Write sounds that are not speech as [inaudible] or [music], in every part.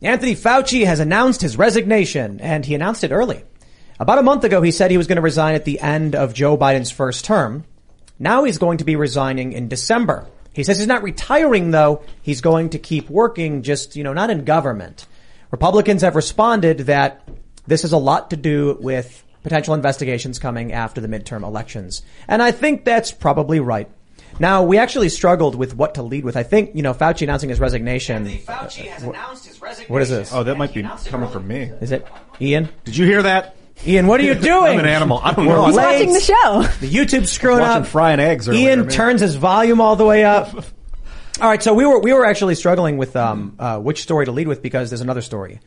Anthony Fauci has announced his resignation and he announced it early. About a month ago, he said he was going to resign at the end of Joe Biden's first term. Now he's going to be resigning in December. He says he's not retiring though. He's going to keep working, just, you know, not in government. Republicans have responded that this has a lot to do with potential investigations coming after the midterm elections. And I think that's probably right. Now, we actually struggled with what to lead with. I think, you know, Fauci announcing his resignation. Fauci has announced his resignation. What is this? Oh, that might be coming from me. Is it Ian? Did you hear that? Ian, what are you doing? [laughs] I'm an animal. I don't We're know. late. watching the show. The YouTube's screwing watching up. frying eggs earlier, Ian man. turns his volume all the way up. [laughs] All right, so we were we were actually struggling with um, uh, which story to lead with because there's another story.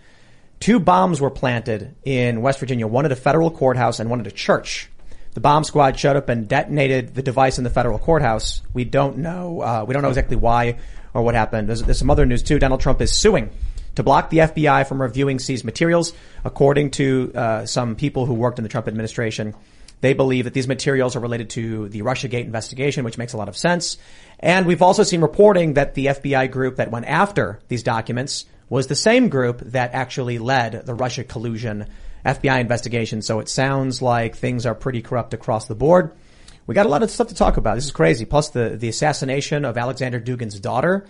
Two bombs were planted in West Virginia, one at a federal courthouse and one at a church. The bomb squad showed up and detonated the device in the federal courthouse. We don't know. Uh, we don't know exactly why or what happened. There's, there's some other news too. Donald Trump is suing to block the FBI from reviewing seized materials, according to uh, some people who worked in the Trump administration. They believe that these materials are related to the Russiagate investigation, which makes a lot of sense. And we've also seen reporting that the FBI group that went after these documents was the same group that actually led the Russia collusion FBI investigation. So it sounds like things are pretty corrupt across the board. We got a lot of stuff to talk about. This is crazy. Plus the, the assassination of Alexander Dugin's daughter.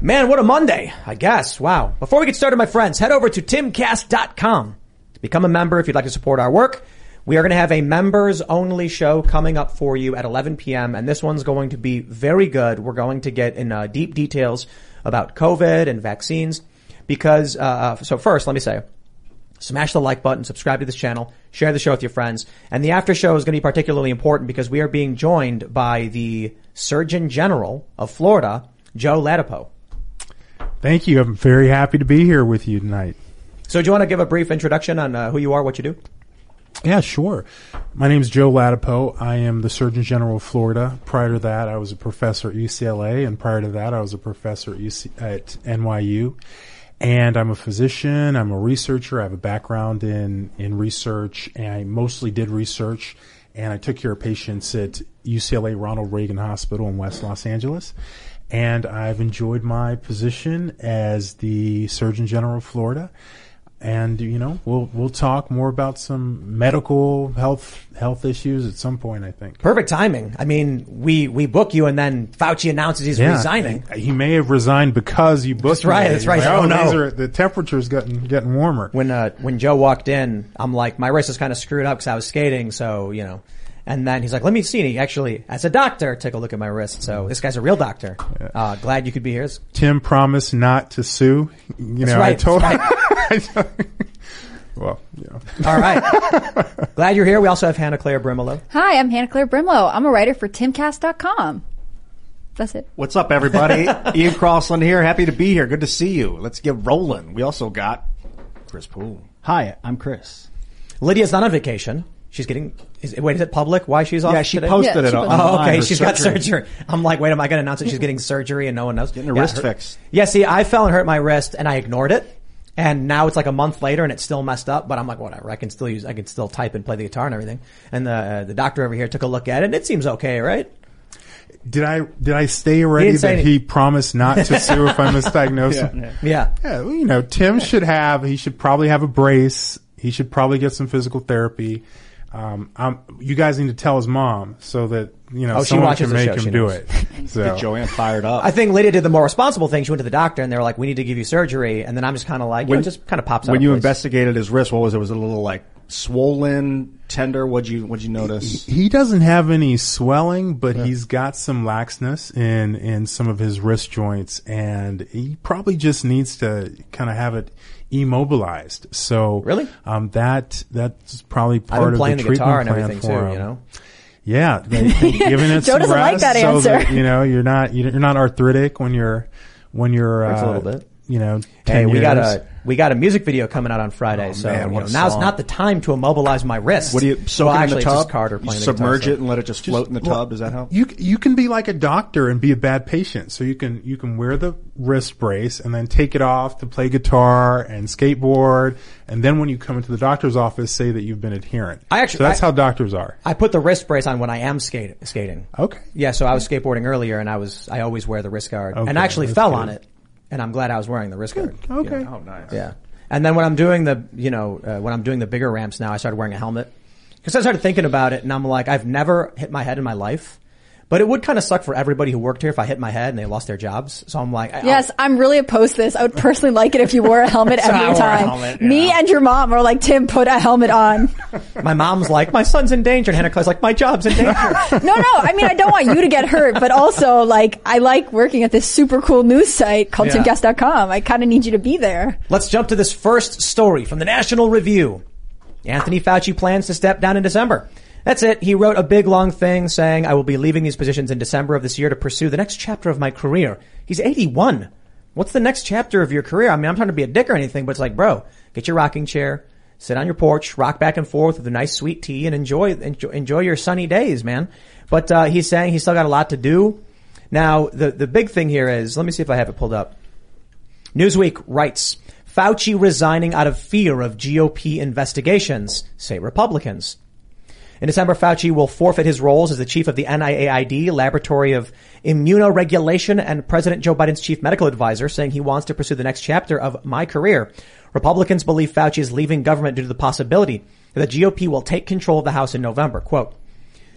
Man, what a Monday, I guess. Wow. Before we get started, my friends, head over to timcast.com to become a member if you'd like to support our work. We are going to have a members only show coming up for you at 11 p.m. and this one's going to be very good. We're going to get in uh, deep details about COVID and vaccines because, uh, so first, let me say, smash the like button, subscribe to this channel, share the show with your friends. And the after show is going to be particularly important because we are being joined by the Surgeon General of Florida, Joe Ladapo. Thank you. I'm very happy to be here with you tonight. So do you want to give a brief introduction on uh, who you are, what you do? Yeah, sure. My name is Joe Ladapo. I am the Surgeon General of Florida. Prior to that, I was a professor at UCLA, and prior to that, I was a professor at, UC- at NYU. And I'm a physician. I'm a researcher. I have a background in in research, and I mostly did research. And I took care of patients at UCLA Ronald Reagan Hospital in West Los Angeles. And I've enjoyed my position as the Surgeon General of Florida and you know we'll we'll talk more about some medical health health issues at some point. I think. Perfect timing. I mean, we, we book you and then Fauci announces he's resigning. He may have resigned because you booked. That's right, me. that's right. Like, Oh, oh, no. are, the temperature's getting getting warmer. When, uh, when Joe walked in, I'm like, my wrist is kind of screwed up because I was skating. So, you know, and then he's like, let me see. And he actually, as a doctor, take a look at my wrist. So this guy's a real doctor. Uh, glad you could be here. Tim promised not to sue. You know, I told. that's [laughs] [laughs] well, you know. All right. Glad you're here. We also have Hannah Claire Brimelow. Hi, I'm Hannah Claire Brimelow. I'm a writer for timcast.com. That's it. What's up, everybody? [laughs] Ian Crossland here. Happy to be here. Good to see you. Let's get rolling. We also got Chris Poole. Hi, I'm Chris. Lydia's not on vacation. She's getting, is, wait, is it public why she's off Yeah, she today? posted Yeah, it she on. posted. Oh, okay. her She's got surgery. surgery. I'm like, wait, am I going to announce that she's getting surgery and no one knows? Getting her Yeah, wrist fixed. Yeah, see, I fell and hurt my wrist and I ignored it. And now it's like a month later and it's still messed up, but I'm like, whatever. I can still use, I can still type and play the guitar and everything. And the, uh, the doctor over here took a look at it and it seems okay, right? Did I did I stay didn't that any- he promised not to [laughs] sue if I misdiagnose him? Yeah. Yeah, well, you know, Tim should have, he should probably have a brace. He should probably get some physical therapy. Um, um, you guys need to tell his mom so that, you know, Oh, she someone watches can the make show, she him do knows. it. [laughs] So, Get Joanne fired up. I think Lydia did the more responsible thing. She went to the doctor and they were like, we need to give you surgery. And then I'm just kind of like, you know, it just kind of pops out. when of you place. investigated his wrist, what was it? Was it a little like swollen, tender? What'd you What'd you notice? he doesn't have any swelling, but he's got some laxness in, in some of his wrist joints and he probably just needs to kind of have it immobilized. So Really? um, that, that's probably part of the the, treatment and plan everything for too, him. you know? Yeah, they, [laughs] they've it [laughs] Joe some doesn't like that so answer. that, you know, you're not you're not arthritic when you're when you're uh, little bit. You know, 10 Hey, we got a we got a music video coming out on Friday, oh, so man, you know, a now's song. not the time to immobilize my wrist. What do you soak well, it actually, in the tub? just Carter You playing the submerge guitar, it and let it just, float in the tub. Does that help? You you can be like a doctor and be a bad patient. So you can you can wear the wrist brace and then take it off to play guitar and skateboard, and then when you come into the doctor's office, say that you've been adherent. I actually- so that's I- how doctors are. I put the wrist brace on when I am skate, skating. Okay. Yeah, so I was skateboarding earlier, and I was I always wear the wrist guard, and I actually fell good. on it, and I'm glad I was wearing the wrist guard. you Okay. know. Oh, nice. Yeah. And then when I'm doing the, you know, uh, when I'm doing the bigger ramps now, I started wearing a helmet. Cause I started thinking about it and I'm like, I've never hit my head in my life. But it would kind of suck for everybody who worked here if I hit my head and they lost their jobs. So I'm like, I, Yes, I'm really opposed to this. I would personally like it if you wore a helmet [laughs] So I every time. helmet, Me yeah. and your mom are like, Tim, put a helmet on. [laughs] my mom's like, my son's in danger. And Hannah Clay's like, my job's in danger. [laughs] No, no. I mean, I don't want you to get hurt, but also like, I like working at this super cool news site called Yeah. timcast.com. I kind of need you to be there. Let's jump to this first story from the National Review. Anthony Fauci plans to step down in December. That's it. He wrote a big long thing saying, I will be leaving these positions in December of this year to pursue the next chapter of my career. He's 81. What's the next chapter of your career? I mean, I'm trying to be a dick or anything, but it's like, bro, get your rocking chair, sit on your porch, rock back and forth with a nice sweet tea and enjoy, enjoy, enjoy your sunny days, man. But, uh, he's saying he's still got a lot to do. Now, the, the big thing here is, let me see if I have it pulled up. Newsweek writes, Fauci resigning out of fear of GOP investigations, say Republicans. In December, Fauci will forfeit his roles as the chief of the NIAID, Laboratory of Immunoregulation, and President Joe Biden's chief medical advisor, saying he wants to pursue the next chapter of my career. Republicans believe Fauci is leaving government due to the possibility that the GOP will take control of the House in November. Quote,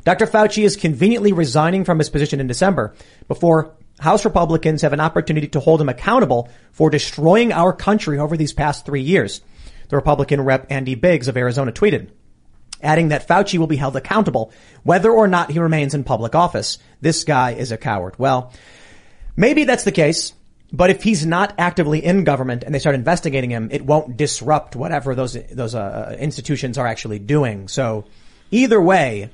Dr. Fauci is conveniently resigning from his position in December before House Republicans have an opportunity to hold him accountable for destroying our country over these past three years. The Republican rep Andy Biggs of Arizona tweeted, adding that Fauci will be held accountable whether or not he remains in public office. This guy is a coward. Well, maybe that's the case, but if he's not actively in government and they start investigating him, it won't disrupt whatever those those uh, institutions are actually doing. So, either way,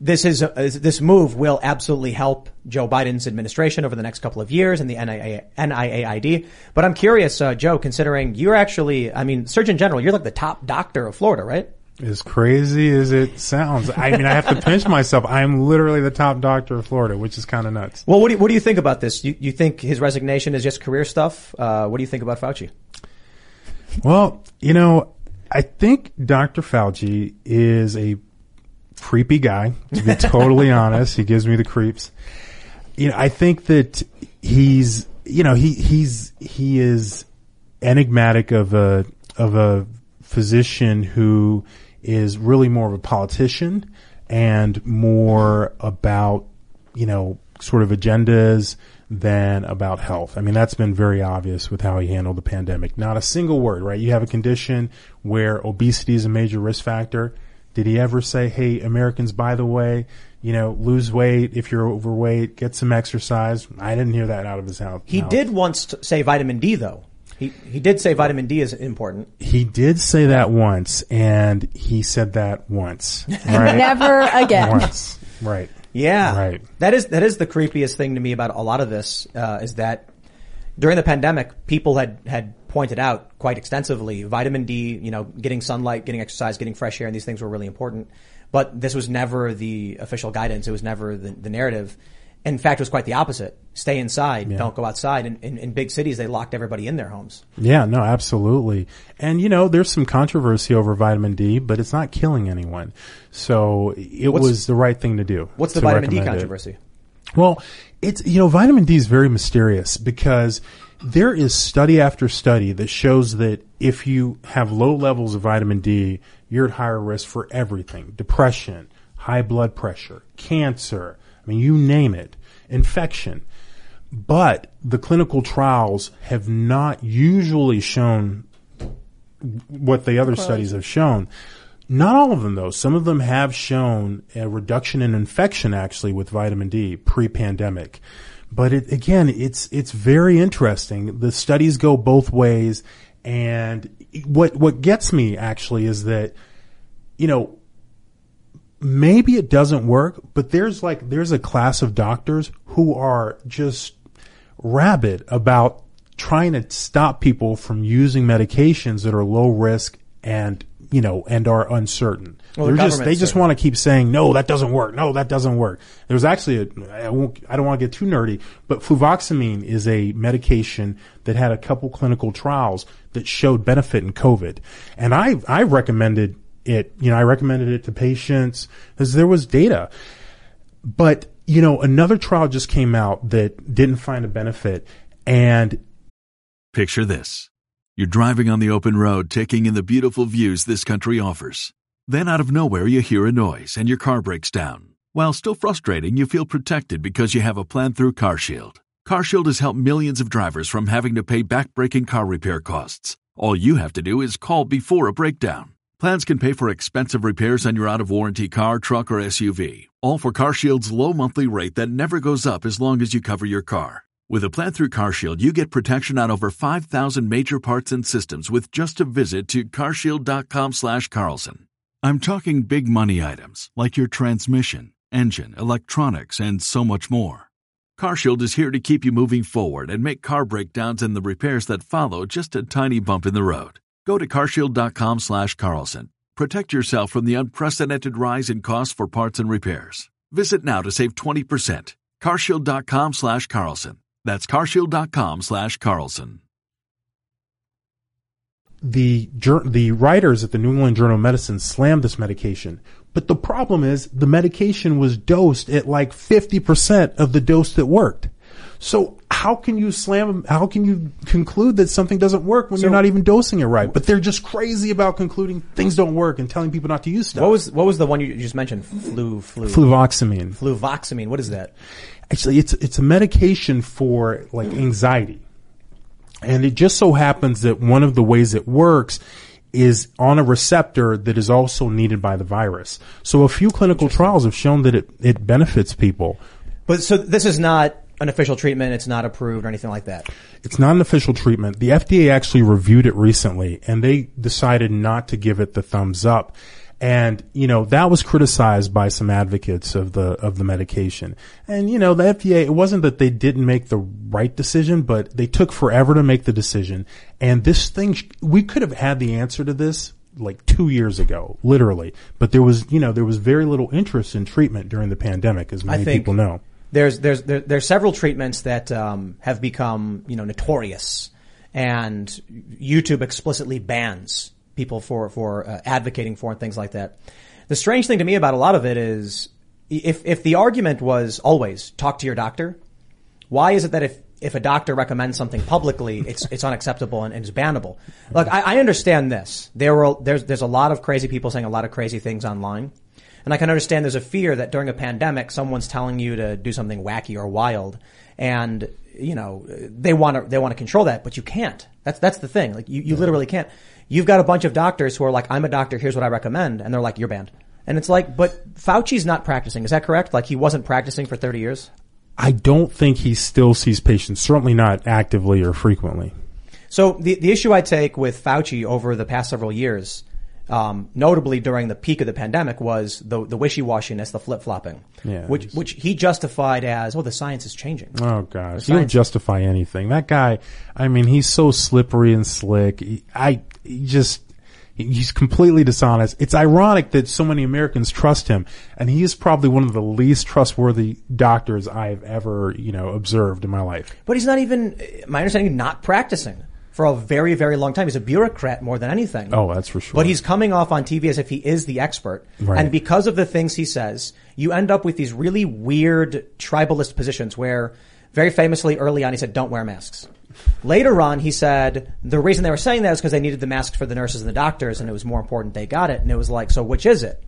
this is uh, this move will absolutely help Joe Biden's administration over the next couple of years and the NIA, NIAID. But I'm curious, uh, Joe, considering you're actually, I mean, Surgeon General, you're like the top doctor of Florida, right? As crazy as it sounds, I mean, I have to pinch myself. I'm literally the top doctor of Florida, which is kind of nuts. Well, what do you, what do you think about this? You, you think his resignation is just career stuff? Uh, what do you think about Fauci? Well, you know, I think Dr. Fauci is a creepy guy, to be totally [laughs] honest. He gives me the creeps. You know, I think that he's, you know, he, he's, he is enigmatic of a, of a physician who is really more of a politician and more about, you know, sort of agendas than about health. I mean, that's been very obvious with how he handled the pandemic. Not a single word, right? You have a condition where obesity is a major risk factor. Did he ever say, Hey, Americans, by the way, you know, lose weight if you're overweight, get some exercise? I didn't hear that out of his mouth. He did once say vitamin D though. He, he did say vitamin D is important. He did say that once, and he said that once, [laughs] right? Never again. once, right? Yeah. Right. That is, that is the creepiest thing to me about a lot of this, uh, is that during the pandemic, people had, had pointed out quite extensively vitamin D, you know, getting sunlight, getting exercise, getting fresh air, and these things were really important. But this was never the official guidance. It was never the, the narrative. In fact, it was quite the opposite. Stay inside. Don't go outside. In, in, in big cities, they locked everybody in their homes. Yeah, no, absolutely. And you know, there's some controversy over vitamin D, but it's not killing anyone. So it What's- was the right thing to do. What's the vitamin D recommend it. controversy? Well, it's, you know, vitamin D is very mysterious because there is study after study that shows that if you have low levels of vitamin D, you're at higher risk for everything. Depression, high blood pressure, cancer. I mean, you name it. Infection. But the clinical trials have not usually shown what the other studies have shown. Not all of them though. Some of them have shown a reduction in infection actually with vitamin D pre-pandemic. But it, again, it's, it's very interesting. The studies go both ways. And what, what gets me actually is that, you know, maybe it doesn't work, but there's like, there's a class of doctors who are just rabid about trying to stop people from using medications that are low risk and you know and are uncertain. Well, They're just they just want to keep saying no, that doesn't work. No, that doesn't work. There's actually a I won't I don't want to get too nerdy, but fluvoxamine is a medication that had a couple clinical trials that showed benefit in COVID, and I I recommended it. You know, I recommended it to patients because there was data. But, you know, another trial just came out that didn't find a benefit and Picture this. You're driving on the open road, taking in the beautiful views this country offers. Then out of nowhere, you hear a noise and your car breaks down. While still frustrating, you feel protected because you have a plan through CarShield. CarShield has helped millions of drivers from having to pay back-breaking car repair costs. All you have to do is call before a breakdown. Plans can pay for expensive repairs on your out-of-warranty car, truck, or SUV. All for CarShield's low monthly rate that never goes up as long as you cover your car. With a plan through CarShield, you get protection on over 5,000 major parts and systems with just a visit to carshield.com slash Carlson. I'm talking big money items like your transmission, engine, electronics, and so much more. CarShield is here to keep you moving forward and make car breakdowns and the repairs that follow just a tiny bump in the road. Go to carshield.com slash Carlson. Protect yourself from the unprecedented rise in costs for parts and repairs. Visit now to save 20%. carshield.com slash Carlson. That's carshield.com slash Carlson. the the writers at the New England Journal of Medicine slammed this medication. But the problem is the medication was dosed at like 50% of the dose that worked. So how can you slam, how can you conclude that something doesn't work when you're not even dosing it right? But they're just crazy about concluding things don't work and telling people not to use stuff. What was what was the one you just mentioned? Flu, flu, fluvoxamine? fluvoxamine. What is that? Actually, it's it's a medication for like anxiety, and it just so happens that one of the ways it works is on a receptor that is also needed by the virus. So a few clinical trials have shown that it it benefits people. But so this is not an official treatment. It's not approved or anything like that. It's not an official treatment. The FDA actually reviewed it recently, and they decided not to give it the thumbs up. And you know that was criticized by some advocates of the of the medication. And you know the FDA, it wasn't that they didn't make the right decision, but they took forever to make the decision. And this thing, we could have had the answer to this like two years ago, literally. But there was, you know, there was very little interest in treatment during the pandemic, as many think- people know. There's there's there, there's several treatments that um, have become you know notorious, and YouTube explicitly bans people for for uh, advocating for and things like that. The strange thing to me about a lot of it is if if the argument was always talk to your doctor, why is it that if if a doctor recommends something publicly, it's it's unacceptable and, and it's bannable? Look, I, I understand this. There were there's there's a lot of crazy people saying a lot of crazy things online. And I can understand there's a fear that during a pandemic, someone's telling you to do something wacky or wild, and you know they want to they want to control that, but you can't. That's that's the thing. Like you, you literally can't. You've got a bunch of doctors who are like, I'm a doctor. Here's what I recommend, and they're like, you're banned. And it's like, but Fauci's not practicing. Is that correct? Like he wasn't practicing for 30 years. I don't think he still sees patients, certainly not actively or frequently. So the the issue I take with Fauci over the past several years, um, notably during the peak of the pandemic, was the the wishy washiness, the flip flopping, Yeah, which which he justified as, oh, the science is changing. Oh gosh, he'll justify anything. That guy, I mean, he's so slippery and slick. He, I he just he's completely dishonest. It's ironic that so many Americans trust him, and he is probably one of the least trustworthy doctors I've ever you know observed in my life. But he's not even, my understanding, not practicing for a very, very long time. He's a bureaucrat more than anything. Oh, that's for sure. But he's coming off on TV as if he is the expert. Right. And because of the things he says, you end up with these really weird tribalist positions where very famously early on he said, don't wear masks. Later on, he said the reason they were saying that is because they needed the masks for the nurses and the doctors and it was more important they got it. And it was like, so which is it?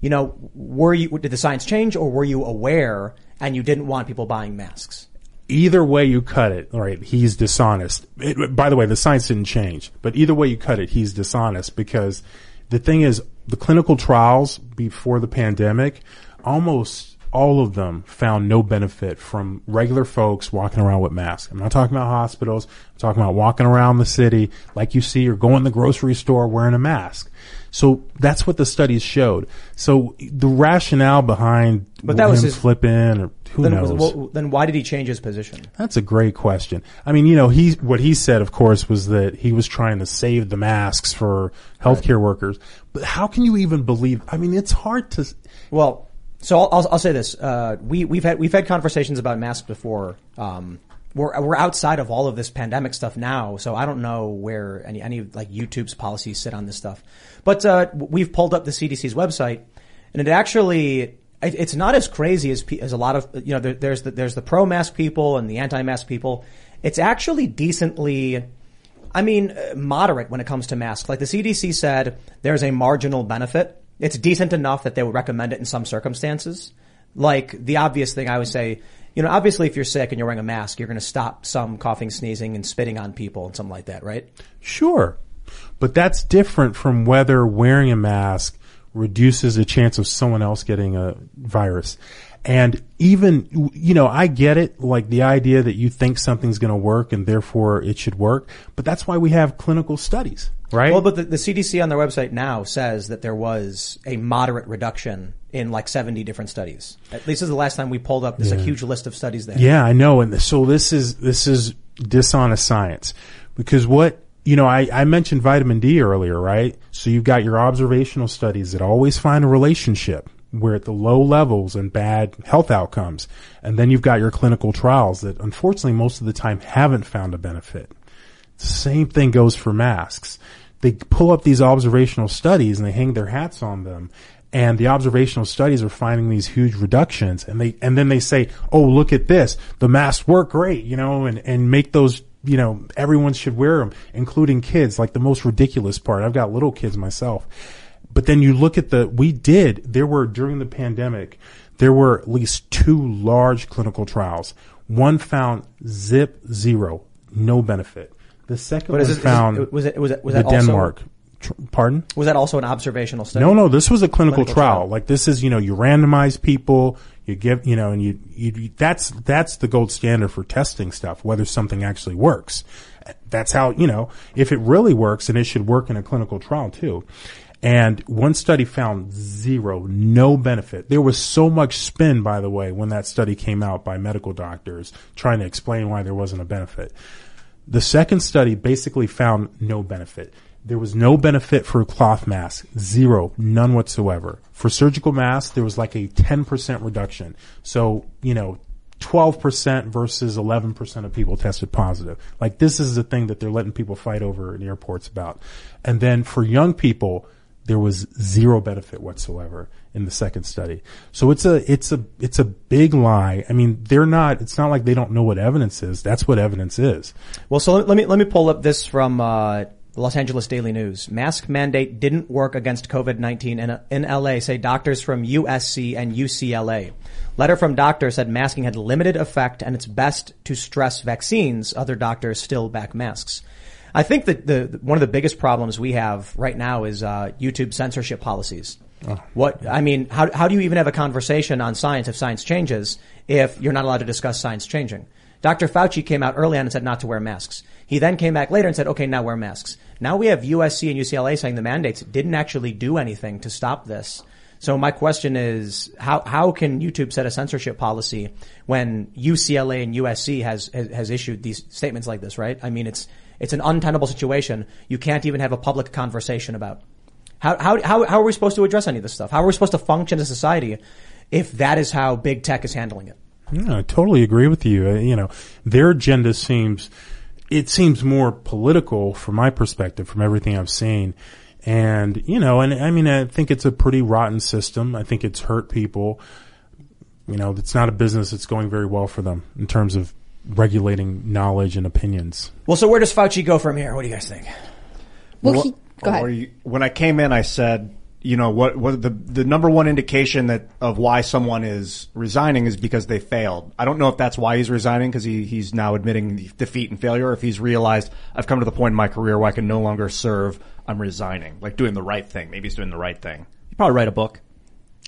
You know, were you, did the science change or were you aware and you didn't want people buying masks? Either way you cut it, right, he's dishonest. It, by the way, the science didn't change, but either way you cut it, he's dishonest because the thing is, the clinical trials before the pandemic, almost all of them found no benefit from regular folks walking around with masks. I'm not talking about hospitals. I'm talking about walking around the city like you see or going to the grocery store wearing a mask. So that's what the studies showed. So the rationale behind But that was his- flipping or who Then, knows? well, then why did he change his position? That's a great question. I mean, you know, he what he said, of course, was that he was trying to save the masks for healthcare workers. But how can you even believe? I mean, it's hard to. Well, so I'll, I'll, I'll say this: uh, we we've had we've had conversations about masks before. Um, we're we're outside of all of this pandemic stuff now, so I don't know where any any like YouTube's policies sit on this stuff. But uh, we've pulled up the CDC's website, and it actually it, it's not as crazy as as a lot of you know. There, there's the, there's the pro mask people and the anti mask people. It's actually decently. I mean, uh, moderate when it comes to masks. Like the CDC said, there's a marginal benefit. It's decent enough that they would recommend it in some circumstances. Like the obvious thing I would say, you know, obviously if you're sick and you're wearing a mask, you're going to stop some coughing, sneezing, and spitting on people and something like that, right? Sure, but that's different from whether wearing a mask reduces the chance of someone else getting a virus. And even, you know, I get it, like the idea that you think something's going to work and therefore it should work, but that's why we have clinical studies, right? Well, but the, the CDC on their website now says that there was a moderate reduction in like 70 different studies. At least this is the last time we pulled up this like, huge list of studies there. Yeah, I know. And so this is, this is dishonest science because what, you know, I, I mentioned vitamin D earlier, right? So you've got your observational studies that always find a relationship where at the low levels and bad health outcomes. And then you've got your clinical trials that unfortunately most of the time haven't found a benefit. Same thing goes for masks. They pull up these observational studies and they hang their hats on them. And the observational studies are finding these huge reductions and they, and then they say, oh, look at this. The masks work great, you know, and, and make those, you know, everyone should wear them, including kids, like the most ridiculous part. I've got little kids myself. But then you look at the, we did, there were during the pandemic, there were at least two large clinical trials. One found zip zero, no benefit. The second But one is it, is it- found was it, was it, was that also, Denmark. Pardon? was that also an observational study? No, no, this was a clinical, Clinical trial. trial. Like this is, you know, you randomize people, you give, you know, and you, you- that's, that's the gold standard for testing stuff, whether something actually works. That's how, you know, if it really works, and it should work in a clinical trial too. And one study found zero, no benefit. There was so much spin, by the way, when that study came out by medical doctors trying to explain why there wasn't a benefit. The second study basically found no benefit. There was no benefit for a cloth mask. Zero. None whatsoever. For surgical masks, there was like a 10% reduction. So, you know, 12% versus 11% of people tested positive. Like this is the thing that they're letting people fight over in airports about. And then for young people, there was zero benefit whatsoever in the second study. So it's a, it's a, it's a big lie. I mean, they're not, it's not like they don't know what evidence is. That's what evidence is. Well, so let me let me pull up this from uh, Los Angeles Daily News. Mask mandate didn't work against COVID nineteen in in LA. Say doctors from USC and UCLA. Letter from doctor said masking had limited effect, and it's best to stress vaccines. Other doctors still back masks. I think that the one of the biggest problems we have right now is uh, YouTube censorship policies. What I mean, how how do you even have a conversation on science if science changes if you're not allowed to discuss science changing? Dr. Fauci came out early on and said not to wear masks. He then came back later and said, okay, now wear masks. Now we have USC and UCLA saying the mandates didn't actually do anything to stop this. So my question is, how, how can YouTube set a censorship policy when UCLA and USC has, has, has issued these statements like this, right? I mean, it's, it's an untenable situation you can't even have a public conversation about. How, how, how, how are we supposed to address any of this stuff? How are we supposed to function as a society if that is how big tech is handling it? Yeah, I totally agree with you. Uh, you know, their agenda seems, it seems more political from my perspective, from everything I've seen. And, you know, and I mean, I think it's a pretty rotten system. I think it's hurt people. You know, it's not a business that's going very well for them in terms of regulating knowledge and opinions. Well, so where does Fauci go from here? What do you guys think? Well, he, go ahead. you- when I came in, I said, you know, what, what the, the number one indication that of why someone is resigning is because they failed. I don't know if that's why he's resigning because he, he's now admitting defeat and failure. Or if he's realized I've come to the point in my career where I can no longer serve, I'm resigning, like doing the right thing. Maybe he's doing the right thing. He'd probably write a book.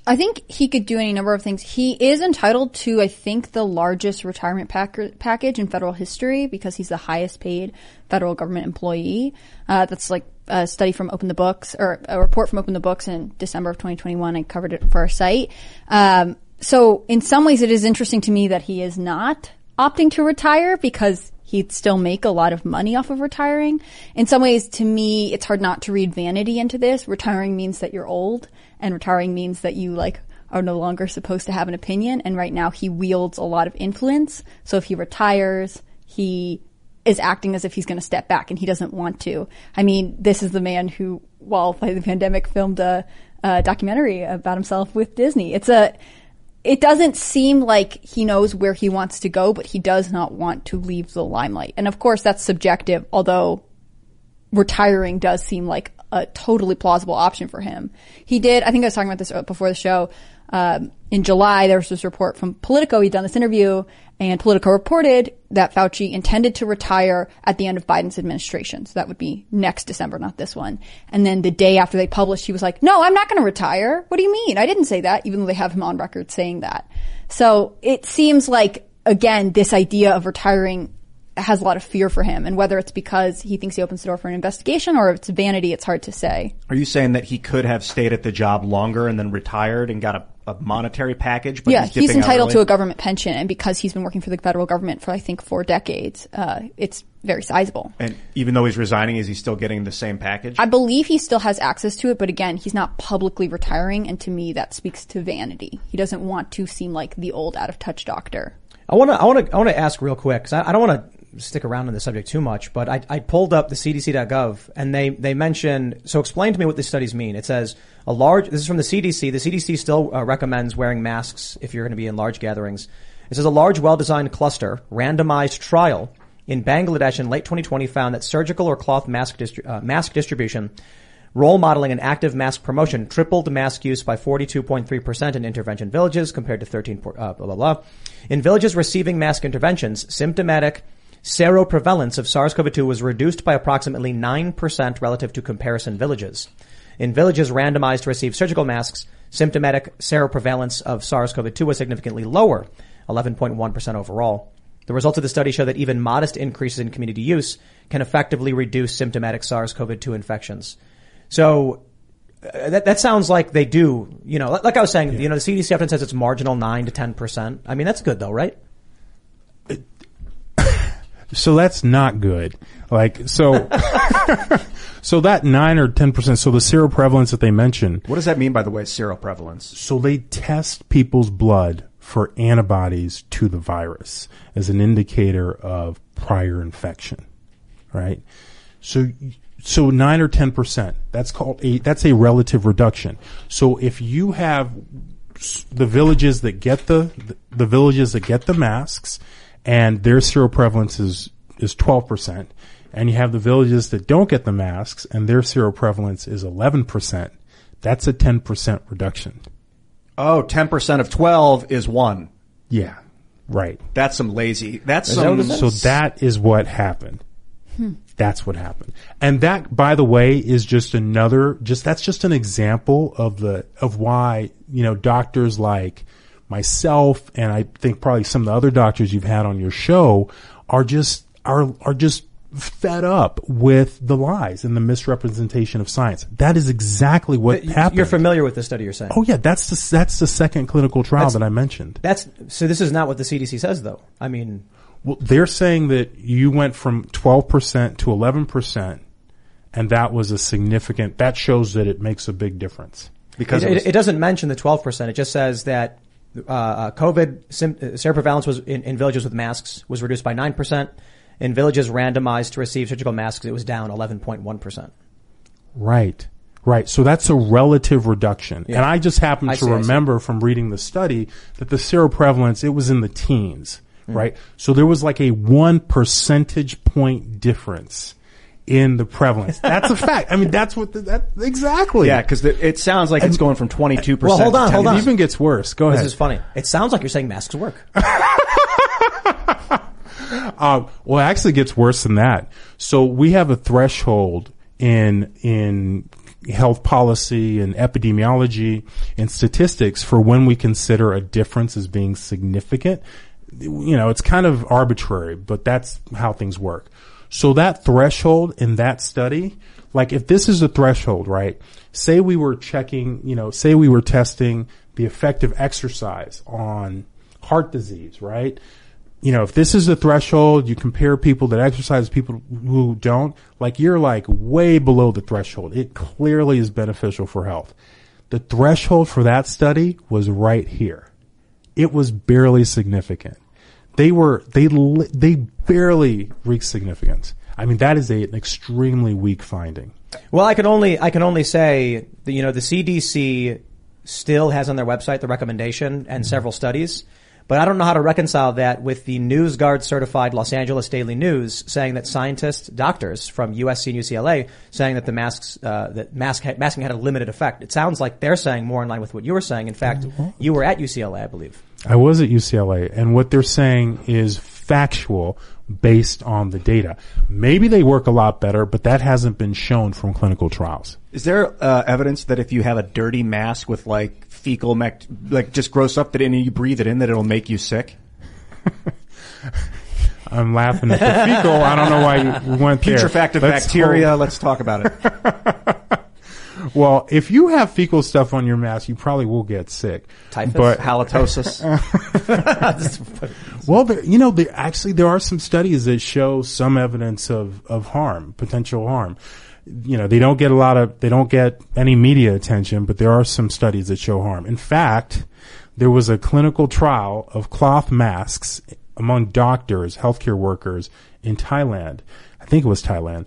I think he could do any number of things. He is entitled to, I think, the largest retirement pack- package in federal history because he's the highest paid federal government employee. Uh, that's like a study from Open the Books or a report from Open the Books in December of 2021. I covered it for our site. Um, so in some ways, it is interesting to me that he is not opting to retire because he'd still make a lot of money off of retiring. In some ways, to me, it's hard not to read vanity into this. Retiring means that you're old and retiring means that you like are no longer supposed to have an opinion. And right now he wields a lot of influence. So if he retires, he is acting as if he's going to step back and he doesn't want to. I mean, this is the man who, while the pandemic, filmed a, a documentary about himself with Disney. It's a, it doesn't seem like he knows where he wants to go, but he does not want to leave the limelight. And of course that's subjective, although retiring does seem like a totally plausible option for him. He did, I think I was talking about this before the show, um, in July, there was this report from Politico. He'd done this interview and Politico reported that Fauci intended to retire at the end of Biden's administration. So that would be next December, not this one. And then the day after they published, he was like, no, I'm not going to retire. What do you mean? I didn't say that, even though they have him on record saying that. So it seems like, again, this idea of retiring has a lot of fear for him. And whether it's because he thinks he opens the door for an investigation or if it's vanity, it's hard to say. Are you saying that he could have stayed at the job longer and then retired and got a, a monetary package? But yeah, he's, he's, entitled to a government pension. And because he's been working for the federal government for, I think, four decades, uh, it's very sizable. And even though he's resigning, is he still getting the same package? I believe he still has access to it, but again, he's not publicly retiring. And to me, that speaks to vanity. He doesn't want to seem like the old out of touch doctor. I want to, I want to, I want to ask real quick because I, I don't want to stick around on the subject too much, but I, I pulled up the CDC.gov and they, they mention, so explain to me what these studies mean. It says a large, this is from the CDC. The CDC still uh, recommends wearing masks if you're going to be in large gatherings. It says a large, well-designed cluster randomized trial in Bangladesh in late 2020 found that surgical or cloth mask, distri- uh, mask distribution Role modeling and active mask promotion tripled mask use by 42.3% in intervention villages compared to 13, uh, blah, blah, blah. In villages receiving mask interventions, symptomatic seroprevalence of SARS-CoV-2 was reduced by approximately 9% relative to comparison villages. In villages randomized to receive surgical masks, symptomatic seroprevalence of SARS-CoV-2 was significantly lower, 11.1% overall. The results of the study show that even modest increases in community use can effectively reduce symptomatic SARS-CoV-2 infections. So uh, that that sounds like they do. You know, like, I was saying, you know, the CDC often says it's marginal nine to ten percent. I mean, that's good though, right? So that's not good. Like so, [laughs] so that nine or ten percent. So the seroprevalence that they mentioned. what does that mean, by the way, seroprevalence? So they test people's blood for antibodies to the virus as an indicator of prior infection, right? So, so nine or ten percent. That's called a that's a relative reduction. So if you have the villages that get the the villages that get the masks, and their seroprevalence is is twelve percent, and you have the villages that don't get the masks, and their seroprevalence is eleven percent. That's a ten percent reduction. Oh, 10% of 12 is one. Yeah, right. That's some lazy. That's some. what? So that is what happened. Hmm. That's what happened. And that, by the way, is just another, just, that's just an example of the, of why, you know, doctors like myself and I think probably some of the other doctors you've had on your show are just, are, are just fed up with the lies and the misrepresentation of science. That is exactly what happened. You're familiar with the study you're saying. Oh yeah, that's the, that's the second clinical trial that I mentioned. That's so. This is not what the CDC says, though. I mean, Well, they're saying that you went from 12% to 11%, and that was a significant, that shows that it makes a big difference. because it, it was- it, doesn't mention the 12 percent. It just says that uh, uh, COVID sim- uh, seroprevalence was in, in villages with masks was reduced by nine percent. In villages randomized to receive surgical masks, it was down 11.1 percent. Right. Right. So that's a relative reduction. And I just happen to see, remember from reading the study that the seroprevalence, it was in the teens, Hmm. right? So there was like a one percentage point difference in the prevalence. That's a fact. I mean, that's what the, that, exactly. yeah, because it sounds like it's going from 22% Well, hold on, 10. hold It on. even gets worse. Go ahead. This is funny. It sounds like you're saying masks work. [laughs] Uh, well, it actually gets worse than that. So we have a threshold in in health policy and epidemiology and statistics for when we consider a difference as being significant. You know, it's kind of arbitrary, but that's how things work. So that threshold in that study, like if this is a threshold, right? Say we were checking, you know, say we were testing the effect of exercise on heart disease, right? You know, if this is the threshold, you compare people that exercise, people who don't, like you're like way below the threshold. It clearly is beneficial for health. The threshold for that study was right here. It was barely significant. They were, they, they barely reached significance. I mean, that is a, an extremely weak finding. Well, I can only I can only say that you know the CDC still has on their website the recommendation and several studies, but I don't know how to reconcile that with the NewsGuard certified Los Angeles Daily News saying that scientists, doctors from USC and UCLA saying that the masks uh, that mask masking had a limited effect. It sounds like they're saying more in line with what you were saying. In fact, you were at UCLA, I believe. I was at UCLA, and what they're saying is factual based on the data. Maybe they work a lot better, but that hasn't been shown from clinical trials. Is there uh, evidence that if you have a dirty mask with like fecal, like just gross stuff that and you breathe it in, that it'll make you sick? [laughs] I'm laughing at the fecal. I don't know why you went there. Putrefactive Let's bacteria. hold- Let's talk about it. [laughs] Well, if you have fecal stuff on your mask, you probably will get sick. Typhus, But Halitosis. [laughs] [laughs] Well, there, you know, there, actually there are some studies that show some evidence of, of harm, potential harm. You know, they don't get a lot of, they don't get any media attention, but there are some studies that show harm. In fact, there was a clinical trial of cloth masks among doctors, healthcare workers in Thailand. I think it was Thailand.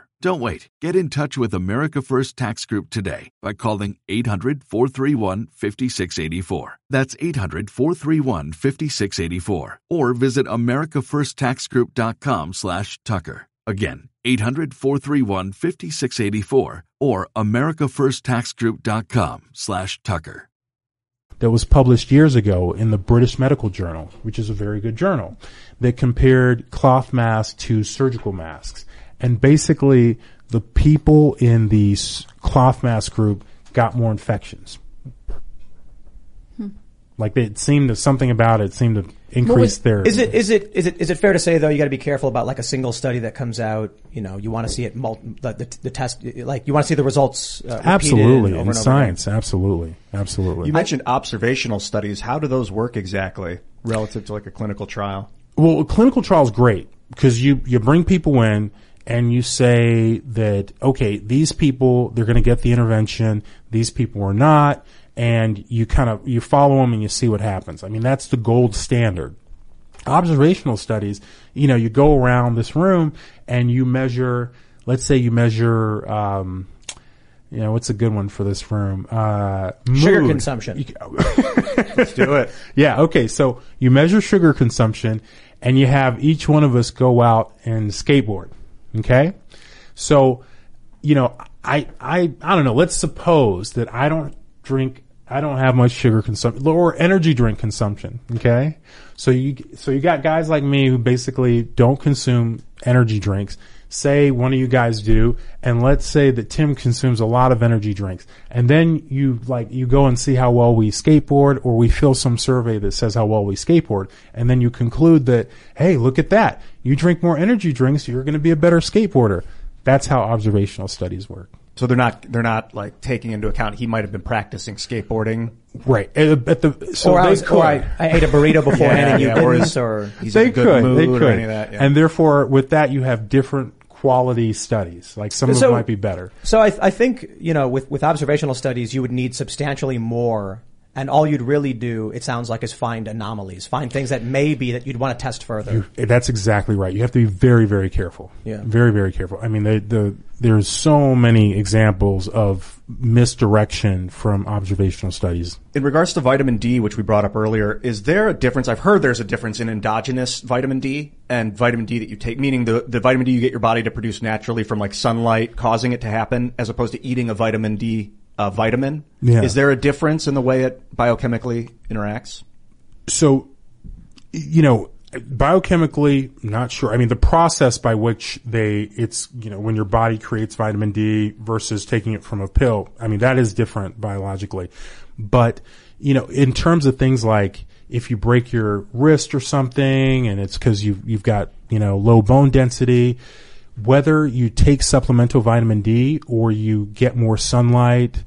Don't wait. Get in touch with America First Tax Group today by calling 800 431 5684. That's 800 431 5684. Or visit AmericaFirstTaxGroup.com slash Tucker. Again, 800 431 5684 or AmericaFirstTaxGroup.com slash Tucker. that was published years ago in the British Medical Journal, which is a very good journal, that compared cloth masks to surgical masks. And basically, the people in the cloth mask group got more infections. Like it seemed to something about it seemed to increase their. Is it is it is it is it fair to say though you got to be careful about like a single study that comes out? You know, you want to see it mul- the, the, the test like you want to see the results uh, absolutely over in and over science? Absolutely, absolutely. You mentioned observational studies. How do those work exactly relative to like a clinical trial? Well, a clinical trial is great because you, you bring people in and you say that, okay, these people, they're going to get the intervention. These people are not. And you kind of, you follow them and you see what happens. I mean, that's the gold standard. Observational studies, you know, you go around this room and you measure, let's say you measure, um, you know, what's a good one for this room? Uh, Sugar mood. consumption. You- [laughs] Let's do it. yeah. Okay. So you measure sugar consumption and you have each one of us go out and skateboard. Okay. So, you know, I, I, I don't know. Let's suppose that I don't drink, I don't have much sugar consumption lower energy drink consumption. Okay. So you, so you got guys like me who basically don't consume energy drinks. Say one of you guys do, and let's say that Tim consumes a lot of energy drinks, and then you like you go and see how well we skateboard, or we fill some survey that says how well we skateboard, and then you conclude that hey, look at that, you drink more energy drinks, you're going to be a better skateboarder. That's how observational studies work. So they're not they're not like taking into account he might have been practicing skateboarding. Right. At, at the so or I, was, could. or I, I ate a burrito beforehand [laughs] and you yeah, didn't, or is- or He's they in a good could. mood they or could. any of that. yeah. And therefore, with that, you have different quality studies. Like some of So- them might be better. So I, I think you know with with observational studies you would need substantially more And all you'd really do, it sounds like, is find anomalies, find things that may be that you'd want to test further. That's exactly right. You have to be very, very careful. Yeah. Very, very careful. I mean, the, the, there's so many examples of misdirection from observational studies. In regards to vitamin D, which we brought up earlier, is there a difference? I've heard there's a difference in endogenous vitamin D and vitamin D that you take, meaning the, the vitamin D you get your body to produce naturally from like sunlight causing it to happen as opposed to eating a vitamin D uh, vitamin. Yeah. Is there a difference in the way it biochemically interacts? So, you know, biochemically, not sure. I mean, the process by which they, it's, you know, when your body creates vitamin D versus taking it from a pill, I mean, that is different biologically. But, you know, in terms of things like if you break your wrist or something and it's cause you've, you've got, you know, low bone density, whether you take supplemental vitamin D or you get more sunlight,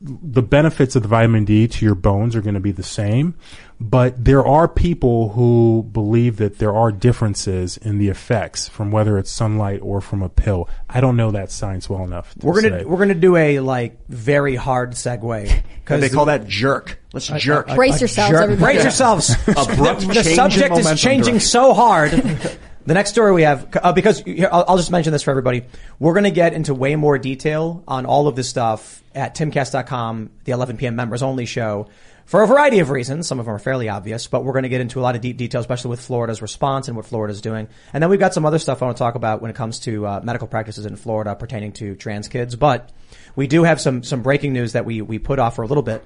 the benefits of the vitamin D to your bones are going to be the same, but there are people who believe that there are differences in the effects from whether it's sunlight or from a pill. I don't know that science well enough. To We're gonna say. we're gonna do a like very hard segue [laughs] And they call that jerk. Let's jerk. Brace yourselves, jerk- everybody. Brace yourselves. [laughs] Abrupt the subject is changing direction. so hard. [laughs] The next story we have, uh, because here, I'll, I'll just mention this for everybody. We're going to get into way more detail on all of this stuff at timcast.com, the 11 p.m. members only show for a variety of reasons. Some of them are fairly obvious, but we're going to get into a lot of deep detail, especially with Florida's response and what Florida's doing. And then we've got some other stuff I want to talk about when it comes to uh, medical practices in Florida pertaining to trans kids. But we do have some, some breaking news that we, we put off for a little bit.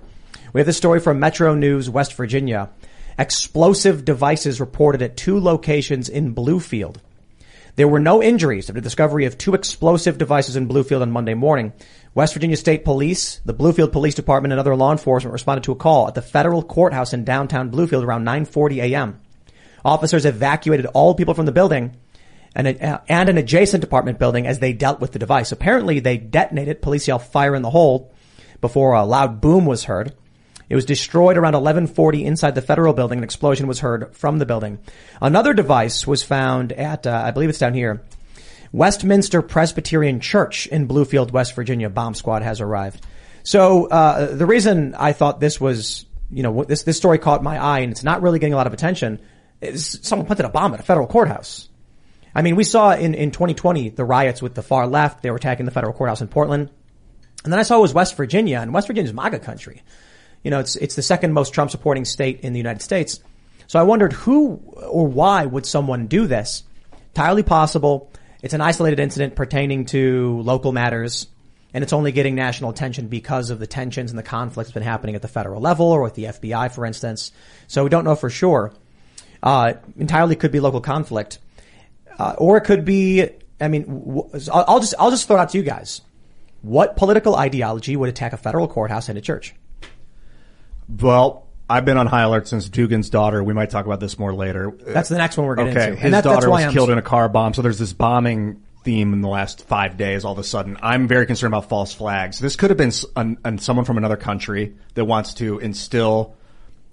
We have this story from Metro News, West Virginia. Explosive devices reported at two locations in Bluefield. There were no injuries after the discovery of two explosive devices in Bluefield on Monday morning. West Virginia State Police, the Bluefield Police Department, and other law enforcement responded to a call at the federal courthouse in downtown Bluefield around 9:40 a.m. Officers evacuated all people from the building and, a, and an adjacent apartment building as they dealt with the device. Apparently, they detonated. Police yelled "fire in the hole" before a loud boom was heard. It was destroyed around 1140 inside the federal building. An explosion was heard from the building. Another device was found at, uh, I believe it's down here, Westminster Presbyterian Church in Bluefield, West Virginia. Bomb squad has arrived. So, uh, the reason I thought this was, you know, this, this story caught my eye and it's not really getting a lot of attention is someone planted a bomb at a federal courthouse. I mean, we saw in, in 2020 the riots with the far left. They were attacking the federal courthouse in Portland. And then I saw it was West Virginia and West Virginia is MAGA country. You know, it's, it's the second most Trump supporting state in the United States. So I wondered who or why would someone do this? Entirely possible. It's an isolated incident pertaining to local matters and it's only getting national attention because of the tensions and the conflicts that's been happening at the federal level or with the FBI, for instance. So we don't know for sure. Uh, entirely could be local conflict. Uh, or it could be, I mean, I'll just, I'll just throw it out to you guys. What political ideology would attack a federal courthouse and a church? Well, I've been on high alert since Dugin's daughter. We might talk about this more later. That's the next one we're getting okay, into. his And that- that's daughter why was I'm- killed in a car bomb. So there's this bombing theme in the last five days. All of a sudden, I'm very concerned about false flags. This could have been an, an, someone from another country that wants to instill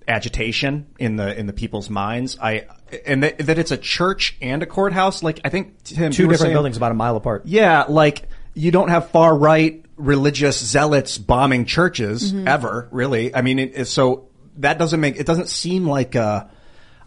agitation in the in the people's minds. I and that, that it's a church and a courthouse. Like I think Tim, Two different saying- buildings about a mile apart. Yeah, like you don't have far right religious zealots bombing churches Mm-hmm. ever, really. I mean, it, it- so that doesn't make it doesn't seem like uh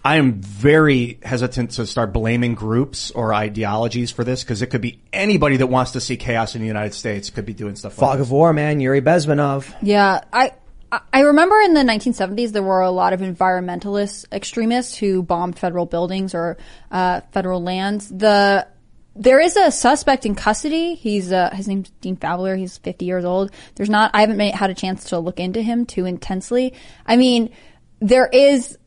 I am very hesitant to start blaming groups or ideologies for this because it could be anybody that wants to see chaos in the United States could be doing stuff. like Fog this. of War, man. Yuri Bezmenov. Yeah, I I- I remember in the 1970s there were a lot of environmentalist extremists who bombed federal buildings or uh, federal lands. The there is a suspect in custody. He's uh, his name's Dean Fowler. He's 50 years old. There's not. I haven't made, had a chance to look into him too intensely. I mean, there is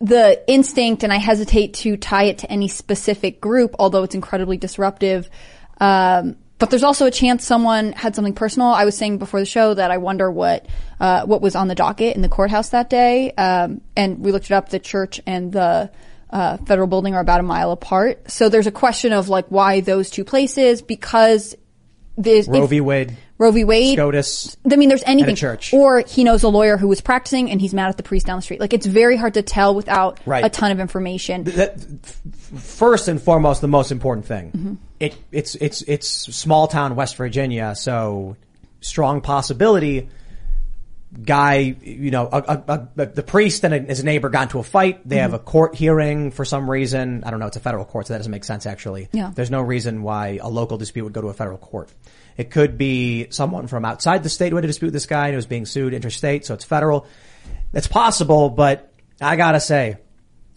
the instinct, and I hesitate to tie it to any specific group, although it's incredibly disruptive. Um, but there's also a chance someone had something personal. I was saying before the show that I wonder what uh, what was on the docket in the courthouse that day, um, and we looked it up. The church and the uh, federal building are about a mile apart, so there's a question of like why those two places because there's Roe v. Wade. Roe v. Wade. SCOTUS. I mean, there's anything. church. Or he knows a lawyer who was practicing and he's mad at the priest down the street. Like, it's very hard to tell without Right. a ton of information. that f- first and foremost the most important thing. Mm-hmm. It it's it's it's small town West Virginia, so strong possibility guy, you know, a, a, a, the priest and his neighbor got into a fight. They have a mm-hmm. court hearing for some reason. I don't know. It's a federal court, so that doesn't make sense actually. Yeah. There's no reason why a local dispute would go to a federal court. It could be someone from outside the state who had a dispute with this guy and was being sued interstate, so it's federal. It's possible, but I gotta say,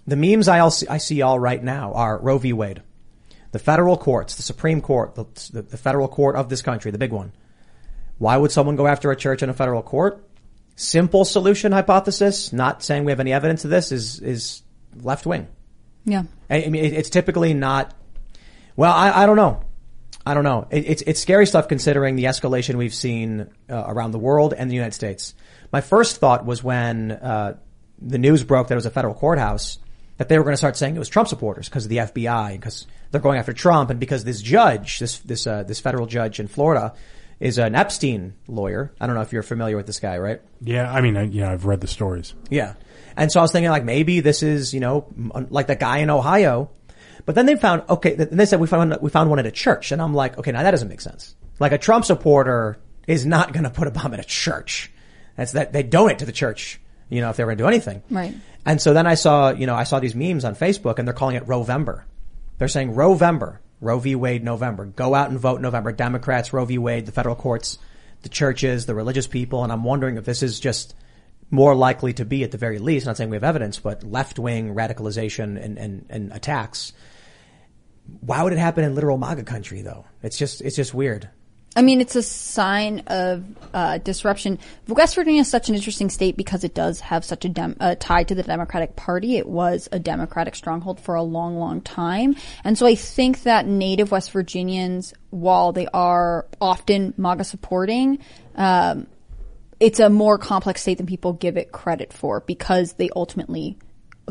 the memes I, all see, I see all right now are Roe v. Wade. The federal courts, the Supreme Court, the, the, the federal court of this country, the big one. Why would someone go after a church in a federal court? Simple solution hypothesis, not saying we have any evidence of this, is, is left wing. Yeah. I I mean, it- it's typically not. Well, I, I don't know. I don't know. It, it's it's scary stuff considering the escalation we've seen uh, around the world and the United States. My first thought was when uh, the news broke that it was a federal courthouse that they were going to start saying it was Trump supporters because of the FBI because they're going after Trump and because this judge, this this uh, this federal judge in Florida, is an Epstein lawyer. I don't know if you're familiar with this guy, right? Yeah, I mean, I, yeah, I've read the stories. Yeah. And so I was thinking like maybe this is, you know, like that guy in Ohio. But then they found, okay, th- they said we found, we found one at a church. And I'm like, okay, now that doesn't make sense. Like a Trump supporter is not going to put a bomb at a church. That's that they donate to the church, you know, if they were going to do anything. Right. And so then I saw, you know, I saw these memes on Facebook and they're calling it Rovember. They're saying Rovember, Roe v. Wade November. Go out and vote November. Democrats, Roe v. Wade, the federal courts, the churches, the religious people. And I'm wondering if this is just more likely to be at the very least, not saying we have evidence, but left wing radicalization and, and, and attacks. Why would it happen in literal MAGA country though? It's just, it's just weird. I mean, it's a sign of uh, disruption. West Virginia is such an interesting state because it does have such a dem- uh, tie to the Democratic Party. It was a Democratic stronghold for a long, long time, and so I think that Native West Virginians, while they are often MAGA supporting, um, it's a more complex state than people give it credit for because they ultimately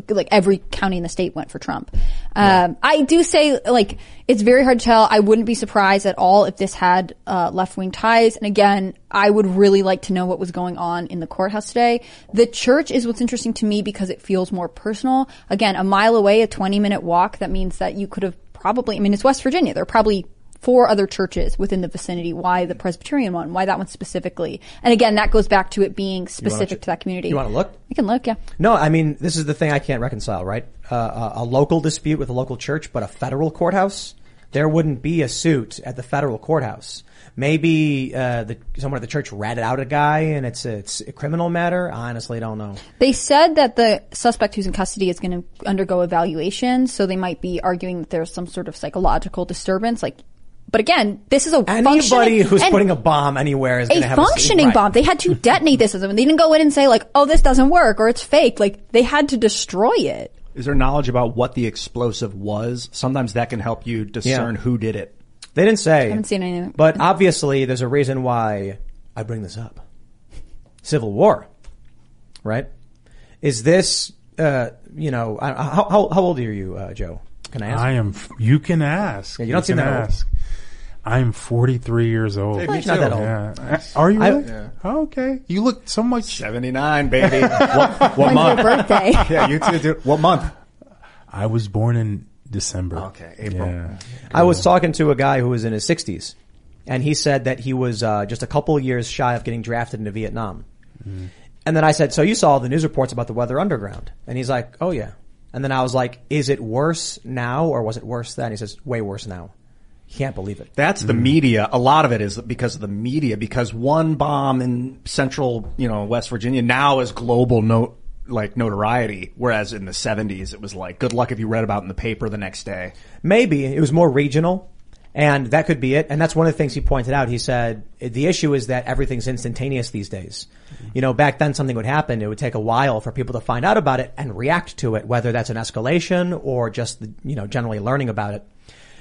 like every county in the state went for Trump. Um, I do say like it's very hard to tell. I wouldn't be surprised at all if this had uh, left wing ties. And again, I would really like to know what was going on in the courthouse today. The church is what's interesting to me because it feels more personal. Again, a mile away, a twenty minute walk. That means that you could have probably. I mean, it's West Virginia. There are probably four other churches within the vicinity. Why the Presbyterian one? Why that one specifically? And again, that goes back to it being specific to that community. You want to look? You can look, yeah. No, I mean, this is the thing I can't reconcile, right? Uh, a, a local dispute with a local church, but a federal courthouse? There wouldn't be a suit at the federal courthouse. Maybe, uh, the, someone at the church ratted out a guy and it's a, it's a criminal matter. I honestly don't know. They said that the suspect who's in custody is going to undergo evaluation, so they might be arguing that there's some sort of psychological disturbance. Like, but again, this is a Anybody who's and putting a bomb anywhere is going a to have a functioning right. bomb. They had to [laughs] detonate this, and they didn't go in and say like, "Oh, this doesn't work" or "It's fake." Like they had to destroy it. Is there knowledge about what the explosive was? Sometimes that can help you discern Yeah. who did it. They didn't say. I haven't seen anything. But obviously, there's a reason why I bring this up. Civil War, right? Is this, uh, you know, I- how, how, how old are you, uh, Joe? Can I ask? I am. You can ask. Yeah, you don't seem can that old. ask. I am 43 years old. Hey, me Not that old. Yeah. Are you I- really? Yeah. Oh, okay. You look so much. 79, baby. [laughs] what what month? your birthday? [laughs] yeah, you too. dude. What month? I was born in December. Okay, April. Yeah. I was talking to a guy who was in his 60s, and he said that he was uh, just a couple years shy of getting drafted into Vietnam. And then I said, "So you saw the news reports about the Weather Underground?" And he's like, "Oh yeah." And then I was like, "Is it worse now, or was it worse then?" He says, "Way worse now." He can't believe it. That's the mm. media. A lot of it is because of the media. Because one bomb in central, you know, West Virginia now is global no, like notoriety. Whereas in the seventies, it was like, good luck if you read about it in the paper the next day. Maybe it was more regional, and that could be it. And that's one of the things he pointed out. He said the issue is that everything's instantaneous these days. You know, back then something would happen. It would take a while for people to find out about it and react to it, whether that's an escalation or just you know generally learning about it.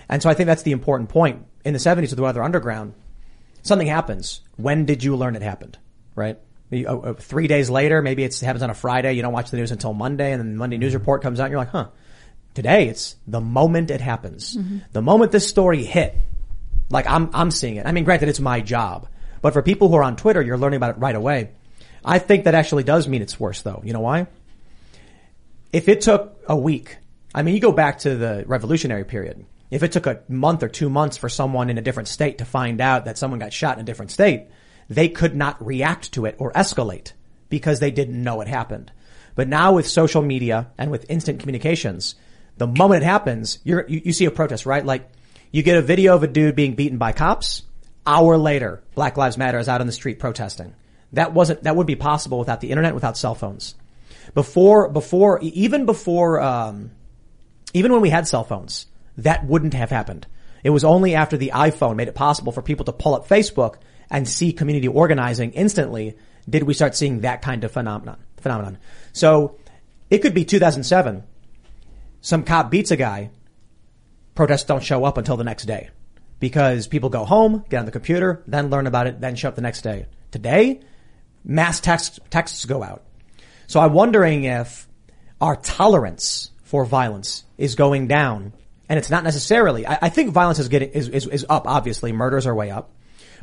And so I think that's the important point. In the 70s with the Weather Underground, something happens. When did you learn it happened? Right? Uh, uh, Three days later, maybe it happens on a Friday. You don't watch the news until Monday, and then the Monday news report comes out. and You're like, huh. Today, it's the moment it happens. Mm-hmm. The moment this story hit, like I'm, I'm seeing it. I mean, granted, it's my job, but for people who are on Twitter, you're learning about it right away. I think that actually does mean it's worse, though. You know why? If it took a week, I mean, you go back to the revolutionary period. If it took a month or two months for someone in a different state to find out that someone got shot in a different state, they could not react to it or escalate because they didn't know it happened. But now with social media and with instant communications, the moment it happens, you, you see a protest, right? Like you get a video of a dude being beaten by cops. Hour later, Black Lives Matter is out on the street protesting. That wasn't, that would be possible without the internet, without cell phones. Before, before, even before, um, even when we had cell phones, that wouldn't have happened. It was only after the iPhone made it possible for people to pull up Facebook and see community organizing instantly did we start seeing that kind of phenomenon. Phenomenon. So it could be 2007. Some cop beats a guy. Protests don't show up until the next day because people go home, get on the computer, then learn about it, then show up the next day. Today, mass text, texts go out. So I'm wondering if our tolerance for violence is going down and it's not necessarily, I, I think violence is getting, is, is, is up, obviously. Murders are way up.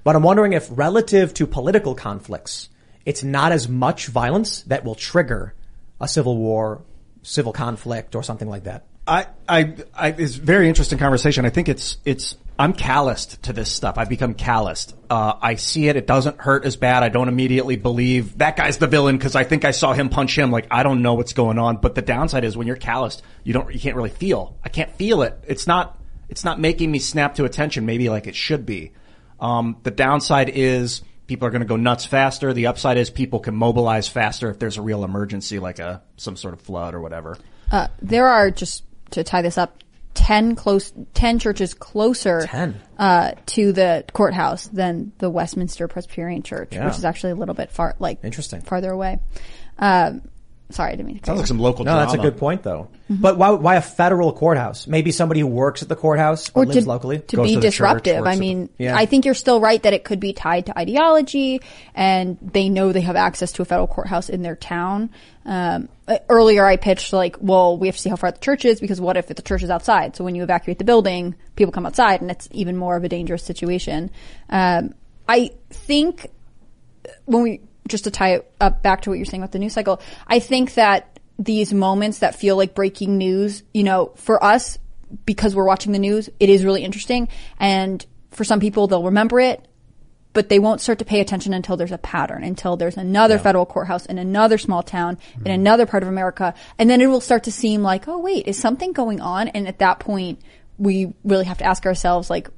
But I'm wondering if relative to political conflicts, it's not as much violence that will trigger a civil war, civil conflict or something like that. I, I, I, it's very interesting conversation. I think it's, it's, I'm calloused to this stuff. I've become calloused. Uh, I see it. It doesn't hurt as bad. I don't immediately believe that guy's the villain because I think I saw him punch him. Like, I don't know what's going on. But the downside is when you're calloused, you don't, you can't really feel. I can't feel it. It's not, it's not making me snap to attention maybe like it should be. Um, the downside is people are going to go nuts faster. The upside is people can mobilize faster if there's a real emergency like a, some sort of flood or whatever. Uh, there are just to tie this up, ten close, ten churches closer 10? Uh, to the courthouse than the Westminster Presbyterian Church, Yeah. which is actually a little bit far, like Interesting. farther away. Um, sorry, I didn't mean to. cut Sounds like some local No, drama. that's a good point though. But why, why a federal courthouse? Maybe somebody who works at the courthouse or lives to, locally. to Goes be to the church, disruptive. I at the- mean, Yeah. I think you're still right that it could be tied to ideology, and they know they have access to a federal courthouse in their town. Um, earlier, I pitched like, well, we have to see how far the church is because what if the church is outside? So when you evacuate the building, people come outside, and it's even more of a dangerous situation. Um, I think when we just to tie it up back to what you're saying about the news cycle, I think that these moments that feel like breaking news, you know, for us, because we're watching the news, it is really interesting. And for some people, they'll remember it, but they won't start to pay attention until there's a pattern, until there's another federal courthouse in another small town in mm-hmm. another part of America. And then it will start to seem like, oh, wait, is something going on? And at that point, we really have to ask ourselves, like,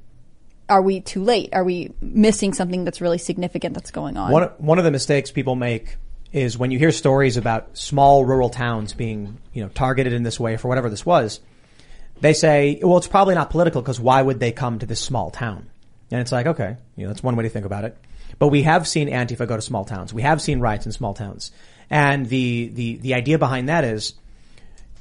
are we too late? Are we missing something that's really significant that's going on? One, one of the mistakes people make is when you hear stories about small rural towns being, you know, targeted in this way for whatever this was, they say, well, it's probably not political because why would they come to this small town? And it's like, okay, you know, that's one way to think about it. But we have seen Antifa go to small towns. We have seen riots in small towns. And the, the, the idea behind that is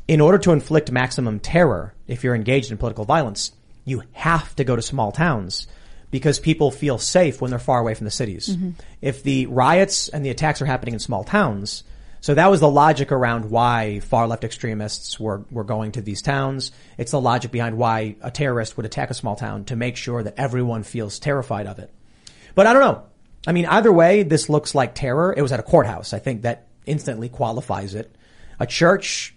in order to inflict maximum terror, if you're engaged in political violence, you have to go to small towns because people feel safe when they're far away from the cities. Mm-hmm. If the riots and the attacks are happening in small towns, so that was the logic around why far left extremists were, were going to these towns. It's the logic behind why a terrorist would attack a small town to make sure that everyone feels terrified of it. But I don't know. I mean, either way, this looks like terror. It was at a courthouse. I think that instantly qualifies it. A church,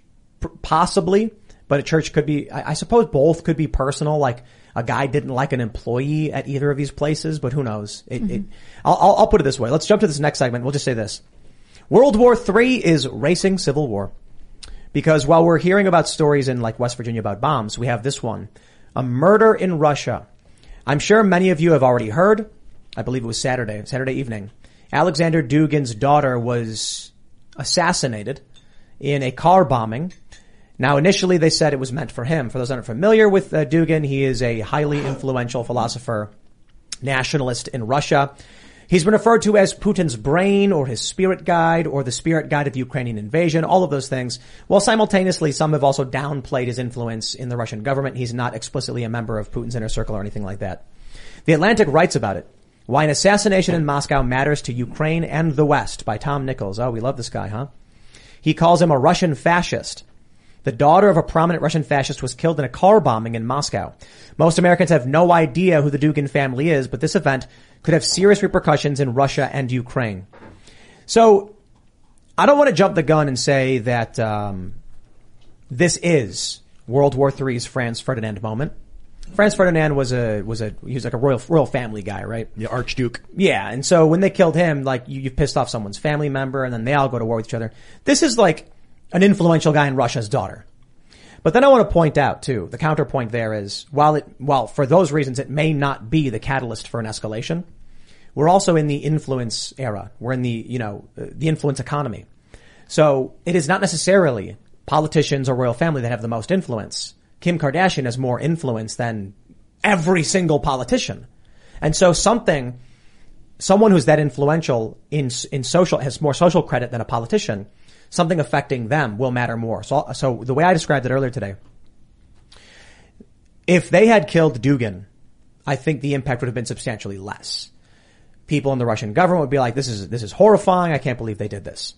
possibly, but a church could be, I, I suppose both could be personal. Like a guy didn't like an employee at either of these places, but who knows? It, it, mm-hmm. I'll, I'll, I'll put it this way. Let's jump to this next segment. We'll just say this. World War III is racing civil war. Because while we're hearing about stories in like West Virginia about bombs, we have this one. A murder in Russia. I'm sure many of you have already heard. I believe it was Saturday, Saturday evening. Alexander Dugin's daughter was assassinated in a car bombing. Now, initially they said it was meant for him. For those that aren't familiar with uh, Dugin, he is a highly influential philosopher, nationalist in Russia. He's been referred to as Putin's brain or his spirit guide or the spirit guide of Ukrainian invasion, all of those things. While simultaneously, some have also downplayed his influence in the Russian government. He's not explicitly a member of Putin's inner circle or anything like that. The Atlantic writes about it. Why an assassination in Moscow matters to Ukraine and the West by Tom Nichols. Oh, we love this guy, huh? He calls him a Russian fascist. The daughter of a prominent Russian fascist was killed in a car bombing in Moscow. Most Americans have no idea who the Dugin family is, but this event could have serious repercussions in Russia and Ukraine. So, I don't want to jump the gun and say that um, this is World War III's Franz Ferdinand moment. Franz Ferdinand was a was a he was like a royal royal family guy, right? The Archduke. Yeah, and so when they killed him, like you, you pissed off someone's family member, and then they all go to war with each other. This is like an influential guy in Russia's daughter. But then I want to point out too, the counterpoint there is, while it, while for those reasons it may not be the catalyst for an escalation, we're also in the influence era. We're in the, you know, the influence economy. So it is not necessarily politicians or royal family that have the most influence. Kim Kardashian has more influence than every single politician. And so something, someone who's that influential in, in social, has more social credit than a politician, something affecting them will matter more. So, so the way I described it earlier today, if they had killed Dugin, I think the impact would have been substantially less. People in the Russian government would be like, this is, this is horrifying. I can't believe they did this.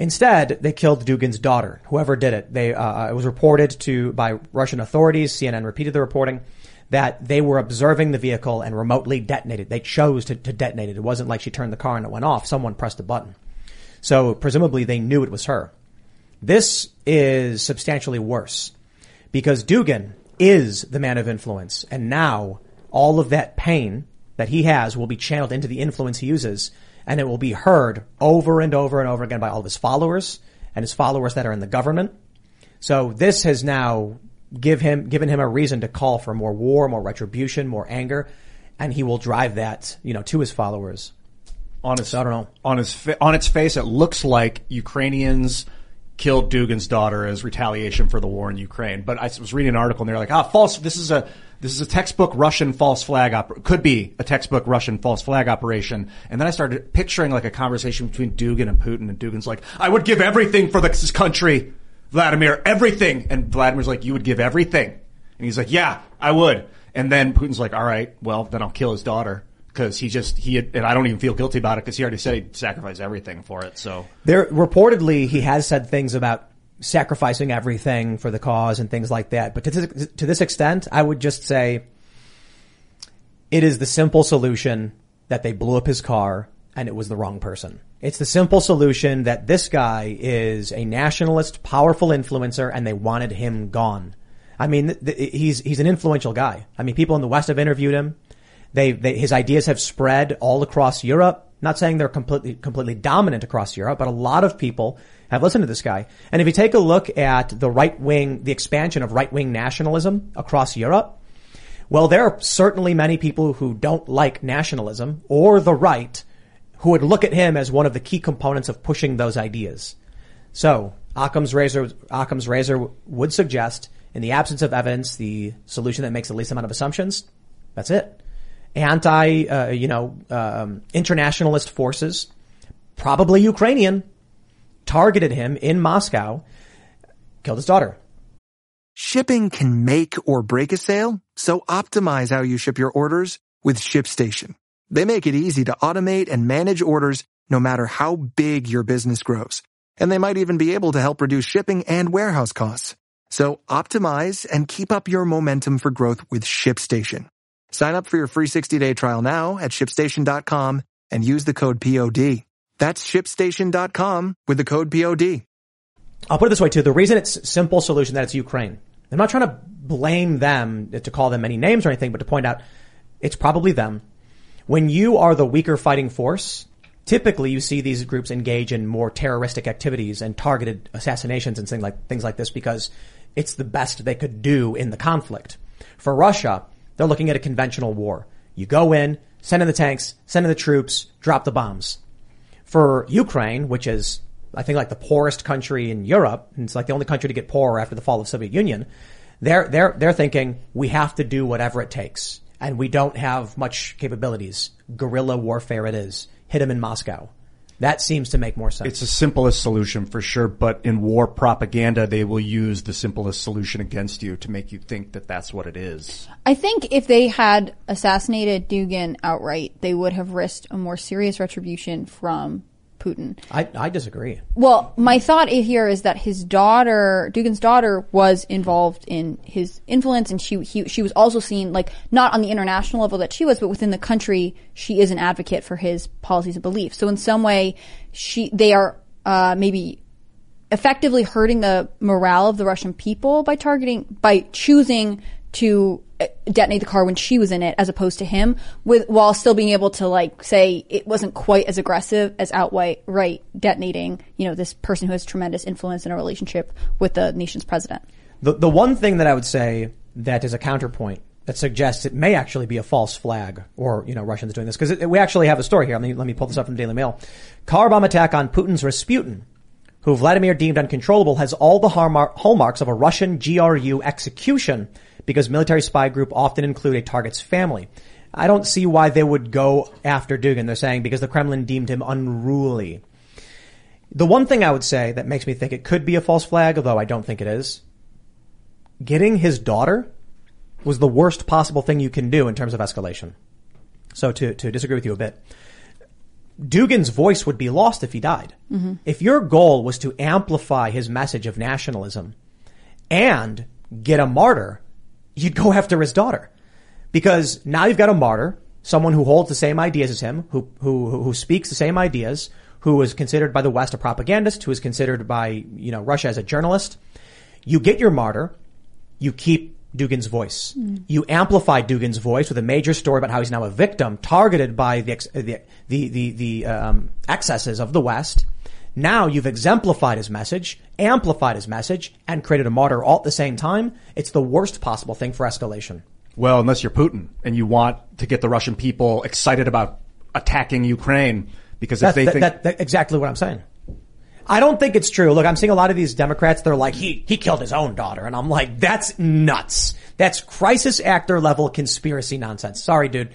Instead, they killed Dugin's daughter. Whoever did it, they uh, it was reported to by Russian authorities. CNN repeated the reporting that they were observing the vehicle and remotely detonated. They chose to, to detonate it. It wasn't like she turned the car and it went off. Someone pressed a button. So presumably they knew it was her. This is substantially worse because Dugin is the man of influence, and now all of that pain that he has will be channeled into the influence he uses and it will be heard over and over and over again by all of his followers and his followers that are in the government. So this has now give him, given him a reason to call for more war, more retribution, more anger, and he will drive that, you know, to his followers. On his, I don't know. On his, fa- on its face, it looks like Ukrainians killed Dugin's daughter as retaliation for the war in Ukraine. But I was reading an article and they're like, ah, false. This is a this is a textbook Russian false flag op- could be a textbook Russian false flag operation. And then I started picturing like a conversation between Dugin and Putin, and Dugin's like, I would give everything for this country, Vladimir, everything. And Vladimir's like, you would give everything, and he's like, yeah, I would. And then Putin's like, all right, well then I'll kill his daughter because he just he had, and I don't even feel guilty about it because he already said he'd sacrifice everything for it. So There, reportedly, he has said things about sacrificing everything for the cause and things like that. But to this, to this extent, I would just say it is the simple solution that they blew up his car and it was the wrong person. It's the simple solution that this guy is a nationalist, powerful influencer and they wanted him gone. I mean, th- th- he's, he's an influential guy. I mean, people in the West have interviewed him. They, they, his ideas have spread all across Europe. Not saying they're completely, completely dominant across Europe, but a lot of people have listened to this guy. And if you take a look at the right wing, the expansion of right wing nationalism across Europe, well, there are certainly many people who don't like nationalism or the right who would look at him as one of the key components of pushing those ideas. So Occam's razor, Occam's razor would suggest in the absence of evidence, the solution that makes the least amount of assumptions, that's it anti, uh, you know, um, internationalist forces, probably Ukrainian, targeted him in Moscow, killed his daughter. Shipping can make or break a sale, so optimize how you ship your orders with ShipStation. They make it easy to automate and manage orders no matter how big your business grows. And they might even be able to help reduce shipping and warehouse costs. So optimize and keep up your momentum for growth with ShipStation. Sign up for your free 60-day trial now at shipstation.com and use the code POD. That's shipstation.com with the code POD. I'll put it this way too. The reason it's simple solution that it's Ukraine. I'm not trying to blame them to call them any names or anything, but to point out it's probably them. When you are the weaker fighting force, typically you see these groups engage in more terroristic activities and targeted assassinations and things like, things like this because it's the best they could do in the conflict. For Russia, they're looking at a conventional war. You go in, send in the tanks, send in the troops, drop the bombs. For Ukraine, which is, I think, like the poorest country in Europe, and it's like the only country to get poorer after the fall of the Soviet Union, they're, they're, they're thinking, we have to do whatever it takes. And we don't have much capabilities. Guerrilla warfare it is. Hit them in Moscow. That seems to make more sense. It's the simplest solution for sure, but in war propaganda, they will use the simplest solution against you to make you think that that's what it is. I think if they had assassinated Dugin outright, they would have risked a more serious retribution from Putin. I, I disagree. Well, my thought here is that his daughter, Dugin's daughter, was involved in his influence, and she he, she was also seen like not on the international level that she was, but within the country, she is an advocate for his policies and beliefs. So in some way, she they are uh, maybe effectively hurting the morale of the Russian people by targeting by choosing to uh, detonate the car when she was in it as opposed to him with while still being able to like say it wasn't quite as aggressive as outright right detonating you know this person who has tremendous influence in a relationship with the nation's president The, the one thing that I would say that is a counterpoint that suggests it may actually be a false flag or, you know, Russians doing this, because we actually have a story here. Let me, let me pull this up from the Daily Mail. Car bomb attack on Putin's Rasputin, who Vladimir deemed uncontrollable, has all the hallmark- hallmarks of a Russian GRU execution because military spy group often include a target's family. I don't see why they would go after Dugin. They're saying because the Kremlin deemed him unruly. The one thing I would say that makes me think it could be a false flag, although I don't think it is, getting his daughter was the worst possible thing you can do in terms of escalation. So to, to disagree with you a bit, Dugin's voice would be lost if he died. Mm-hmm. If your goal was to amplify his message of nationalism and get a martyr, you'd go after his daughter. Because now you've got a martyr, someone who holds the same ideas as him, who, who, who speaks the same ideas, who is considered by the West a propagandist, who is considered by, you know, Russia as a journalist. You get your martyr, you keep Dugin's voice. You amplify Dugin's voice with a major story about how he's now a victim targeted by the ex- the the the, the um, excesses of the West. Now you've exemplified his message, amplified his message, and created a martyr all at the same time. It's the worst possible thing for escalation. Well, unless you're Putin and you want to get the Russian people excited about attacking Ukraine because if That's they that, think that- that- exactly what I'm saying. I don't think it's true. Look, I'm seeing a lot of these Democrats. They're like, he he killed his own daughter, and I'm like, that's nuts. That's crisis actor level conspiracy nonsense. Sorry, dude.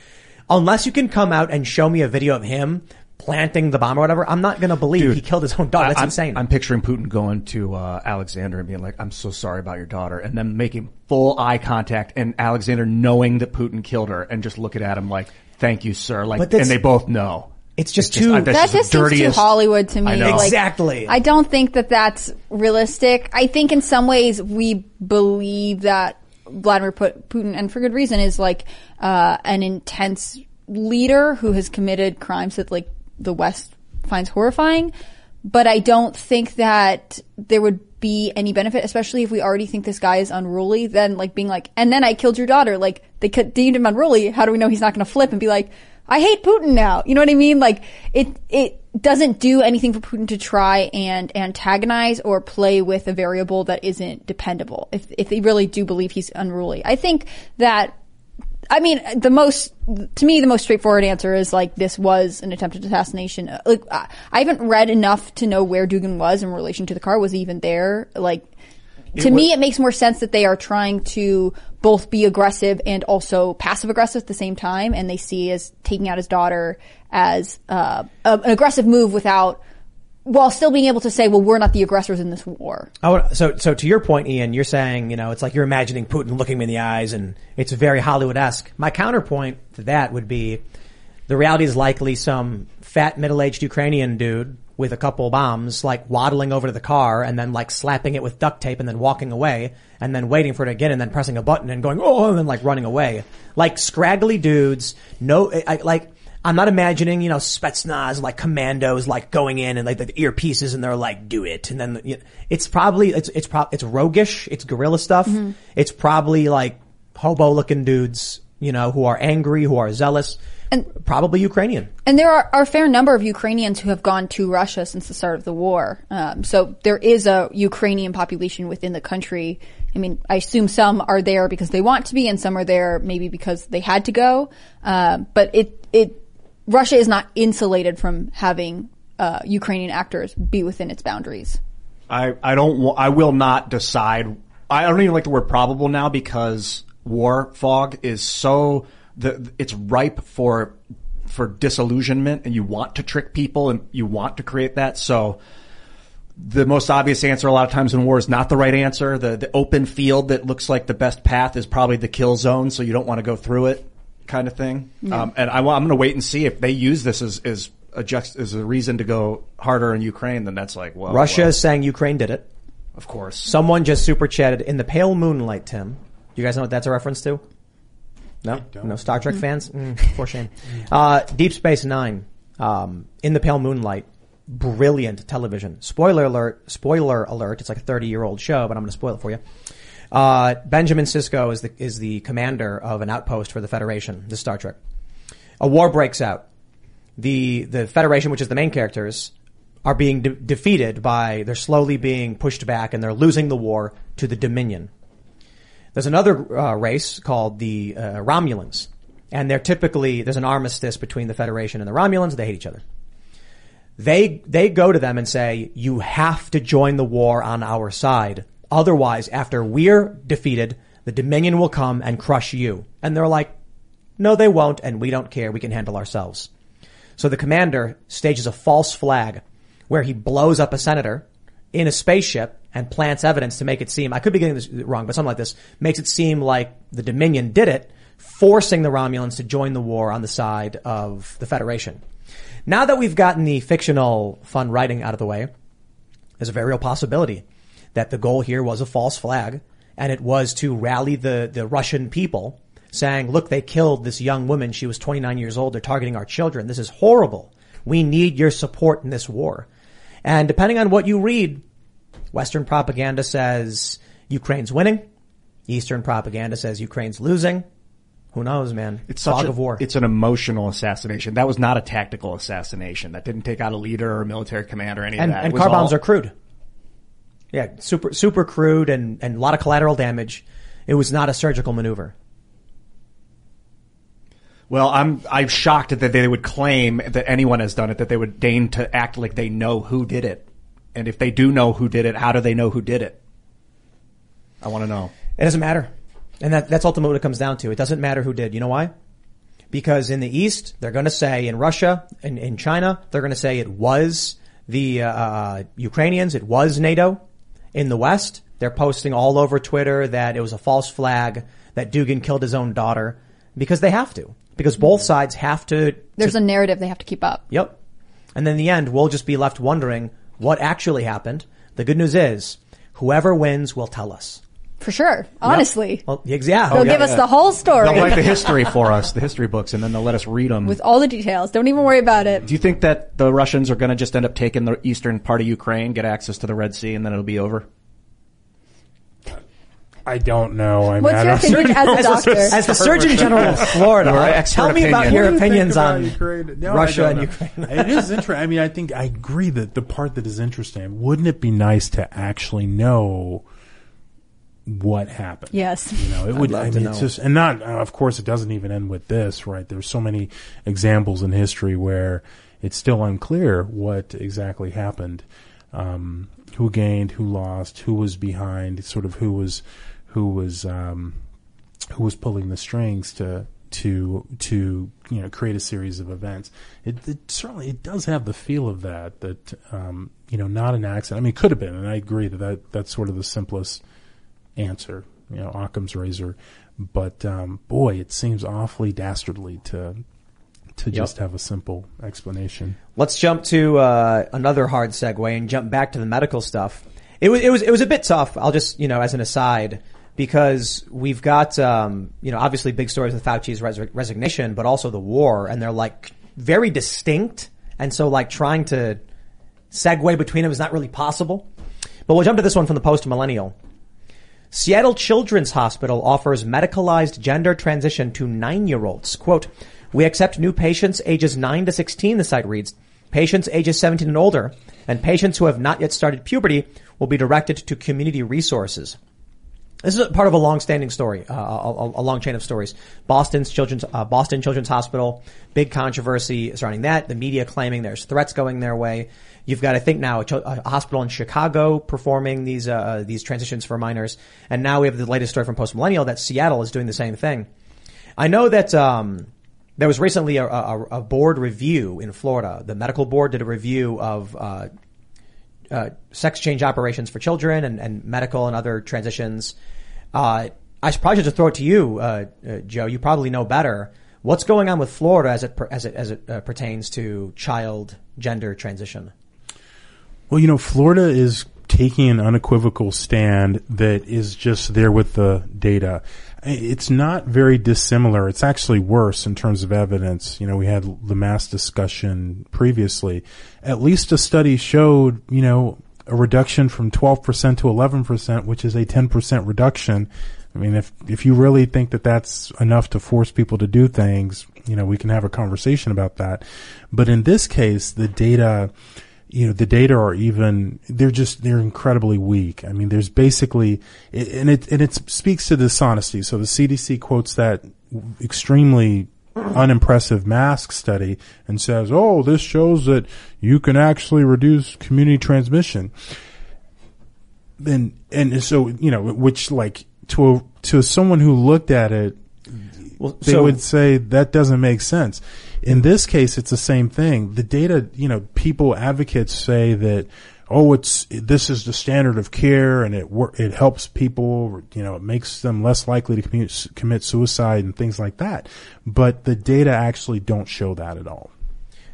Unless you can come out and show me a video of him planting the bomb or whatever, I'm not going to believe Dude, he killed his own daughter. That's I- I'm, insane. I'm picturing Putin going to uh, Alexander and being like, "I'm so sorry about your daughter," and then making full eye contact, and Alexander knowing that Putin killed her, and just looking at him like, "Thank you, sir." Like, But and they both know. It's just It's too- uh, that's that just the just seems too Hollywood to me. I know. Like, Exactly. I don't think that that's realistic. I think in some ways we believe that Vladimir Putin, and for good reason, is like uh, an intense leader who has committed crimes that like the West finds horrifying. But I don't think that there would be any benefit, especially if we already think this guy is unruly. Then like being like, and then I killed your daughter. Like they deemed him unruly. How do we know he's not going to flip and be like, I hate Putin now? You know what I mean? Like it it doesn't do anything for Putin to try and antagonize or play with a variable that isn't dependable. If if they really do believe he's unruly, I think that I mean, the most, to me, the most straightforward answer is like this was an attempted assassination. Uh, Like, I haven't read enough to know where Dugin was in relation to the car. Was he even there? Like, to me, it makes more sense that they are trying to both be aggressive and also passive aggressive at the same time, and they see as taking out his daughter as uh, a- an aggressive move without, while still being able to say, "Well, we're not the aggressors in this war." So, so to your point, Ian, you're saying, you know, it's like you're imagining Putin looking me in the eyes and it's very Hollywood-esque. My counterpoint to that would be the reality is likely some fat middle-aged Ukrainian dude with a couple bombs, like waddling over to the car and then like slapping it with duct tape and then walking away and then waiting for it again and then pressing a button and going, oh, and then like running away. Like scraggly dudes, no, I- like, I'm not imagining, you know, Spetsnaz, like commandos, like going in and like the earpieces and they're like, do it. And then you know, it's probably, it's, it's it's roguish. It's guerrilla stuff. It's probably like hobo looking dudes, you know, who are angry, who are zealous and probably Ukrainian. And there are, are a fair number of Ukrainians who have gone to Russia since the start of the war. Um, so there is a Ukrainian population within the country. I mean, I assume some are there because they want to be, and some are there maybe because they had to go. Uh, but it it Russia is not insulated from having uh, Ukrainian actors be within its boundaries. I, I don't I will not decide. I don't even like the word probable now because war fog is so the it's ripe for for disillusionment and you want to trick people and you want to create that. So the most obvious answer a lot of times in war is not the right answer. The the open field that looks like the best path is probably the kill zone, so you don't want to go through it, kind of thing. Um, and I, am going to wait and see if they use this as as a juxt- as a reason to go harder in Ukraine. Then that's like well, Russia well, is saying Ukraine did it. of course. Someone just super chatted in the pale moonlight, Tim. Do you guys know what that's a reference to? No, no Star Trek fans. Mm, for shame. Uh, Deep Space Nine. Um, in the pale moonlight. Brilliant television. Spoiler alert. Spoiler alert. It's like a thirty-year-old show, but I'm going to spoil it for you. Uh, Benjamin Sisko is the is the commander of an outpost for the Federation. The Star Trek. A war breaks out. The the Federation, which is the main characters, are being de- defeated by. They're slowly being pushed back, and they're losing the war to the Dominion. There's another uh, race called the uh, Romulans, and they're typically there's an armistice between the Federation and the Romulans. They hate each other. They they go to them and say, "You have to join the war on our side. Otherwise, after we're defeated, the Dominion will come and crush you." And they're like, "No, they won't, and we don't care. We can handle ourselves." So the commander stages a false flag where he blows up a senator in a spaceship and plants evidence to make it seem, I could be getting this wrong, but something like this, makes it seem like the Dominion did it, forcing the Romulans to join the war on the side of the Federation. Now that we've gotten the fictional fun writing out of the way, there's a very real possibility that the goal here was a false flag and it was to rally the, the Russian people saying, look, they killed this young woman. She was 29 years old. They're targeting our children. This is horrible. We need your support in this war. And depending on what you read, Western propaganda says Ukraine's winning. Eastern propaganda says Ukraine's losing. Who knows, man? It's fog such a, of war. It's an emotional assassination. That was not a tactical assassination. That didn't take out a leader or a military commander or any and, of that. and car bombs all- are crude. Yeah, super super crude and and a lot of collateral damage. It was not a surgical maneuver. Well, I'm I'm shocked that they would claim that anyone has done it. That they would deign to act like they know who did it, and if they do know who did it, how do they know who did it? I want to know. It doesn't matter. And that, that's ultimately what it comes down to. It doesn't matter who did. You know why? Because in the East, they're going to say in Russia and in China, they're going to say it was the uh, uh, Ukrainians, it was NATO. In the West, they're posting all over Twitter that it was a false flag, that Dugin killed his own daughter, because they have to. Because both mm-hmm. sides have to. There's to a narrative they have to keep up. Yep. And then in the end, we'll just be left wondering what actually happened. The good news is, whoever wins will tell us. For sure. Honestly. Well, yeah. They'll oh, give us the whole story They'll write the [laughs] history for us, the history books, and then they'll let us read them. with all the details. Don't even worry about it. do you think that the Russians are going to just end up taking the eastern part of Ukraine, get access to the Red Sea, and then it'll be over? I don't know. I mean, What's I your don't opinion [laughs] as a doctor? As the Surgeon General of Florida, Your expert tell me about your What do you think opinions about on Ukraine? No, Russia and. Ukraine. it is interesting. I mean, I think I agree that the part that is interesting. Wouldn't it be nice to actually know what happened? Yes. You know, it would. love I to mean, it's just, and not. Uh, of course, it doesn't even end with this, right? There's so many examples in history where it's still unclear what exactly happened, um, who gained, who lost, who was behind, sort of who was, who was, um, who was pulling the strings to to to you know create a series of events. It, it certainly it does have the feel of that that um, you know not an accident. I mean, it could have been, and I agree that, that that's sort of the simplest answer. You know, Occam's razor, but um, boy, it seems awfully dastardly to to just have a simple explanation. Let's jump to uh, another hard segue and jump back to the medical stuff. It was it was it was a bit tough. I'll just you know as an aside because we've got um, you know obviously big stories with Fauci's res- resignation, but also the war, and they're like very distinct, and so like trying to segue between them is not really possible. But we'll jump to this one from the post millennial. Seattle Children's Hospital offers medicalized gender transition to nine-year-olds. Quote, we accept new patients ages 9 to 16, the site reads. Patients ages 17 and older and patients who have not yet started puberty will be directed to community resources. This is part of a long-standing story, uh, a, a, a long chain of stories. Boston's children's, uh, Boston Children's Hospital, big controversy surrounding that. The media claiming there's threats going their way. You've got, I think now, a, a hospital in Chicago performing these uh, these transitions for minors, and now we have the latest story from Post Millennial that Seattle is doing the same thing. I know that um, there was recently a, a, a board review in Florida. The medical board did a review of uh, uh, sex change operations for children and, and medical and other transitions. Uh, I should probably just throw it to you, uh, uh, Joe. You probably know better. What's going on with Florida as it as it as it uh, pertains to child gender transition? Well, you know, Florida is taking an unequivocal stand that is just there with the data. It's not very dissimilar. It's actually worse in terms of evidence. You know, we had the mass discussion previously. At least a study showed, you know, a reduction from 12% to 11%, which is a 10% reduction. I mean, if, if you really think that that's enough to force people to do things, you know, we can have a conversation about that. But in this case, the data, you know, the data are even, they're just, they're incredibly weak. I mean, there's basically, and it, and it speaks to dishonesty. So the CDC quotes that extremely unimpressive mask study and says, oh, this shows that you can actually reduce community transmission. And, and so, you know, which like to a, to someone who looked at it, Well, they so- would say that doesn't make sense. In this case, it's the same thing. The data, you know, people advocates say that, oh, it's this is the standard of care, and it it helps people, you know, it makes them less likely to commute, commit suicide and things like that. But the data actually don't show that at all.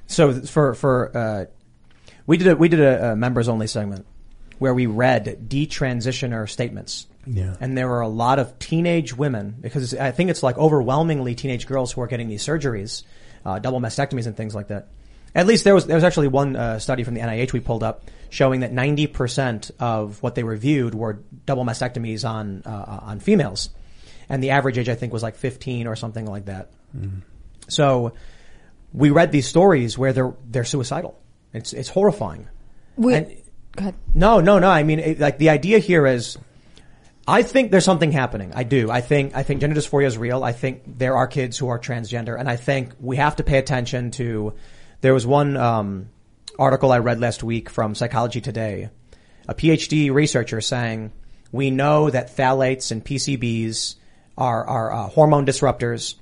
So for for uh, we did a, we did a, a members only segment where we read detransitioner statements. Yeah. And there are a lot of teenage women because I think it's like overwhelmingly teenage girls who are getting these surgeries, uh, double mastectomies and things like that. At least there was there was actually one uh, study from the NIH we pulled up showing that 90% of what they reviewed were double mastectomies on uh, on females, and the average age I think was like 15 or something like that. So we read these stories where they're they're suicidal. It's it's horrifying. We, And- go ahead. No, no, no. I mean, it, like the idea here is, I think there's something happening. I do. I think I think gender dysphoria is real. I think there are kids who are transgender, and I think we have to pay attention to. There was one um, article I read last week from Psychology Today, a PhD researcher saying we know that phthalates and PCBs are are uh, hormone disruptors.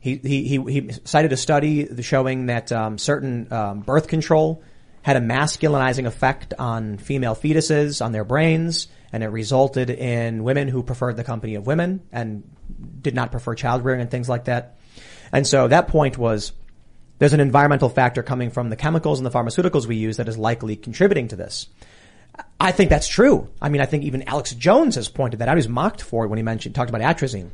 He, he, he, he cited a study showing that um, certain um, birth control had a masculinizing effect on female fetuses, on their brains, and it resulted in women who preferred the company of women and did not prefer childbearing and things like that. And so that point was there's an environmental factor coming from the chemicals and the pharmaceuticals we use that is likely contributing to this. I think that's true. I mean, I think even Alex Jones has pointed that out. He was mocked for it when he mentioned, talked about atrazine.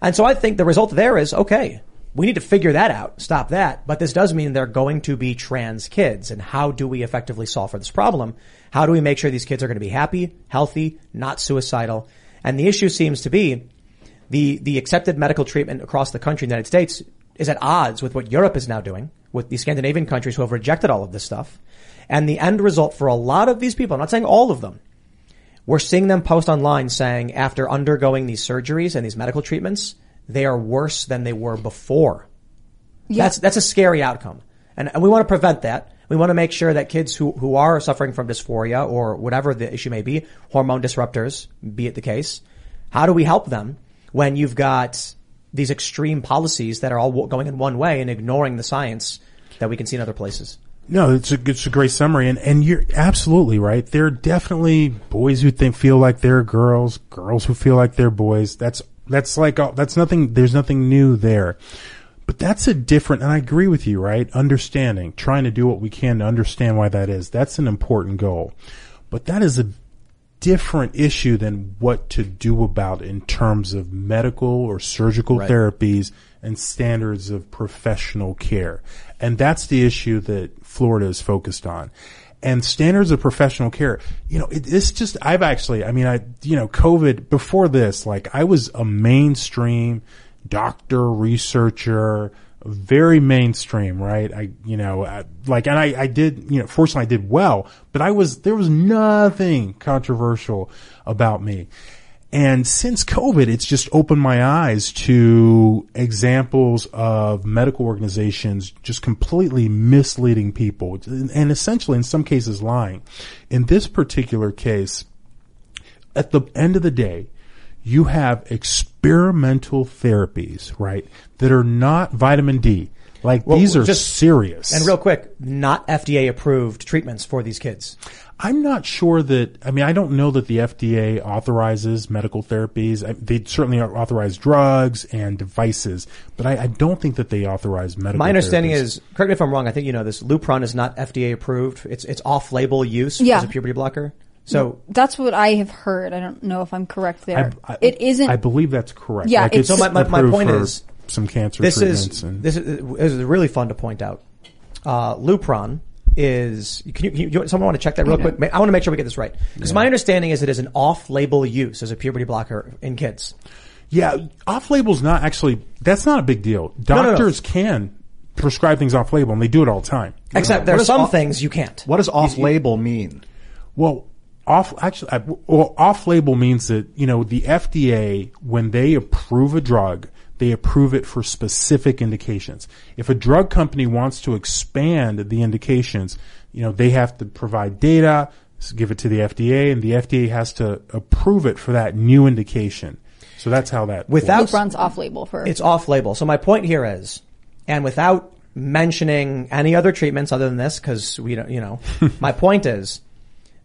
And so I think the result there is, okay, we need to figure that out, stop that. But this does mean they're going to be trans kids. And how do we effectively solve for this problem? How do we make sure these kids are going to be happy, healthy, not suicidal? And the issue seems to be the, the accepted medical treatment across the country in the United States is at odds with what Europe is now doing, with the Scandinavian countries who have rejected all of this stuff. And the end result for a lot of these people, I'm not saying all of them, we're seeing them post online saying after undergoing these surgeries and these medical treatments, they are worse than they were before. Yeah. That's that's a scary outcome, and, and we want to prevent that. We want to make sure that kids who who are suffering from dysphoria or whatever the issue may be, hormone disruptors, be it the case, how do we help them when you've got these extreme policies that are all going in one way and ignoring the science that we can see in other places? No, it's a it's a great summary, and and you're absolutely right. There are definitely boys who think feel like they're girls, girls who feel like they're boys. That's that's like uh, that's nothing. There's nothing new there, but that's a different. And I agree with you, right? Understanding, trying to do what we can to understand why that is. That's an important goal, but that is a different issue than what to do about in terms of medical or surgical Right. therapies and standards of professional care. And that's the issue that Florida is focused on. And standards of professional care, you know, it, it's just, I've actually, I mean, I, you know, COVID, before this, like I was a mainstream doctor, researcher, very mainstream, right? I, you know, I, like, and I, I did, you know, fortunately I did well, but I was, there was nothing controversial about me. And since COVID, it's just opened my eyes to examples of medical organizations just completely misleading people and essentially in some cases lying. In this particular case, at the end of the day, you have experimental therapies, right? That are not vitamin D. Like Well, these are just- serious. And real quick, not FDA approved treatments for these kids. I'm not sure that. I mean, I don't know that the FDA authorizes medical therapies. I, they certainly authorize drugs and devices, but I, I don't think that they authorize medical. My understanding therapies. is, correct me if I'm wrong. I think you know this. Lupron is not FDA approved. It's it's off label use Yeah. as a puberty blocker. So That's what I have heard. I don't know if I'm correct there. I, I- it isn't. I believe that's correct. Yeah, like it's- it's So my- my- my approved point for is, some cancer this treatments is and this is, this is really fun to point out. Uh, Lupron is can you, can you someone want to check that real quick? I want to make sure we get this right because my understanding is it is an off-label use as a puberty blocker in kids. Yeah, off label's not actually, that's not a big deal. no, no. Doctors can prescribe things off label and they do it all the time. Except there What are some off- things you can't. What does off-label mean? Well, off actually, well, off label means that you know the FDA when they approve a drug, they approve it for specific indications. If a drug company wants to expand the indications, you know they have to provide data, give it to the FDA, and the FDA has to approve it for that new indication. So that's how that Without Lupron's off label for It's off label. So my point here is, and without mentioning any other treatments other than this, because we don't, you know, [laughs] my point is,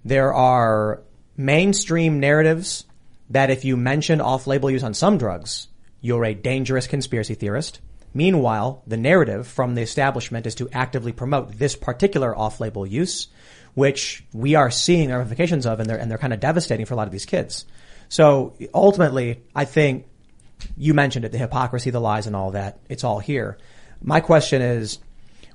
there are mainstream narratives that if you mention off-label use on some drugs, you're a dangerous conspiracy theorist. Meanwhile, the narrative from the establishment is to actively promote this particular off-label use, which we are seeing ramifications of, and they're and they're kind of devastating for a lot of these kids. So ultimately, I think you mentioned it, the hypocrisy, the lies, and all that. It's all here. My question is,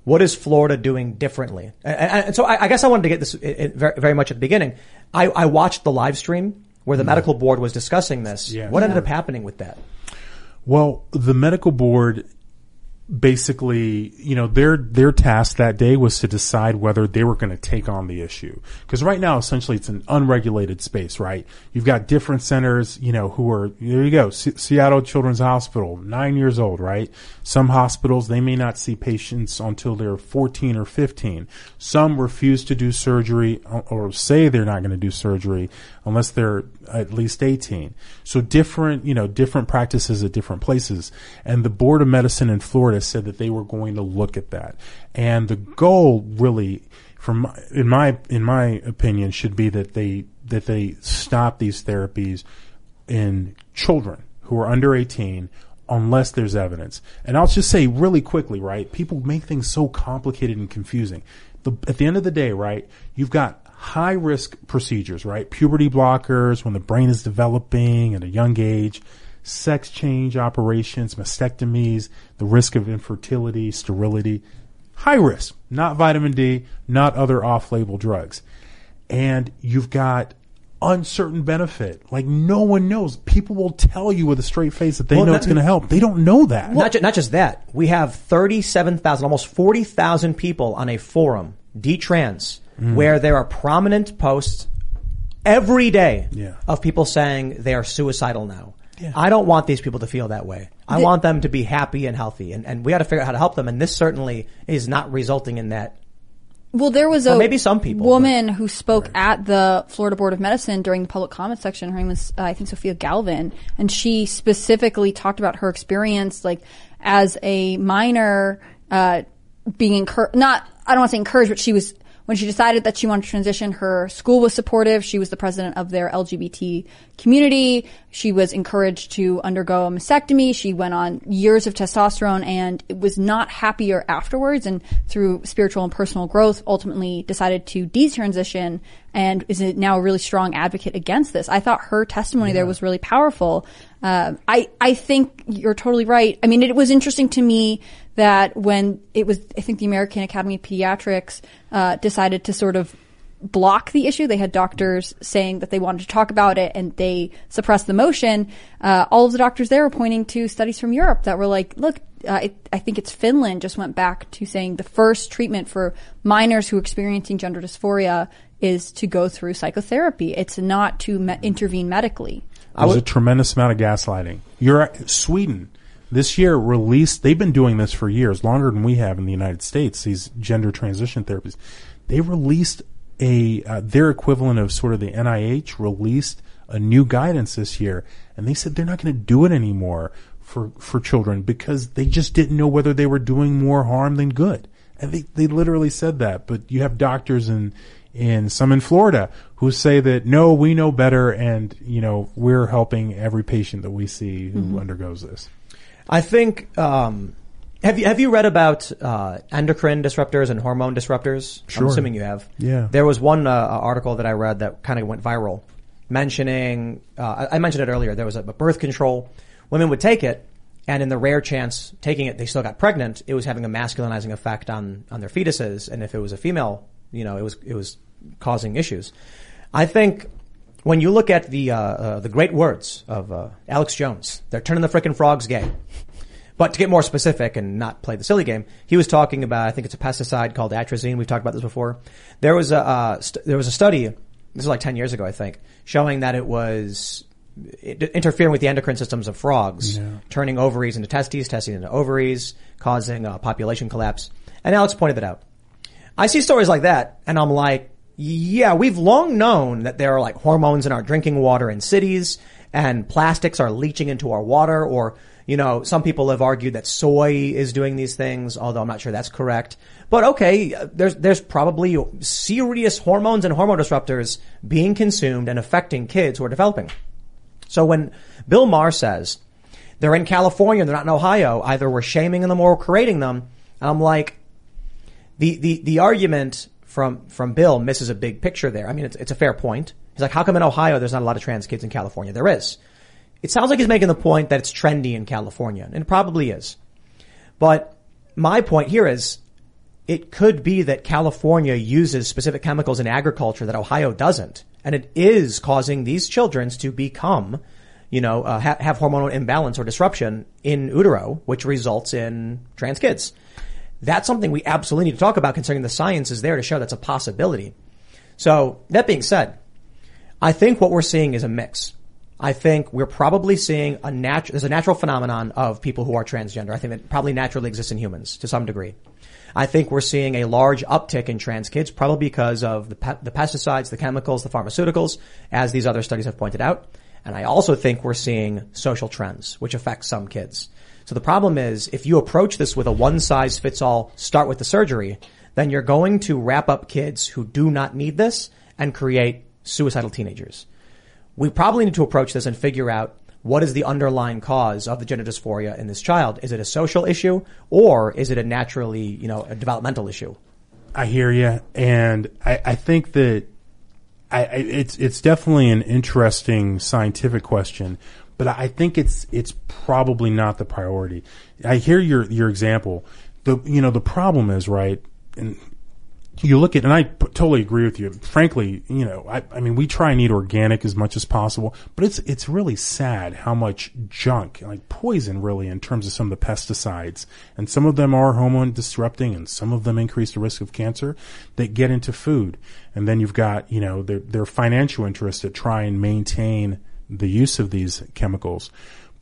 what is Florida doing differently? And, and- so I, I guess I wanted to get this very, very much at the beginning. I, I watched the live stream where the mm-hmm. medical board was discussing this. Yeah. What ended up happening with that? Well, the medical board basically, you know, their their task that day was to decide whether they were going to take on the issue. Because right now, essentially, it's an unregulated space, right? You've got different centers, you know, who are there. You go, Se- Seattle Children's Hospital, nine years old, right? Some hospitals they may not see patients until they're fourteen or fifteen. Some refuse to do surgery or- or say they're not going to do surgery unless they're at least 18. So different, you know, different practices at different places. And the Board of Medicine in Florida said that they were going to look at that. And the goal really, from in my, in my opinion, should be that they, that they stop these therapies in children who are under 18 unless there's evidence. And I'll just say really quickly, right? People make things so complicated and confusing. The, at the end of the day, right? You've got high risk procedures, right? Puberty blockers when the brain is developing at a young age, sex change operations, mastectomies, the risk of infertility, sterility, high risk, not vitamin D, not other off label drugs. And you've got uncertain benefit. Like no one knows. People will tell you with a straight face that they Well, know not- it's going to help. They don't know that. not, ju- not just that. We have 37,000, almost 40,000 people on a forum, D-Trans, Mm. where there are prominent posts every day Yeah. of people saying they are suicidal now. Yeah. I don't want these people to feel that way. I want them to be happy and healthy, and, and we got to figure out how to help them. And this certainly is not resulting in that. Well, there was Or a maybe some people, woman who spoke at the Florida Board of Medicine during the public comment section. Her name was, uh, I think, Sophia Galvin, and she specifically talked about her experience, like as a minor, uh, being encouraged. Not, I don't want to say encouraged, but she was when she decided that she wanted to transition. Her school was supportive. She was the president of their LGBT community. She was encouraged to undergo a mastectomy. She went on years of testosterone and was not happier afterwards. And through spiritual and personal growth, ultimately decided to detransition and is now a really strong advocate against this. I thought her testimony there was really powerful. Uh, I I think you're totally right. I mean, it was interesting to me that when it was, I think the American Academy of Pediatrics uh, decided to sort of block the issue. They had doctors saying that they wanted to talk about it and they suppressed the motion. Uh, all of the doctors there were pointing to studies from Europe that were like, look, uh, it, I think it's Finland just went back to saying the first treatment for minors who are experiencing gender dysphoria is to go through psychotherapy. It's not to me- intervene medically. There's a tremendous amount of gaslighting. You're Sweden this year released. They've been doing this for years, longer than we have in the United States. These gender transition therapies. They released a uh, their equivalent of sort of the NIH released a new guidance this year, and they said they're not going to do it anymore for for children because they just didn't know whether they were doing more harm than good. And they they literally said that. But you have doctors in in some in Florida who say that no, we know better, and you know we're helping every patient that we see who undergoes this. I think. Um, have you have you read about uh, endocrine disruptors and hormone disruptors? I'm assuming you have. Yeah. There was one uh, article that I read that kind of went viral, mentioning. Uh, I I mentioned it earlier. There was a, a birth control. Women would take it, And in the rare chance taking it, they still got pregnant. It was having a masculinizing effect on, on their fetuses. And if it was a female, you know, it was, it was causing issues. I think when you look at the, uh, uh, the great words of, uh, Alex Jones, they're turning the frickin' frogs gay. But to get more specific and not play the silly game, he was talking about, I think it's a pesticide called atrazine. We've talked about this before. There was a, uh, st- there was a study, this is like 10 years ago, I think, showing that it was interfering with the endocrine systems of frogs, turning ovaries into testes, testes into ovaries, causing uh, population collapse. And Alex pointed that out. I see stories like that and I'm like, yeah, we've long known that there are like hormones in our drinking water in cities and plastics are leaching into our water or, you know, some people have argued that soy is doing these things, although I'm not sure that's correct. But okay, there's, there's probably serious hormones and hormone disruptors being consumed and affecting kids who are developing. So when Bill Maher says they're in California, they're not in Ohio, either we're shaming them or we're creating them, I'm like, the, the, the argument from, from Bill misses a big picture there. I mean, it's, it's a fair point. He's like, how come in Ohio there's not a lot of trans kids in California? There is. It sounds like he's making the point that it's trendy in California, and it probably is. But my point here is, it could be that California uses specific chemicals in agriculture that Ohio doesn't. And it is causing these children to become, you know, uh, ha- have hormonal imbalance or disruption in utero, which results in trans kids. That's something we absolutely need to talk about considering the science is there to show that's a possibility. So that being said, I think what we're seeing is a mix. I think we're probably seeing a natural, there's a natural phenomenon of people who are transgender. I think it probably naturally exists in humans to some degree. I think we're seeing a large uptick in trans kids, probably because of the, pe- the pesticides, the chemicals, the pharmaceuticals, as these other studies have pointed out. And I also think we're seeing social trends, which affect some kids. So the problem is, if you approach this with a one size fits all, start with the surgery, then you're going to wrap up kids who do not need this and create suicidal teenagers. We probably need to approach this and figure out what is the underlying cause of the gender dysphoria in this child? Is it a social issue or is it a naturally, you know, a developmental issue? I hear you, and I, I think that I, I, it's it's definitely an interesting scientific question, but I think it's it's probably not the priority. I hear your your example. The you know the problem is right, and you look at and I p- totally agree with you. Frankly, you know, I, I mean, we try and eat organic as much as possible, but it's it's really sad how much junk, like poison, really, in terms of some of the pesticides, and some of them are hormone disrupting, and some of them increase the risk of cancer that get into food, and then you've got you know their their financial interests that try and maintain the use of these chemicals.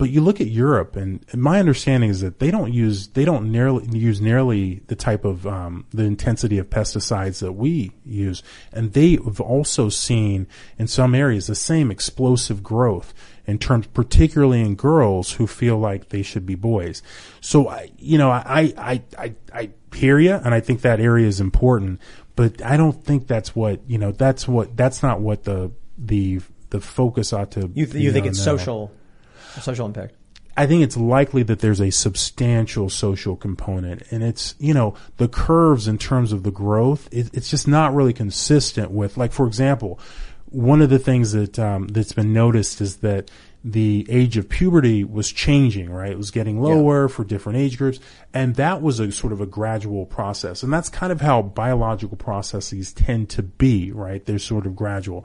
But you look at Europe, and my understanding is that they don't use they don't nearly use nearly the type of um, the intensity of pesticides that we use, and they've also seen in some areas the same explosive growth in terms, particularly in girls who feel like they should be boys. So I, you know, I I I I hear you, and I think that area is important, but I don't think that's what you know. That's what that's not what the the the focus ought to. You, be you think it's now. social, social impact? I think it's likely that there's a substantial social component, and it's you know the curves in terms of the growth. It, it's just not really consistent with, like for example, one of the things that um, that's been noticed is that the age of puberty was changing. Right, it was getting lower for different age groups, and that was a sort of a gradual process, and that's kind of how biological processes tend to be. Right, they're sort of gradual.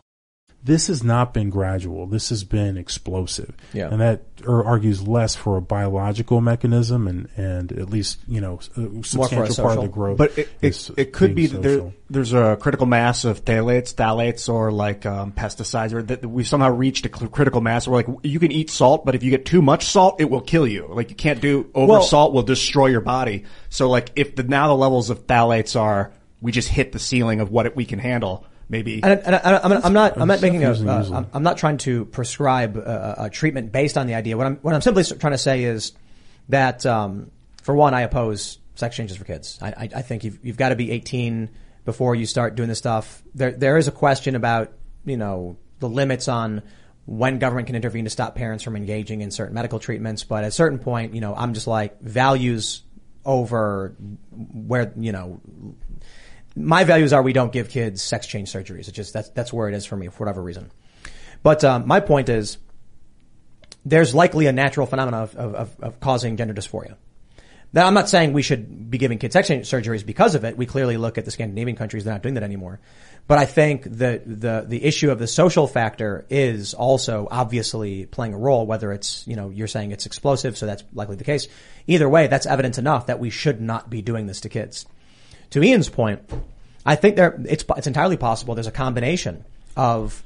This has not been gradual. This has been explosive. Yeah. And that or argues less for a biological mechanism and, and at least, you know, a substantial part of the growth. But it, is it, it could be that there, there's a critical mass of phthalates, phthalates, or like um, pesticides, or that we've somehow reached a critical mass where like you can eat salt, but if you get too much salt, it will kill you. Like you can't do over Well- salt will destroy your body. So like if the now the levels of phthalates are we just hit the ceiling of what it, we can handle, maybe. And, and, and I'm, I'm not. I'm not making a. confusing Uh, usually. I'm, I'm not trying to prescribe a, a treatment based on the idea. What I'm what I'm simply trying to say is that um, for one, I oppose sex changes for kids. I, I, I think you've you've got to be 18 before you start doing this stuff. There there is a question about you know the limits on when government can intervene to stop parents from engaging in certain medical treatments. But at a certain point, you know, I'm just like values over where you know my values are we don't give kids sex change surgeries. It's just that's that's where it is for me for whatever reason. But um, my point is, there's likely a natural phenomenon of, of, of, causing gender dysphoria. Now, I'm not saying we should be giving kids sex change surgeries because of it. We clearly look at the Scandinavian countries; they're not doing that anymore. But I think that the the issue of the social factor is also obviously playing a role. Whether it's you know you're saying it's explosive, so that's likely the case. Either way, that's evidence enough that we should not be doing this to kids to Ian's point, I think there it's it's entirely possible there's a combination of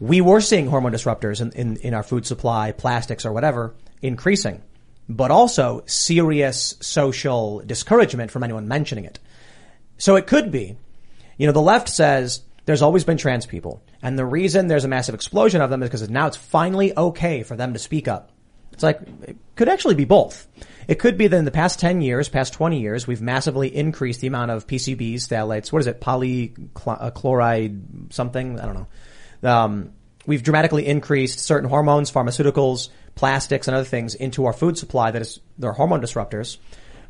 we were seeing hormone disruptors in, in, in our food supply, plastics or whatever, increasing, but also serious social discouragement from anyone mentioning it. So it could be, you know, the left says there's always been trans people, and the reason there's a massive explosion of them is because now it's finally okay for them to speak up. It's like, it could actually be both. It could be that in the past 10 years, past 20 years, we've massively increased the amount of PCBs, phthalates, what is it, polychloride something? I don't know. Um, we've dramatically increased certain hormones, pharmaceuticals, plastics, and other things into our food supply that is, they're hormone disruptors.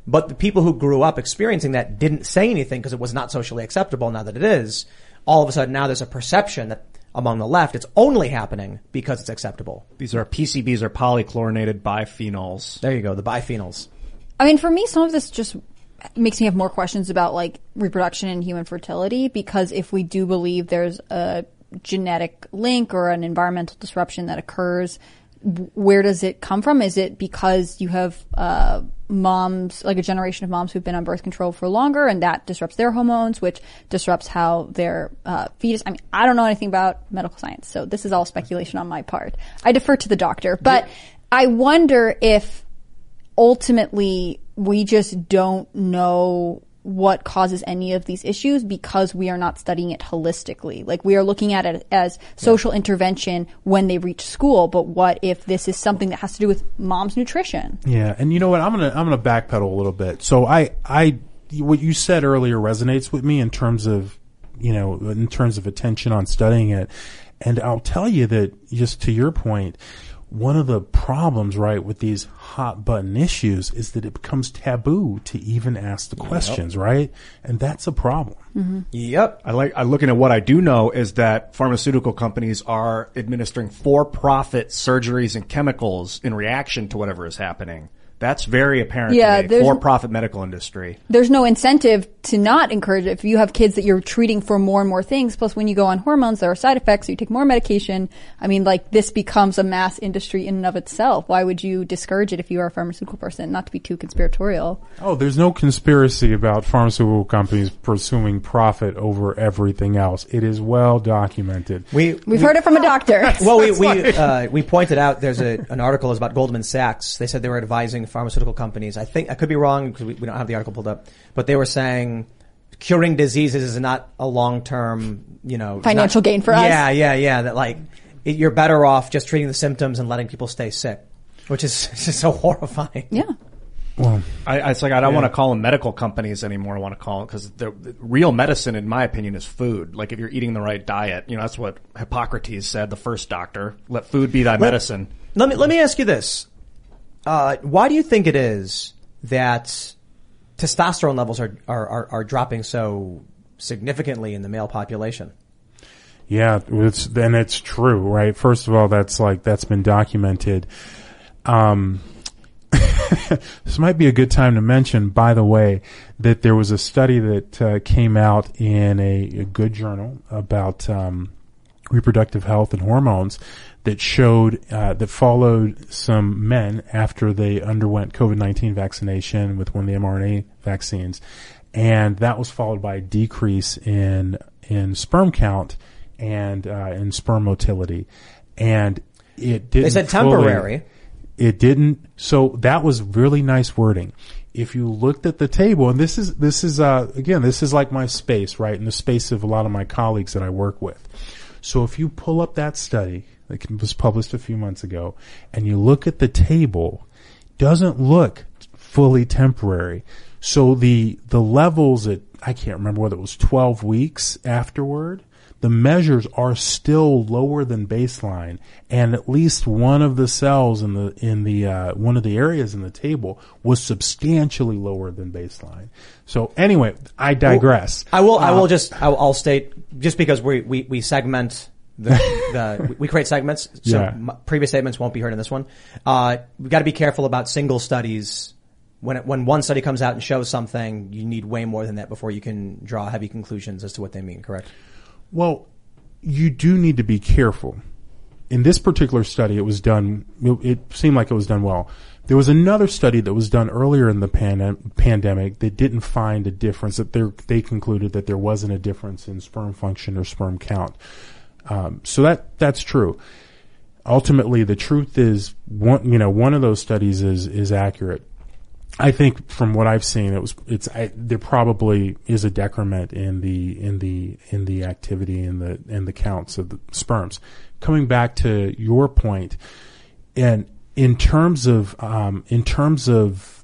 But the people who grew up experiencing that didn't say anything because it was not socially acceptable. Now that it is, all of a sudden now there's a perception that among the left it's only happening because it's acceptable. These are PCBs are polychlorinated biphenyls. There you go, the biphenyls. I mean, for me, some of this just makes me have more questions about like reproduction and human fertility because if we do believe there's a genetic link or an environmental disruption that occurs, w- where does it come from? Is it because you have uh, moms, like a generation of moms who've been on birth control for longer, and that disrupts their hormones, which disrupts how their uh, fetus? I mean, I don't know anything about medical science, so this is all speculation on my part. I defer to the doctor, but I wonder if ultimately we just don't know what causes any of these issues because we are not studying it holistically. Like we are looking at it as social intervention when they reach school, but what if this is something that has to do with mom's nutrition? Yeah, and you know what? I'm gonna I'm gonna backpedal a little bit. So I I what you said earlier resonates with me in terms of you know in terms of attention on studying it, and I'll tell you that just to your point, one of the problems right with these hot button issues is that it becomes taboo to even ask the questions, right? And that's a problem. Mm-hmm. Yep. I like, I looking at what I do know is that pharmaceutical companies are administering for-profit surgeries and chemicals in reaction to whatever is happening. That's very apparent Yeah, to me. For-profit medical industry. There's no incentive to not encourage it. If you have kids that you're treating for more and more things, plus when you go on hormones, there are side effects, so you take more medication. I mean, like, this becomes a mass industry in and of itself. Why would you discourage it if you are a pharmaceutical person? Not to be too conspiratorial. Oh, there's no conspiracy about pharmaceutical companies pursuing profit over everything else. It is well documented. We We've heard it from a doctor. well, we [laughs] we uh, we pointed out there's a, an article is about Goldman Sachs. They said they were advising pharmaceutical companies. I think I could be wrong because we, we don't have the article pulled up, but they were saying curing diseases is not a long term, you know, Financial not- gain for us. Yeah, yeah, yeah. That like it, you're better off just treating the symptoms and letting people stay sick, which is [laughs] just so horrifying. Yeah. Well, I, it's like I don't Yeah. want to call them medical companies anymore. I want to call them because the real medicine, in my opinion, is food. Like if you're eating the right diet, you know that's what Hippocrates said, the first doctor. Let food be thy medicine. Let me let me ask you this: uh, Why do you think it is that testosterone levels are, are, are, are dropping so significantly in the male population? Yeah, it's then it's true, right? First of all, that's like that's been documented. Um, [laughs] this might be a good time to mention, by the way, that there was a study that uh, came out in a, a good journal about um, reproductive health and hormones that showed uh, that followed some men after they underwent COVID nineteen vaccination with one of the mRNA vaccines, and that was followed by a decrease in in sperm count and uh, in sperm motility, and it didn't. They said fully- temporary. it didn't. So that was really nice wording. if you looked at the table, and this is this is uh, again, this is like my space, right, in the space of a lot of my colleagues that I work with. So if you pull up that study that was published a few months ago, and you look at the table, doesn't look fully temporary. So the the levels at I can't remember whether it was 12 weeks afterward, the measures are still lower than baseline, and at least one of the cells in the in the uh, one of the areas in the table was substantially lower than baseline. So anyway, I digress. I will. I Uh, will just. I will, I'll state just because we we, we segment the, the [laughs] we create segments, so Yeah. m- previous statements won't be heard in this one. Uh, we got to be careful about single studies. When it, when one study comes out and shows something, you need way more than that before you can draw heavy conclusions as to what they mean. Correct? Well, you do need to be careful. In this particular study, it was done, it, seemed like it was done well. There was another study that was done earlier in the pan- pandemic that didn't find a difference, that they concluded that there wasn't a difference in sperm function or sperm count. Um, so that, that's true. Ultimately, the truth is one, you know, one of those studies is, is accurate. I think from what I've seen, it was it's I, there probably is a decrement in the in the in the activity in the in the counts of the sperms. Coming back to your point, and in terms of um, in terms of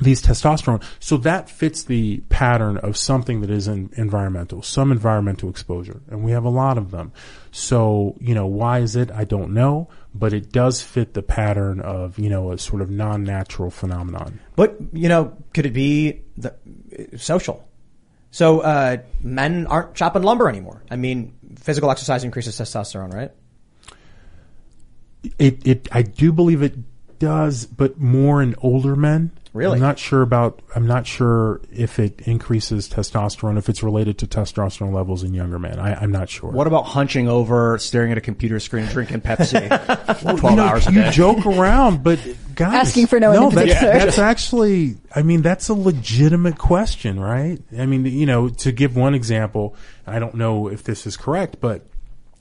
these testosterone, so that fits the pattern of something that is in environmental, some environmental exposure, and we have a lot of them. So you know why is it? I don't know, but it does fit the pattern of you know a sort of non-natural phenomenon. But you know, could it be the, social? So uh, men aren't chopping lumber anymore. I mean, physical exercise increases testosterone, right? It, it, I do believe it does, but more in older men. Really? I'm not sure about, I'm not sure if it increases testosterone, if it's related to testosterone levels in younger men. I, I'm not sure. What about hunching over, staring at a computer screen, drinking Pepsi [laughs] [laughs] 12 you know, hours a day? you joke around, but guys, Asking for no one in that's, particular. that's actually, I mean, that's a legitimate question, right? I mean, you know, to give one example, I don't know if this is correct, but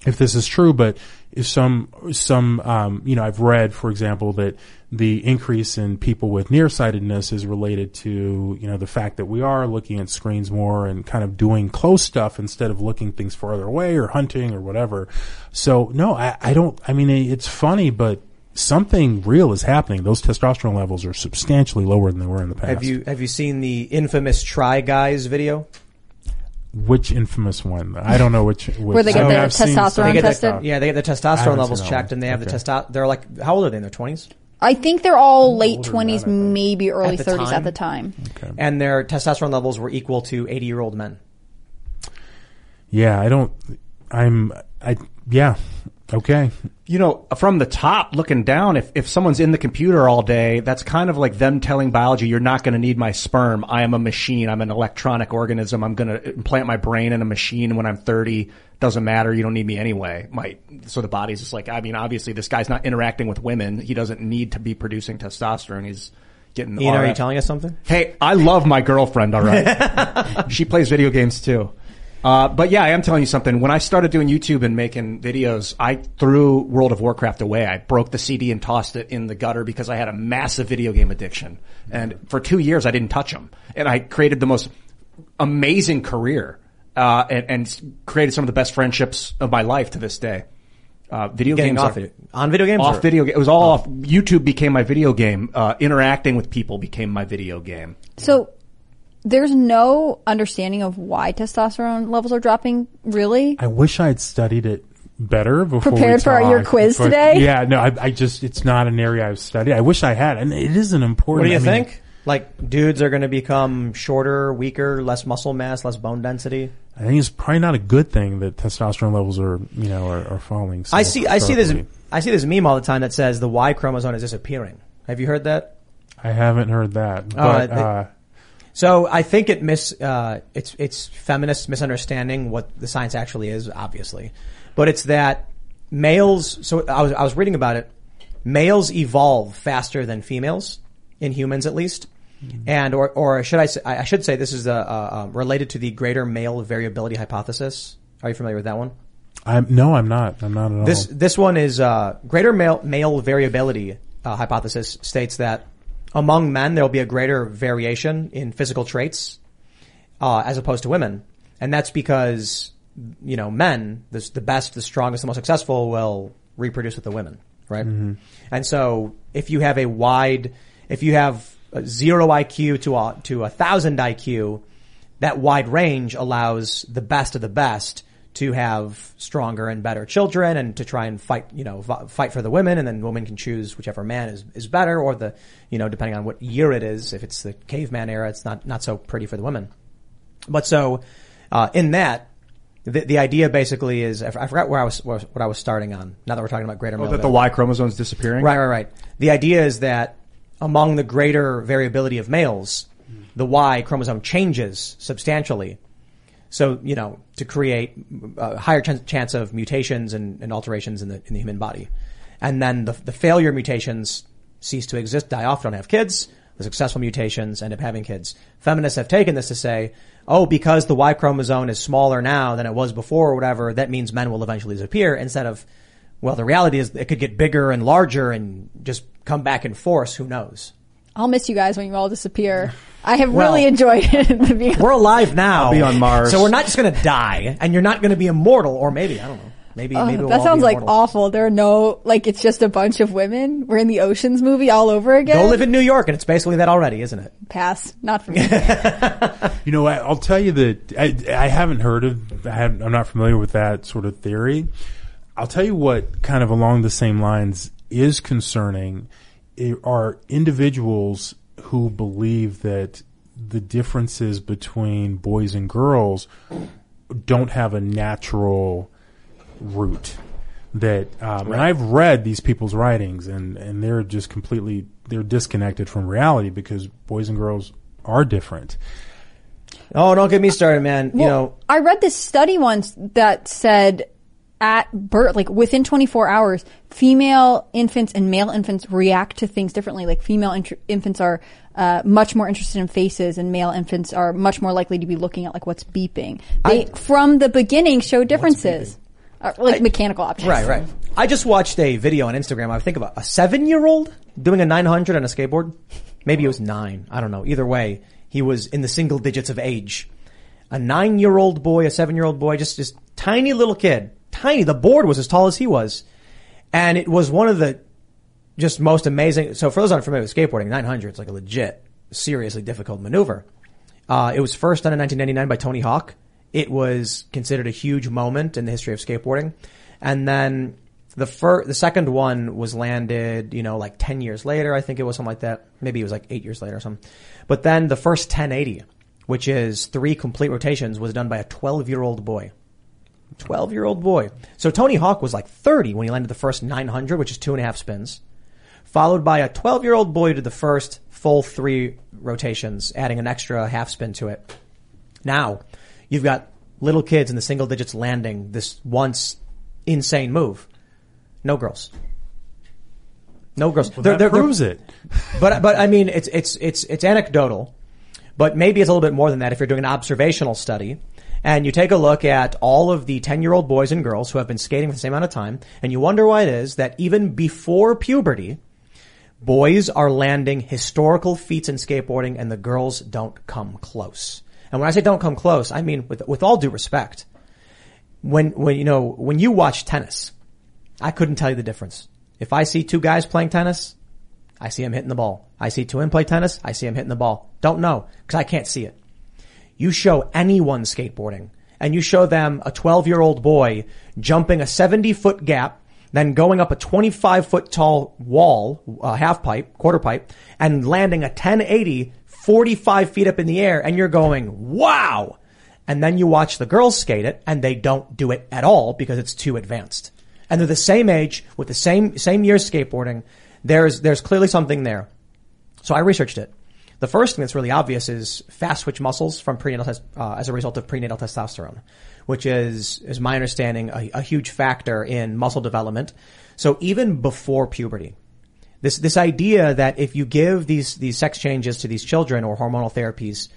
if this is true, but if some, some, um, you know, I've read, for example, that the increase in people with nearsightedness is related to, you know, the fact that we are looking at screens more and kind of doing close stuff instead of looking things farther away or hunting or whatever. So no, I, I don't, I mean, it's funny, but something real is happening. Those testosterone levels are substantially lower than they were in the past. Have you have you seen the infamous Try Guys video? Which infamous one? I don't know which. which Where they get I mean, the I've testosterone some- They tested? yeah, they get the I testosterone levels checked, and they have the Okay. testo. They're like, how old are they? In their twenties, I think they're all late older than twenties, that, I think. maybe early thirties time? at the time. and their testosterone levels were equal to eighty-year-old men. Yeah, I don't. I'm. I. Yeah. Okay. you know, from the top looking down, if, if someone's in the computer all day, that's kind of like them telling biology, you're not going to need my sperm. I am a machine. I'm an electronic organism. I'm going to implant my brain in a machine when I'm 30. Doesn't matter. You don't need me anyway. My, so the body's just like, I mean, obviously this guy's not interacting with women. He doesn't need to be producing testosterone. He's getting Ian, are you telling us something? Hey, I love my girlfriend, all right? [laughs] she plays video games too. Uh, but yeah, I am telling you something. When I started doing YouTube and making videos, I threw World of Warcraft away. I broke the CD and tossed it in the gutter because I had a massive video game addiction. And for two years, I didn't touch them. And I created the most amazing career, uh, and, and created some of the best friendships of my life to this day. Uh, video Getting games off are- video, on video games. off or- video. ga- It was all off. YouTube became my video game. Uh, interacting with people became my video game. So there's no understanding of why testosterone levels are dropping. Really? I wish I had studied it better before. we Prepared for your quiz but today? Yeah. No. I, I just. It's not an area I've studied. I wish I had, and it is an important. What do you I mean, think? Like dudes are going to become shorter, weaker, less muscle mass, less bone density. I think it's probably not a good thing that testosterone levels are, you know, are, are falling. So I see. I see this. I see this meme all the time that says the Y chromosome is disappearing. Have you heard that? I haven't heard that, but Uh, they- uh, So I think it miss uh, it's it's feminists misunderstanding what the science actually is, obviously, but it's that males. So I was I was reading about it. Males evolve faster than females in humans, at least, and or or should I say I should say this is uh, uh, related to the greater male variability hypothesis. Are you familiar with that one? I'm no, I'm not. I'm not at all. This this one is uh, greater male male variability uh, hypothesis states that among men there will be a greater variation in physical traits uh, as opposed to women, and that's because you know men, the, the best, the strongest, the most successful, will reproduce with the women, right? And so if you have a wide, if you have a zero IQ to a to a thousand IQ, that wide range allows the best of the best to have stronger and better children and to try and fight, you know, fight for the women and then women can choose whichever man is, is better or the, you know, depending on what year it is. If it's the caveman era, it's not, not so pretty for the women. But so, uh, in that, the, the idea basically is, I forgot where I was, what I was starting on. Now that we're talking about greater Oh, male that the Y chromosome is disappearing. Right, right, right. The idea is that among the greater variability of males, the Y chromosome changes substantially. So, you know, to create a higher ch- chance of mutations and, and alterations in the, in the human body. And then the, the failure mutations cease to exist, die off, don't have kids. The successful mutations end up having kids. Feminists have taken this to say, oh, because the Y chromosome is smaller now than it was before or whatever, that means men will eventually disappear instead of, well, the reality is it could get bigger and larger and just come back in force. Who knows? I'll miss you guys when you all disappear. [laughs] I have Well, really enjoyed [laughs] it. We're alive now. I'll be on Mars. So we're not just going to die and you're not going to be immortal or maybe, I don't know. Maybe, maybe we'll that all sounds like immortal. awful. There are no, like, it's just a bunch of women. We're in the Oceans movie all over again. Go live in New York and it's basically that already, isn't it? Pass. Not for me. [laughs] You know, I, I'll tell you that I, I haven't heard of. I have, I'm not familiar with that sort of theory. I'll tell you what, kind of along the same lines, is concerning i- are individuals who believe that the differences between boys and girls don't have a natural root. That um, and I've read these people's writings and and they're just completely they're disconnected from reality because boys and girls are different. Oh, don't get me started, man. you know, I read this study once that said at birth, like within 24 hours, female infants and male infants react to things differently. Like female int- infants are uh, much more interested in faces, and male infants are much more likely to be looking at like what's beeping. They, from the beginning, show differences, uh, like mechanical objects. right, right. I just watched a video on Instagram. I think about a seven year old doing a 900 on a skateboard. Maybe it was nine. I don't know. Either way, he was in the single digits of age. A nine year old boy, a seven year old boy, just this tiny little kid. Tiny. The board was as tall as he was. And it was one of the just most amazing. So for those unfamiliar with skateboarding, 900 is like a legit, seriously difficult maneuver. Uh, it was first done in 1999 by Tony Hawk. It was considered a huge moment in the history of skateboarding. And then the first, the second one was landed, you know, like 10 years later. I think it was something like that. Maybe it was like eight years later or something. But then the first 1080, which is three complete rotations, was done by a 12 year old boy. 12 year old boy. So Tony Hawk was like 30 when he landed the first 900, which is two and a half spins, followed by a 12 year old boy who did the first full three rotations, adding an extra half spin to it. Now, you've got little kids in the single digits landing this once insane move. No girls. No girls. Well, that proves it. [laughs] But but I mean, it's it's it's it's anecdotal, but maybe it's a little bit more than that if you're doing an observational study. And you take a look at all of the 10 year old boys and girls who have been skating for the same amount of time, and you wonder why it is that even before puberty, boys are landing historical feats in skateboarding and the girls don't come close. And when I say don't come close, I mean with, with all due respect. When, when, you know, when you watch tennis, I couldn't tell you the difference. If I see two guys playing tennis, I see them hitting the ball. I see two men play tennis, I see them hitting the ball. Don't know, because I can't see it. You show anyone skateboarding, and you show them a 12 year old boy jumping a 70 foot gap, then going up a 25 foot tall wall, uh, half pipe, quarter pipe, and landing a 1080 45 feet up in the air, and you're going, wow! And then you watch the girls skate it, and they don't do it at all because it's too advanced. And they're the same age, with the same, same years skateboarding. There's, there's clearly something there. So I researched it. The first thing that's really obvious is fast twitch muscles from prenatal uh, as a result of prenatal testosterone, which is, is my understanding, a, a huge factor in muscle development. So even before puberty, this this idea that if you give these these sex changes to these children or hormonal therapies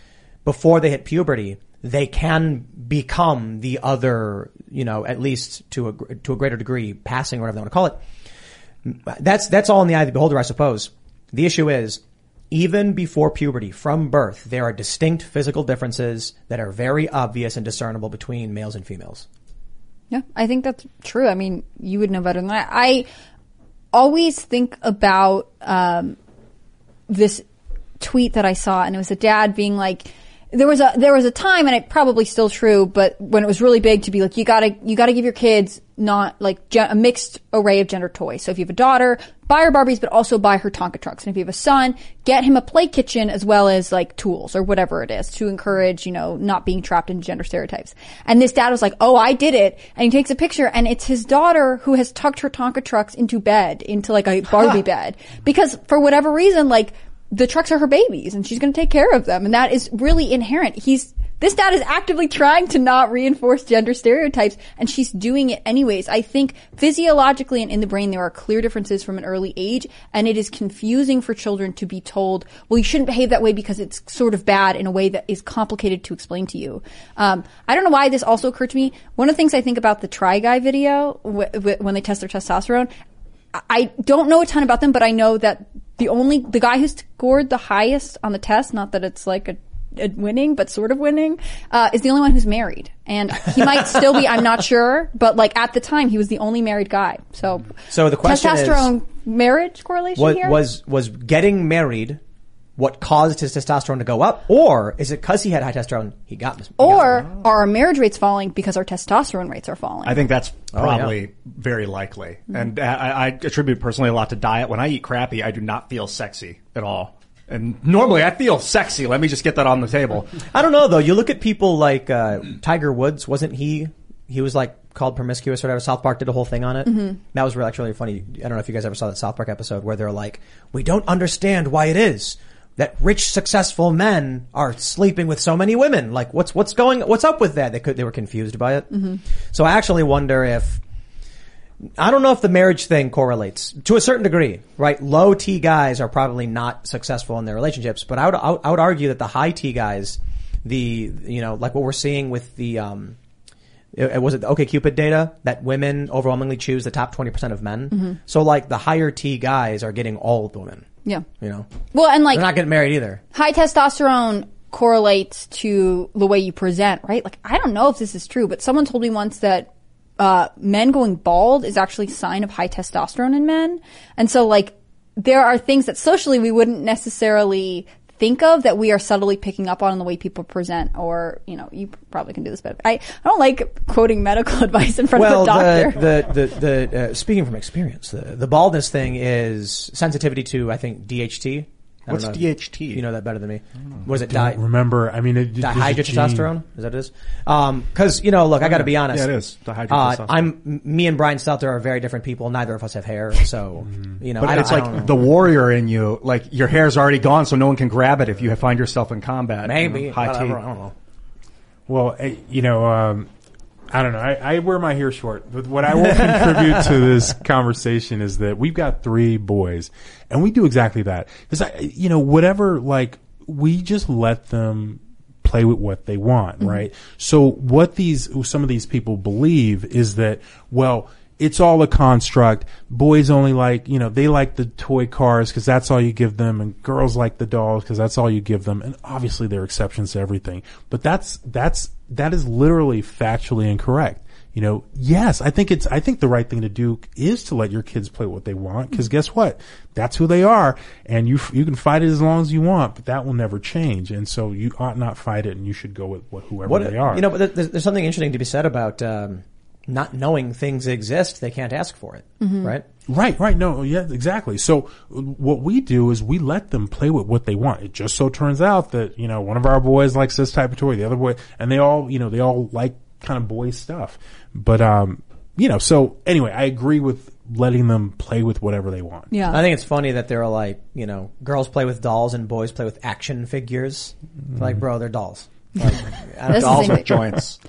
before they hit puberty, they can become the other, you know, at least to a to a greater degree, passing or whatever they want to call it. That's that's all in the eye of the beholder, I suppose. The issue is even before puberty, from birth, there are distinct physical differences that are very obvious and discernible between males and females. Yeah, I think that's true. I mean, you would know better than I. I always think about um, this tweet that I saw, and it was a dad being like, there was a there was a time, and it probably still true, but when it was really big to be like, you gotta you gotta give your kids not like ge- a mixed array of gender toys. So if you have a daughter, buy her Barbies, but also buy her Tonka trucks. And if you have a son, get him a play kitchen as well as like tools or whatever it is to encourage, you know, not being trapped in gender stereotypes. And this dad was like, "Oh, I did it," and he takes a picture, and it's his daughter who has tucked her Tonka trucks into bed, into like a Barbie bed, because for whatever reason, like the trucks are her babies and she's going to take care of them. And that is really inherent. He's, this dad is actively trying to not reinforce gender stereotypes and she's doing it anyways. I think physiologically and in the brain there are clear differences from an early age and it is confusing for children to be told, well, you shouldn't behave that way because it's sort of bad in a way that is complicated to explain to you. Um, I don't know why this also occurred to me. One of the things I think about the Try Guy video wh- wh- when they test their testosterone, I don't know a ton about them, but I know that the only the guy who scored the highest on the test, not that it's like a winning, but sort of winning, uh, is the only one who's married, and he might still be. I'm not sure, but like at the time, he was the only married guy. So, So the question is- testosterone marriage correlation Was, here was was getting married what caused his testosterone to go up, or is it because he had high testosterone he got? he got- or are our marriage rates falling because our testosterone rates are falling? I think that's Oh, probably yeah. very likely. Mm-hmm. And I, I attribute personally a lot to diet. When I eat crappy, I do not feel sexy at all. And normally I feel sexy. Let me just get that on the table. I don't know though. You look at people like uh, Tiger Woods. Wasn't he? He was like called promiscuous or whatever. South Park did a whole thing on it. Mhm. That was really, actually really funny. I don't know if you guys ever saw that South Park episode where they're like, "We don't understand why it is that rich, successful men are sleeping with so many women. Like, what's what's going? What's up with that?" They could they were confused by it. Mhm. So I actually wonder if I don't know if the marriage thing correlates to a certain degree, right? Low T guys are probably not successful in their relationships, but I would, I would, argue that the high T guys, the, you know, like what we're seeing with the, um, it, was it the OK Cupid data that women overwhelmingly choose the top 20% of men. Mhm. So like the higher T guys are getting all the women, yeah. you know? Well, and like They're not getting married either. high testosterone correlates to the way you present, right? Like, I don't know if this is true, but someone told me once that uh, men going bald is actually a sign of high testosterone in men. And so, like, there are things that socially we wouldn't necessarily think of that we are subtly picking up on in the way people present or, you know, you probably can do this better. I, I don't like quoting medical [laughs] advice in front well, of a doctor. the the the, the uh, speaking from experience, the the baldness thing is sensitivity to I think DHT. I What's know. DHT? You know that better than me. Was it di- remember. I mean, it, there's a gene. dihydrotestosterone? Is that it is? Um 'cause you know, look, I got to be honest. Yeah, it is. Dihydrotestosterone. Uh, I'm me and Brian Stelter are very different people. Neither of us have hair, [laughs] so you know. But I, it's I like the warrior in you. Like your hair's already gone, so no one can grab it if you find yourself in combat. maybe You know, high T. I don't know. Well, eh, you know, um, I don't know. I, I wear my hair short. But what I will contribute to [laughs] this conversation is that we've got three boys, and we do exactly that. Because I, you know, whatever, like we just let them play with what they want, Mm-hmm. right? So what these some of these people believe is that well. It's all a construct. Boys only like, you know, they like the toy cars because that's all you give them, and girls like the dolls because that's all you give them. And obviously, there are exceptions to everything, but that's that's that is literally factually incorrect. You know, yes, I think it's I think the right thing to do is to let your kids play what they want because guess what? That's who they are, and you you can fight it as long as you want, but that will never change. And so you ought not fight it, and you should go with what, whoever What they are. you know? But there's, there's something interesting to be said about um, not knowing things exist. They can't ask for it, Mm-hmm. right? Right, right. No, yeah, exactly. So what we do is we let them play with what they want. It just so turns out that, you know, one of our boys likes this type of toy, the other boy, and they all, you know, they all like kind of boy stuff. But, um, you know, so anyway, I agree with letting them play with whatever they want. yeah. I think it's funny that there are like, you know, girls play with dolls and boys play with action figures. Like, bro, they're dolls. Like, I the Dolls with joints. [laughs]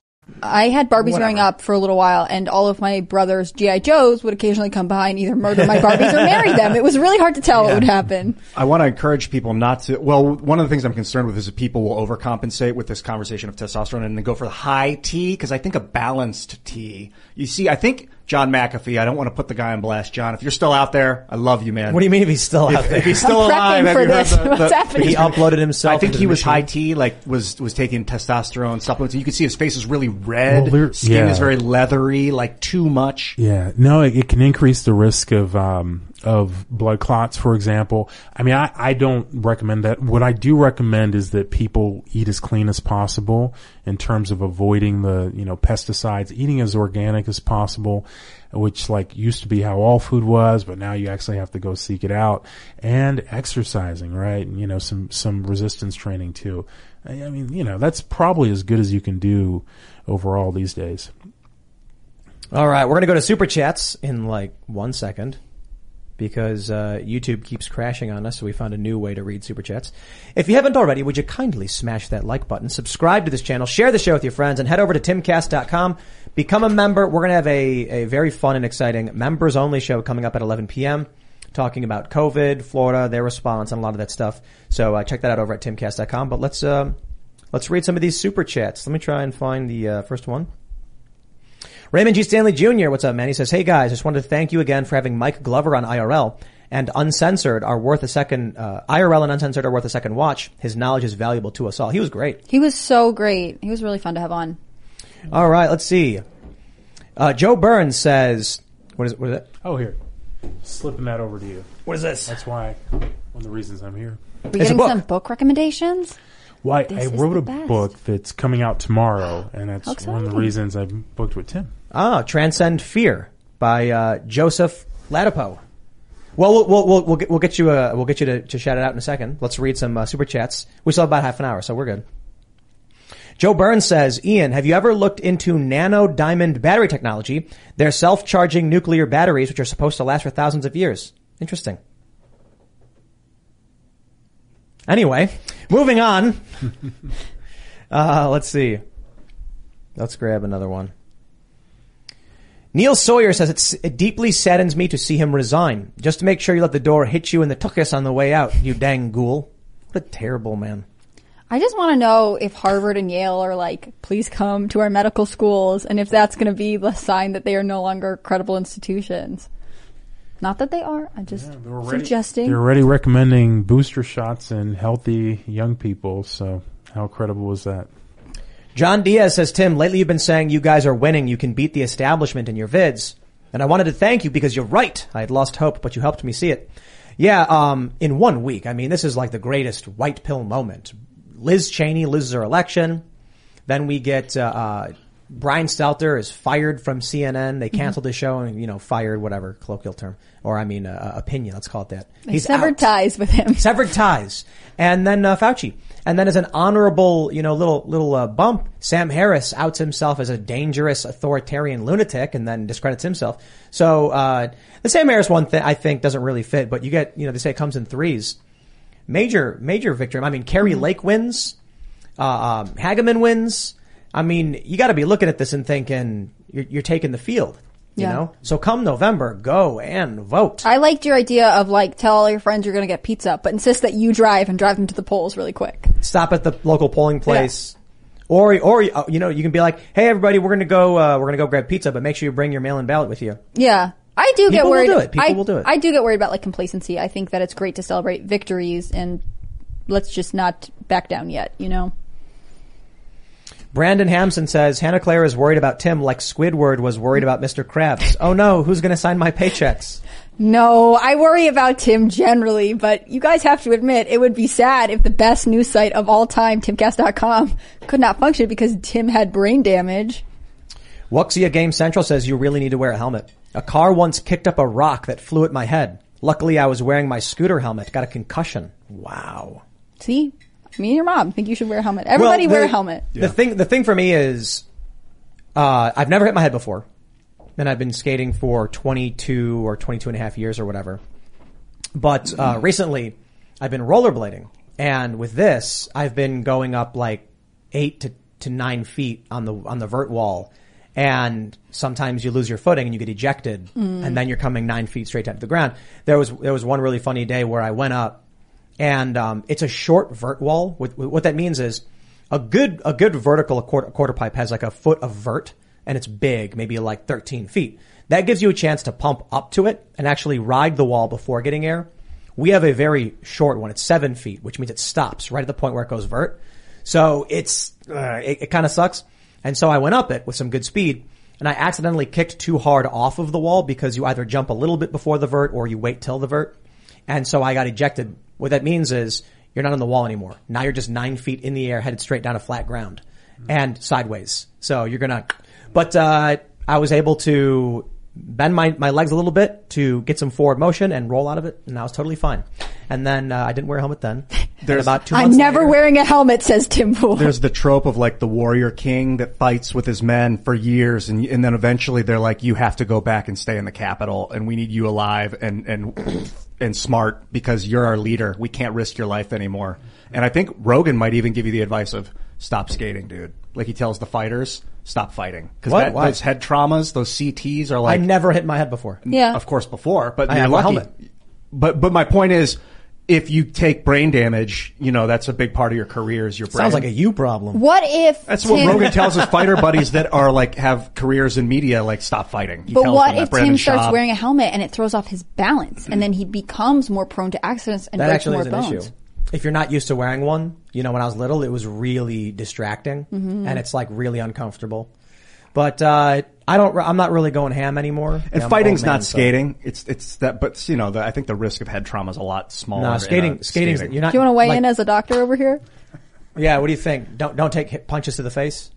I had Barbies growing up for a little while, and all of my brother's GI Joes would occasionally come by and either murder my Barbies or marry them. It was really hard to tell what would happen. I want to encourage people not to. Well, one of the things I'm concerned with is that people will overcompensate with this conversation of testosterone and then go for the high T because I think a balanced T. You see, I think John McAfee. I don't want to put the guy on blast, John. If you're still out there, I love you, man. What do you mean if he's still out If, there? if he's still I'm alive, prepping have for you heard this. the- What's the- happening? He uploaded himself. I think he was machine. high T, like was was taking testosterone supplements. You could see his face is really red. Well, Skin yeah. is very leathery, like too much. Yeah, no, it, it can increase the risk of um, of blood clots, for example. I mean, I, I don't recommend that. What I do recommend is that people eat as clean as possible in terms of avoiding the you know pesticides, eating as organic as possible, which like used to be how all food was, but now you actually have to go seek it out, and exercising, right? And, you know, some some resistance training too. I mean, you know, that's probably as good as you can do overall these days. All right, we're gonna go to super chats in like one second because uh, YouTube keeps crashing on us. So we found a new way to read super chats. If you haven't already, would you kindly smash that like button, subscribe to this channel, share the show with your friends, and head over to timcast.com. Become a member. We're gonna have a a very fun and exciting members only show coming up at 11 p.m. Talking about COVID, Florida, their response, and a lot of that stuff. So uh, check that out over at timcast.com. But let's um, let's read some of these super chats. Let me try and find the uh, first one. Raymond G. Stanley Jr. What's up, man? He says, "Hey guys, just wanted to thank you again for having Mike Glover on IRL and Uncensored are worth a second. Uh, IRL and Uncensored are worth a second watch. His knowledge is valuable to us all. He was great. He was so great. He was really fun to have on. All right, let's see. Uh, Joe Burns says, "What is what is it? Oh, here. Slipping that over to you. What is this? That's why, one of the reasons I'm here. Are we getting some book recommendations? Why This I is wrote the a best. book that's coming out tomorrow, and that's How one of the exciting. reasons I booked with Tim. Ah, Transcend Fear by uh, Joseph Ladapo. Well, we'll we'll we'll, we'll, get, we'll get you uh, we'll get you to, to shout it out in a second. Let's read some uh, super chats. We still have about half an hour, so we're good. Joe Burns says, Ian, have you ever looked into nano diamond battery technology? They're self-charging nuclear batteries, which are supposed to last for thousands of years. Interesting. Anyway, moving on. [laughs] uh, let's see. Let's grab another one. Neil Sawyer says it's, it deeply saddens me to see him resign. Just to make sure you let the door hit you in the tuchus on the way out, you dang ghoul. What a terrible man. I just want to know if Harvard and Yale are like, please come to our medical schools, and if that's going to be the sign that they are no longer credible institutions. Not that they are. I'm just suggesting. They're already recommending booster shots in healthy young people. So how credible is that? John Diaz says, Tim, lately you've been saying you guys are winning. You can beat the establishment in your vids. And I wanted to thank you because you're right. I had lost hope, but you helped me see it. Yeah, um, in one week. I mean, this is like the greatest white pill moment. Liz Cheney loses her election. Then we get, uh, uh, Brian Stelter is fired from CNN. They canceled his show and, you know, fired, whatever, colloquial term. Or, I mean, uh, opinion, let's call it that. They severed ties with him. Severed ties. And then uh, Fauci. And then as an honorable, you know, little little uh, bump, Sam Harris outs himself as a dangerous authoritarian lunatic and then discredits himself. So uh, the Sam Harris one thing I think doesn't really fit, but you get, you know, they say it comes in threes. Major major victory. I mean, Kari Lake wins. Uh, um, Hageman wins. I mean, you got to be looking at this and thinking you're, you're taking the field. You Yeah. know, so come November, go and vote. I liked your idea of like tell all your friends you're going to get pizza, but insist that you drive and drive them to the polls really quick. stop at the local polling place. Or, or, uh, you know, you can be like, hey everybody, we're gonna go, uh, we're gonna go grab pizza, but make sure you bring your mail-in ballot with you. Yeah. I do get People will do it. People I, will do it. I do get worried about like complacency. I think that it's great to celebrate victories and let's just not back down yet, you know? Brandon Hampson says, Hannah Claire is worried about Tim like Squidward was worried about Mr. Krabs. oh no, who's gonna sign my paychecks? No, I worry about Tim generally, but you guys have to admit it would be sad if the best news site of all time, timcast.com, could not function because Tim had brain damage. Wuxia Game Central says you really need to wear a helmet. A car once kicked up a rock that flew at my head. Luckily, I was wearing my scooter helmet. Got a concussion. Wow. See, me and your mom think you should wear a helmet. Everybody Well, wear a helmet. The thing, the thing for me is, uh, I've never hit my head before. And I've been skating for 22 or 22 and a half years or whatever. But, uh, recently I've been rollerblading. And with this, I've been going up like eight to, to nine feet on the, on the vert wall. And sometimes you lose your footing and you get ejected Mm. and then you're coming nine feet straight down to the ground. There was, there was one really funny day where I went up and um, it's a short vert wall. What, what that means is a good a good vertical quarter, quarter pipe has like a foot of vert, and it's big, maybe like 13 feet. That gives you a chance to pump up to it and actually ride the wall before getting air. We have a very short one. It's seven feet, which means it stops right at the point where it goes vert. So it's uh, it, it kind of sucks. And so I went up it with some good speed, and I accidentally kicked too hard off of the wall because you either jump a little bit before the vert or you wait till the vert. And so I got ejected. What that means is you're not on the wall anymore. Now you're just nine feet in the air, headed straight down to flat ground and sideways. So you're gonna, but, uh, I was able to bend my, my legs a little bit to get some forward motion and roll out of it. And I was totally fine. And then, uh, I didn't wear a helmet then. There's about 2 I'm never later- wearing a helmet, says Tim Pool. There's the trope of like the warrior king that fights with his men for years, and and then eventually they're like, you have to go back and stay in the capital, and we need you alive and and and smart because you're our leader. We can't risk your life anymore. And I think Rogan might even give you the advice of stop skating, dude. Like he tells the fighters, stop fighting because What? Why? those head traumas, those CTs are like I never hit my head before. Yeah. of course before, but I you're have a lucky. helmet. But but my point is, if you take brain damage, you know that's a big part of your career is your brain. Sounds like a you problem. What if That's what Tim- Rogan tells his fighter buddies that are like have careers in media, like stop fighting. He But tells what them that. if Brandon Tim starts Schaub- wearing a helmet and it throws off his balance, and then he becomes more prone to accidents and that breaks actually more is an bones? issue. If you're not used to wearing one, you know, when I was little, it was really distracting Mhm. and it's like really uncomfortable. But, uh, I don't, I'm not really going ham anymore. And Yeah, I'm fighting's man, not so- skating. It's it's that, but you know, the, I think the risk of head trauma is a lot smaller. No, in, skating, skating's, skating. you're not. Do you want to weigh like- in as a doctor over here? Yeah, what do you think? Don't, don't take hit punches to the face?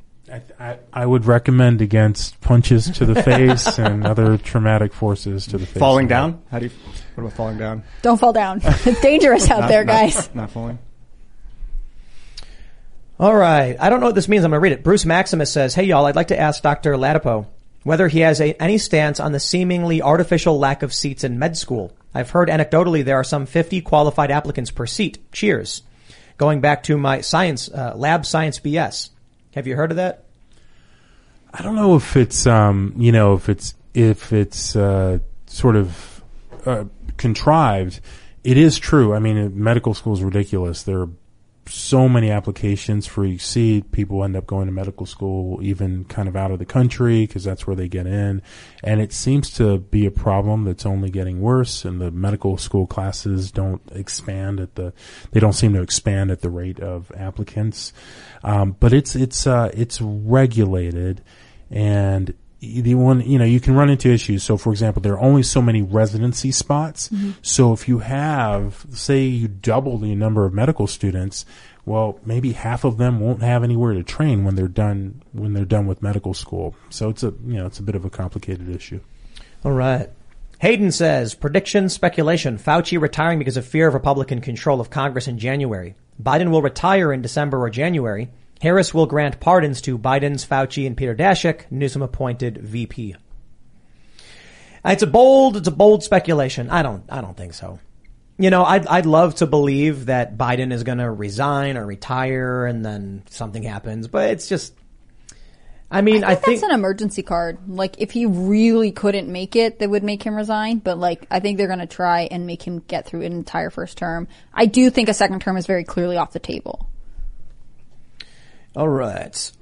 I, I would recommend against punches to the [laughs] face and other traumatic forces to the face. falling down. How do you? What about falling down? Don't fall down. [laughs] It's dangerous out Not- there, not- guys. [laughs] Not falling. All right. I don't know what this means. I'm going to read it. Bruce Maximus says, Hey y'all, I'd like to ask Dr. Ladapo whether he has a, any stance on the seemingly artificial lack of seats in med school. I've heard anecdotally there are some 50 qualified applicants per seat. Cheers. Going back to my science, uh, lab science BS. Have you heard of that? I don't know if it's um you know if it's if it's uh sort of uh, contrived. It is true. I mean, medical school is ridiculous. There are so many applications for each seat. People end up going to medical school even kind of out of the country because that's where they get in. And it seems to be a problem that's only getting worse and the medical school classes don't expand at the, they don't seem to expand at the rate of applicants. Um, but it's, it's, uh, it's regulated and the one, you know, you can run into issues. So, for example, there are only so many residency spots. Mhm. So, if you have, say, you double the number of medical students, well, maybe half of them won't have anywhere to train when they're done when they're done with medical school. So, it's a you know, it's a bit of a complicated issue. All right. Hayden says, prediction, speculation. Fauci retiring because of fear of Republican control of Congress in January. Biden will retire in December or January. Harris will grant pardons to Biden's Fauci and Peter Daszak, Newsom appointed VP. It's a bold, it's a bold speculation. I don't, I don't think so. You know, I'd, I'd love to believe that Biden is going to resign or retire and then something happens, but it's just, I mean, I think, That's an emergency card. Like, if he really couldn't make it, they would make him resign. But like, I think they're going to try and make him get through an entire first term. I do think a second term is very clearly off the table. All right.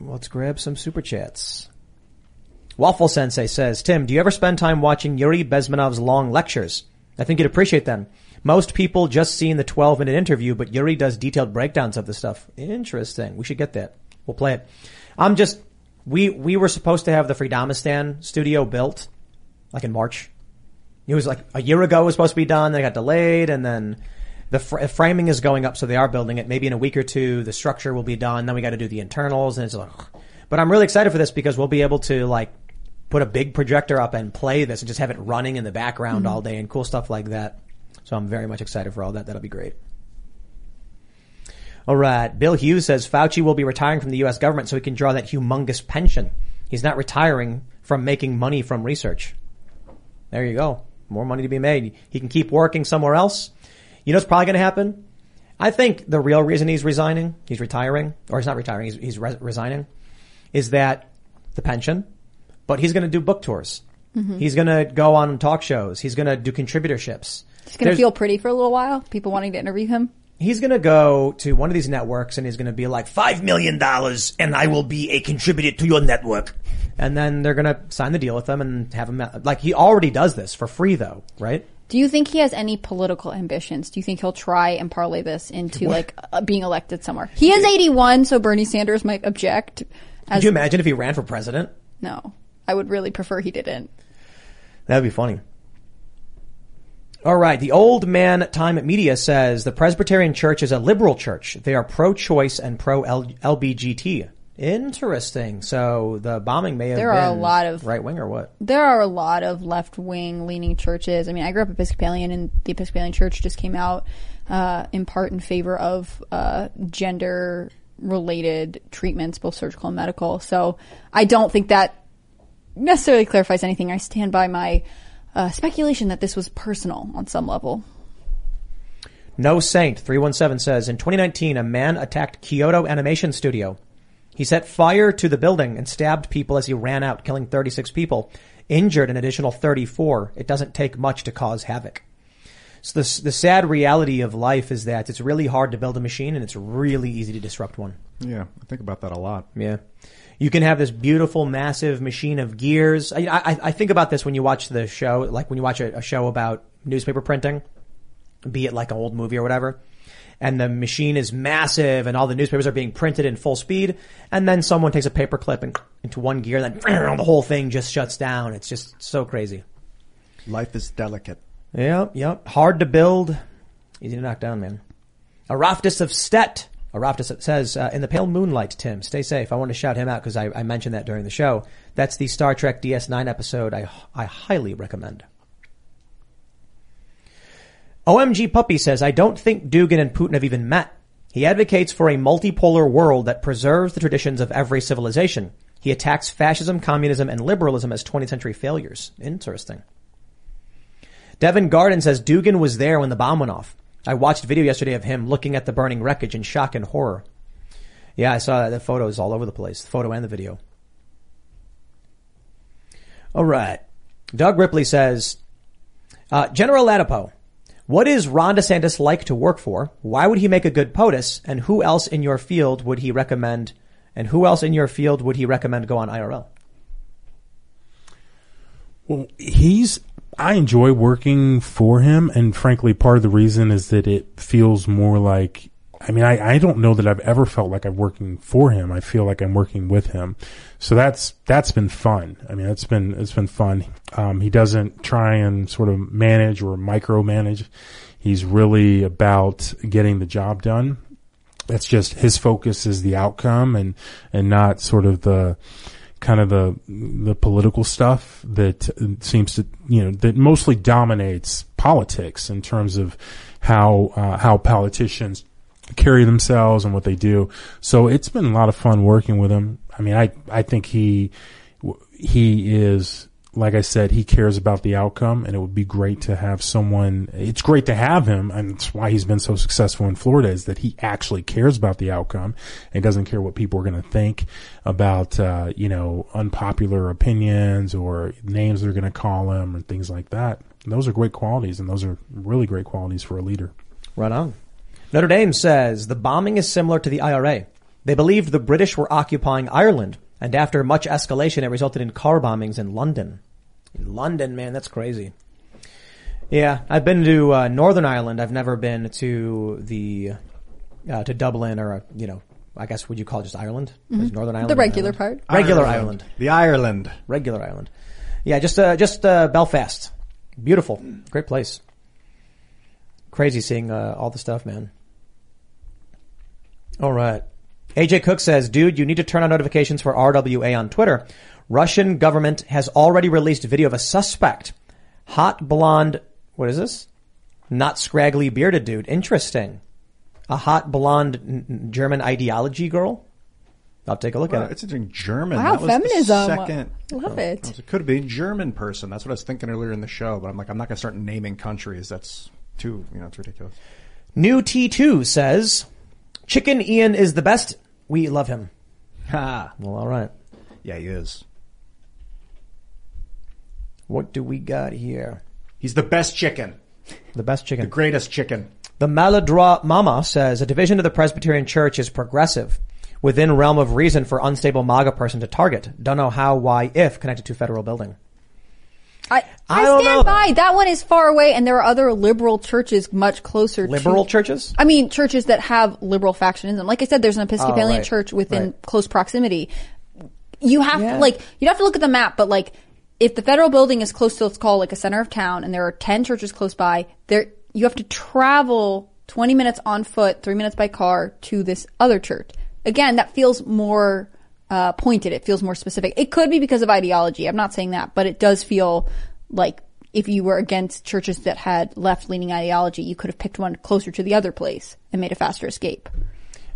Let's grab some super chats. Waffle Sensei says, Tim, do you ever spend time watching Yuri Bezmenov's long lectures? I think you'd appreciate them. Most people just seen the 12 minute interview, but Yuri does detailed breakdowns of the stuff. Interesting. We should get that. We'll play it. I'm just, we, we were supposed to have the Freedomistan studio built like in March. It was like a year ago it was supposed to be done, then it got delayed, and then the fr- framing is going up, so they are building it. Maybe in a week or two, the structure will be done. Then we got to do the internals, and it's like, [sighs] but I'm really excited for this because we'll be able to like put a big projector up and play this and just have it running in the background Mhm. all day and cool stuff like that. So I'm very much excited for all that. That'll be great. All right. Bill Hughes says Fauci will be retiring from the U.S. government so he can draw that humongous pension. He's not retiring from making money from research. There you go. More money to be made. He can keep working somewhere else. You know what's probably going to happen? I think the real reason he's resigning, he's retiring, or he's not retiring, he's, he's re- resigning, is that the pension, but he's going to do book tours. Mhm. He's going to go on talk shows. He's going to do contributorships. It's going to feel pretty for a little while. People wanting to interview him. He's going to go to one of these networks and he's going to be like, five million dollars and I will be a contributor to your network. And then they're going to sign the deal with him and have him, like he already does this for free though, right? Do you think he has any political ambitions? Do you think he'll try and parlay this into What? like uh, being elected somewhere? He is 81, so Bernie Sanders might object. Could you imagine if he ran for president? No, I would really prefer he didn't. That'd be funny. All right. The old man time media says the Presbyterian Church is a liberal church. They are pro-choice and pro-LBGT. Interesting. So the bombing may have There been are a lot of- right wing or what? There are a lot of left wing leaning churches. I mean, I grew up Episcopalian, and the Episcopalian Church just came out uh, in part in favor of uh, gender related treatments, both surgical and medical. So I don't think that necessarily clarifies anything. I stand by my uh, speculation that this was personal on some level. No Saint 317 says in 2019 a man attacked Kyoto Animation Studio. He set fire to the building and stabbed people as he ran out, killing 36 people, injured an additional 34. It doesn't take much to cause havoc. So the, the sad reality of life is that it's really hard to build a machine and it's really easy to disrupt one. Yeah, I think about that a lot. Yeah. You can have this beautiful, massive machine of gears. I, I, I think about this when you watch the show, like when you watch a, a show about newspaper printing, be it like an old movie or whatever. And the machine is massive and all the newspapers are being printed in full speed. And then someone takes a paperclip and into one gear, and then [clears throat] the whole thing just shuts down. It's just so crazy. Life is delicate. Yep, yep. Hard to build, easy to knock down, man. Araftis of Stet. Araftis says, uh, in the pale moonlight, Tim, stay safe. I want to shout him out because I, I mentioned that during the show. That's the Star Trek DS9 episode I, I highly recommend. OMG Puppy says, I don't think Dugin and Putin have even met. He advocates for a multipolar world that preserves the traditions of every civilization. He attacks fascism, communism, and liberalism as 20th century failures. Interesting. Devin Garden says Dugin was there when the bomb went off. I watched video yesterday of him looking at the burning wreckage in shock and horror. Yeah, I saw that. The photos all over the place. The photo and the video. All right. Doug Ripley says, uh, General Ladapo, what is Ron DeSantis like to work for? Why would he make a good POTUS? And who else in your field would he recommend? And who else in your field would he recommend go on IRL? Well, he's, I enjoy working for him. And frankly, part of the reason is that it feels more like, I mean, I, I don't know that I've ever felt like I'm working for him. I feel like I'm working with him. So that's, that's been fun. I mean, it's been, it's been fun. Um, he doesn't try and sort of manage or micromanage. He's really about getting the job done. That's just his focus is the outcome and, and not sort of the, kind of the the political stuff that seems to you know that mostly dominates politics in terms of how uh, how politicians carry themselves and what they do. So it's been a lot of fun working with him. I mean, I I think he he is like I said, he cares about the outcome, and it would be great to have someone. It's great to have him, and it's why he's been so successful in Florida is that he actually cares about the outcome and doesn't care what people are going to think about, uh, you know, unpopular opinions or names they're going to call him and things like that. Those are great qualities, and those are really great qualities for a leader. Right on. Notre Dame says the bombing is similar to the IRA. They believed the British were occupying Ireland, and after much escalation, it resulted in car bombings in London. In London, man, that's crazy. Yeah, I've been to uh, Northern Ireland. I've never been to the uh, to Dublin or uh, you know, I guess would you call it just Ireland? Mhm. Northern Ireland, The regular island? part. regular Ireland. Ireland, The Ireland, regular Ireland. Yeah, just uh, just uh, Belfast, beautiful, great place. Crazy seeing uh, all the stuff, man. All right. AJ Cook says, dude, you need to turn on notifications for RWA on Twitter. Russian government has already released video of a suspect, hot blonde. What is this? Not scraggly bearded dude. Interesting. A hot blonde n- n- German ideology girl. I'll take a look Well, at it. it's interesting. German. Wow, that was feminism. The second. Love oh, it. It could be a German person. That's what I was thinking earlier in the show. But I'm like, I'm not going to start naming countries. That's too, you know, it's ridiculous. New T2 says, Chicken Ian is the best. We love him. Ha. Well, all right. Yeah, he is. What do we got here? He's the best chicken. The best chicken. The greatest chicken. The Maladroit Mama says a division of the Presbyterian Church is progressive, within realm of reason for unstable MAGA person to target. Don't know how, why, if connected to federal building. I, I I, stand know. by. That one is far away, and there are other liberal churches much closer. To Liberal to, churches? I mean, churches that have liberal faction in them. Like I said, there's an Episcopalian Oh, right. church within Right. close proximity. You have Yeah. like you have to look at the map, but like if the federal building is close to let's call like a center of town, and there are ten churches close by, there you have to travel 20 minutes on foot, three minutes by car to this other church. Again, that feels more uh, pointed. It feels more specific. It could be because of ideology. I'm not saying that, but it does feel like if you were against churches that had left leaning ideology, you could have picked one closer to the other place and made a faster escape.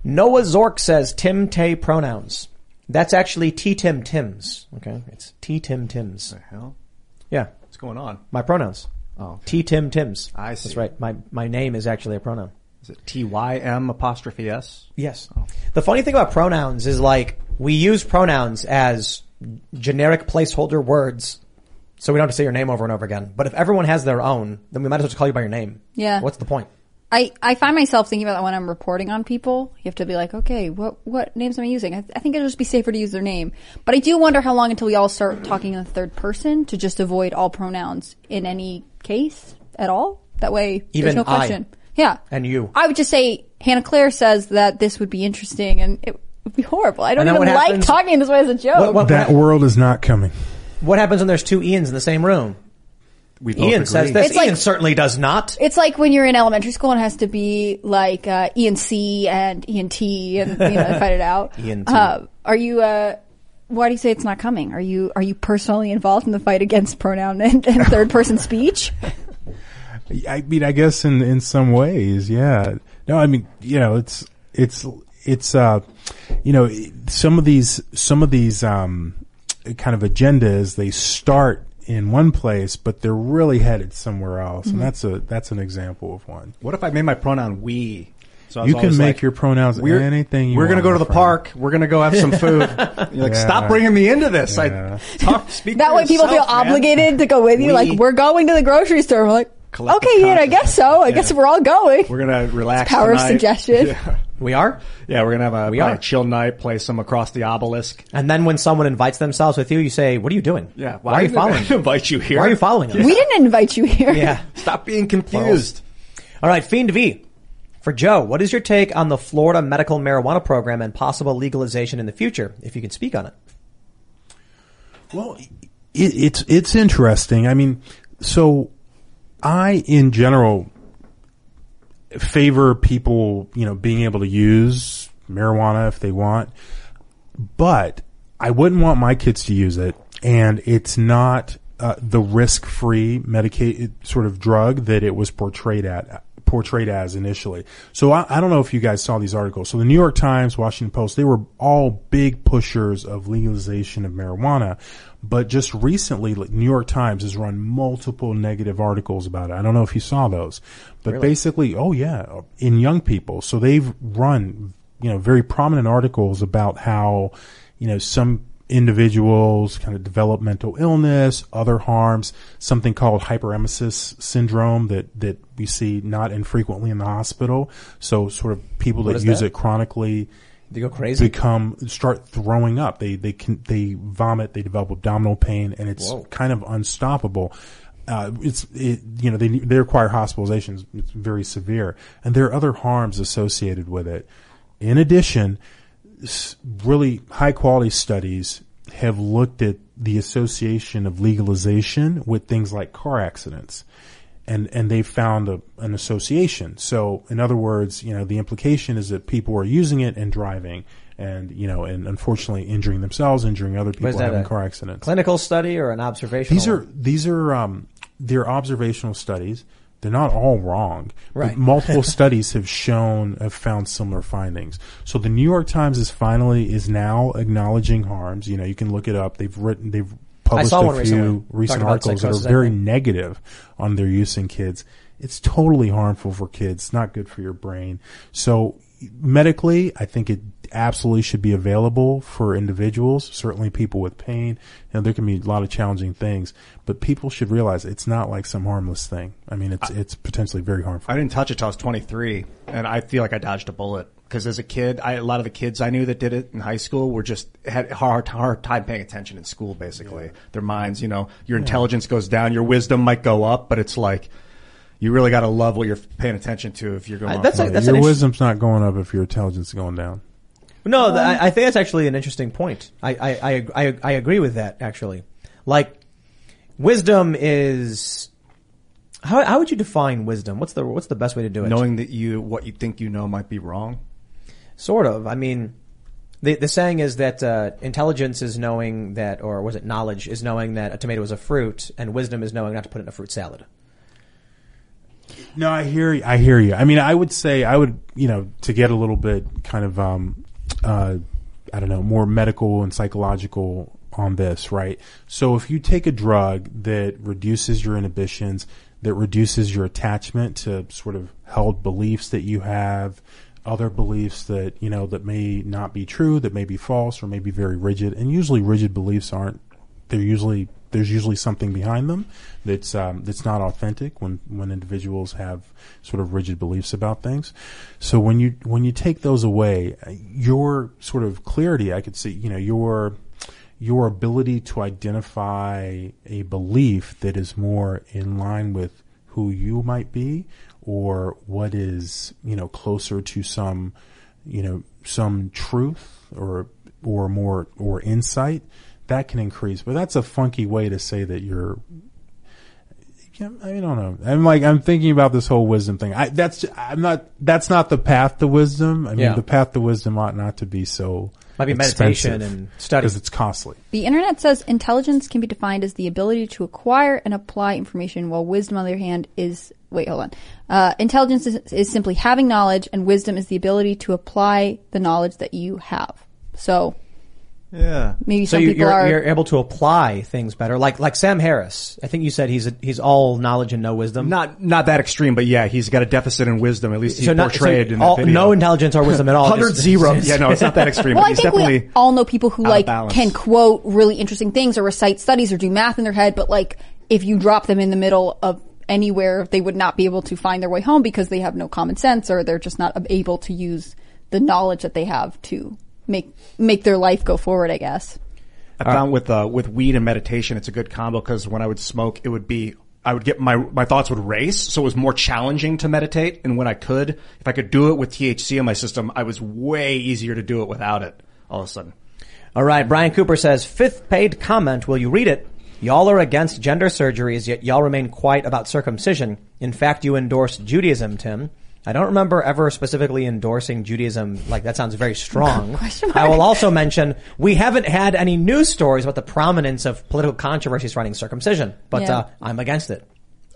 Noah Zork says Tim Tay pronouns. That's actually T Tim Tims. Okay. It's T Tim Tims. The hell? Yeah. What's going on? My pronouns. Oh. T Tim Tims. I see. That's right. My, my name is actually a pronoun. Is it T Y M apostrophe S? Yes. Oh. The funny thing about pronouns is like we use pronouns as generic placeholder words, so we don't have to say your name over and over again. But if everyone has their own, then we might as well just call you by your name. Yeah. What's the point? I, I find myself thinking about that when I'm reporting on people. You have to be like, okay, what what names am I using? I, th- I think it'll just be safer to use their name. But I do wonder how long until we all start talking in the third person to just avoid all pronouns in any case at all. That way, Even there's no I. question. Yeah, And you. I would just say Hannah Claire says that this would be interesting, and it would be horrible. I don't And then even what like happens- talking this way as a joke. What- what- That world is not coming. What happens when there's two Ians in the same room? We both Ian agree. says this. It's like- Ian certainly does not. It's like when you're in elementary school and it has to be like uh, Ian C and Ian T and you know fight it out. [laughs] Ian T. Uh, are you? Uh, why do you say it's not coming? Are you are you personally involved in the fight against pronoun and, and third person speech? I mean, I guess in in some ways, yeah. No, I mean, you know, it's it's it's uh, you know, some of these some of these um kind of agendas they start in one place, but they're really headed somewhere else, Mhm. and that's a that's an example of one. What if I made my pronoun we? So You can make like, your pronouns we're, anything you We're gonna go to the friend. park. We're gonna go have some food. [laughs] You're like, Yeah. stop bringing me into this. Yeah. I talk, speak that for way people feel man. obligated to go with you. We- like we're going to the grocery store. We're like, Collective okay, Ian, I guess so. I guess we're all going. We're gonna relax. power of suggestion. Yeah. We are? Yeah, we're gonna have a, We are. a chill night. Play some across the obelisk. And then when someone invites themselves with you, you say, what are you doing? Yeah. Why, are you [laughs] following? me? invite you here? Why are you following us? We didn't invite you here. Yeah. [laughs] Stop being confused. All right, Fiend V. For Joe, what is your take on the Florida medical marijuana program and possible legalization in the future, if you can speak on it? Well, it, it's it's interesting. I mean, so I, in general, favor people, you know, being able to use marijuana if they want, but I wouldn't want my kids to use it, and it's not uh, the risk-free medicated sort of drug that it was portrayed at portrayed as initially. So I, I don't know if you guys saw these articles. So the New York Times, Washington Post, they were all big pushers of legalization of marijuana. But just recently, like New York Times has run multiple negative articles about it. I don't know if you saw those, but Really? basically, oh yeah, in young people. So they've run, you know, very prominent articles about how, you know, some individuals kind of develop mental illness, other harms, something called hyperemesis syndrome that, that we see not infrequently in the hospital. So sort of people What that use that? it chronically They go crazy? become start throwing up. They they can they vomit. They develop abdominal pain, and it's Whoa. kind of unstoppable. Uh, it's it, you know they they require hospitalizations. It's very severe, and there are other harms associated with it. In addition, really high quality studies have looked at the association of legalization with things like car accidents and and they found a, an association. So, in other words, you know, the implication is that people are using it and driving, and you know, and unfortunately injuring themselves, injuring other people, having car accidents. clinical study or an observational? These are these are um, they're observational studies. They're not all wrong. Right. multiple [laughs] studies have shown have found similar findings. So the New York Times is finally is now acknowledging harms. You know, you can look it up. They've written they've published saw a few recently. recent articles that are very negative on their use in kids. It's totally harmful for kids. It's not good for your brain. So medically, I think it absolutely should be available for individuals, certainly people with pain. You know, there can be a lot of challenging things, but people should realize it's not like some harmless thing. I mean, it's, it's potentially very harmful. I didn't touch it till I was 23, and I feel like I dodged a bullet. Because as a kid, I, a lot of the kids I knew that did it in high school were just had a hard, hard time paying attention in school. Basically, their minds, you know, your Yeah. intelligence goes down, your wisdom might go up, but it's like you really got to love what you're paying attention to if you're going. off Yeah, on- your wisdom's not going up if your intelligence is going down. No, th- I, I think that's actually an interesting point. I, I, I, I, I agree with that actually. Like, wisdom is, how, how would you define wisdom? What's the, what's the best way to do it? knowing that you what you think you know might be wrong. Sort of. I mean, the, the saying is that, uh, intelligence is knowing that, or was it knowledge is knowing that a tomato is a fruit and wisdom is knowing not to put it in a fruit salad. No, I hear you. I hear you. I mean, I would say I would, you know, to get a little bit kind of, um, uh, I don't know, more medical and psychological on this, right? So if you take a drug that reduces your inhibitions, that reduces your attachment to sort of held beliefs that you have, other beliefs that, you know, that may not be true, that may be false or may be very rigid. And usually rigid beliefs aren't, they're usually, there's usually something behind them that's, um, that's not authentic when, when individuals have sort of rigid beliefs about things. So when you, when you take those away, your sort of clarity, I could see, you know, your, your ability to identify a belief that is more in line with who you might be or what is, you know, closer to some, you know, some truth or, or more, or insight, that can increase. But that's a funky way to say that you're, I don't know. I'm like, I'm thinking about this whole wisdom thing. I, that's, I'm not, that's not the path to wisdom. I mean, Yeah. the path to wisdom ought not to be so, Might be meditation and study. because it's costly. The internet says intelligence can be defined as the ability to acquire and apply information, while wisdom, on the other hand, is wait, hold on. Uh, intelligence is, is simply having knowledge, and wisdom is the ability to apply the knowledge that you have. So, Yeah. Maybe so some you, people you're, are- you're able to apply things better. Like, like Sam Harris. I think you said he's, a, he's all knowledge and no wisdom. Not not that extreme, but yeah, he's got a deficit in wisdom. At least he's So not- so portrayed in that all- video. no intelligence or wisdom at all, [laughs] Hundred just- zero. just- yeah, no, it's not that extreme. [laughs] well, but I think definitely we all know people who like can quote really interesting things or recite studies or do math in their head, but like if you drop them in the middle of anywhere, they would not be able to find their way home because they have no common sense or they're just not able to use the knowledge that they have to make make their life go forward. I guess. I found with uh, with weed and meditation, it's a good combo because when I would smoke, it would be I would get my my thoughts would race, so it was more challenging to meditate. And when I could, if I could do it with THC in my system, I was way easier to do it without it. All of a sudden, All right. Brian Cooper says, fifth paid comment. Will you read it? Y'all are against gender surgeries, yet y'all remain quiet about circumcision. In fact, you endorse Judaism, Tim. I don't remember ever specifically endorsing Judaism. Like that sounds very strong. [laughs] I will also mention we haven't had any news stories about the prominence of political controversies surrounding circumcision, but Yeah. uh, I'm against it.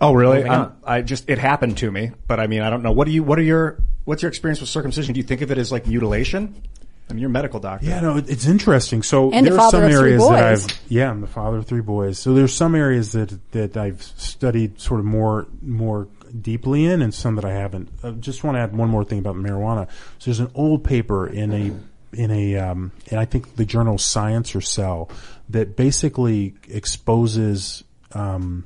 oh really? Moving I'm- I just it happened to me, but I mean, I don't know. What do you? What are your? What's your experience with circumcision? Do you think of it as like mutilation? I mean, you're a medical doctor. Yeah, no, it- it's interesting. So And the there are father some of three areas that boys. I've, yeah, I'm the father of three boys. So there's some areas that, that I've studied sort of more, more deeply in and some that I haven't. I just want to add one more thing about marijuana. So there's an old paper in a, in a, um, and I think the journal Science or Cell that basically exposes, um,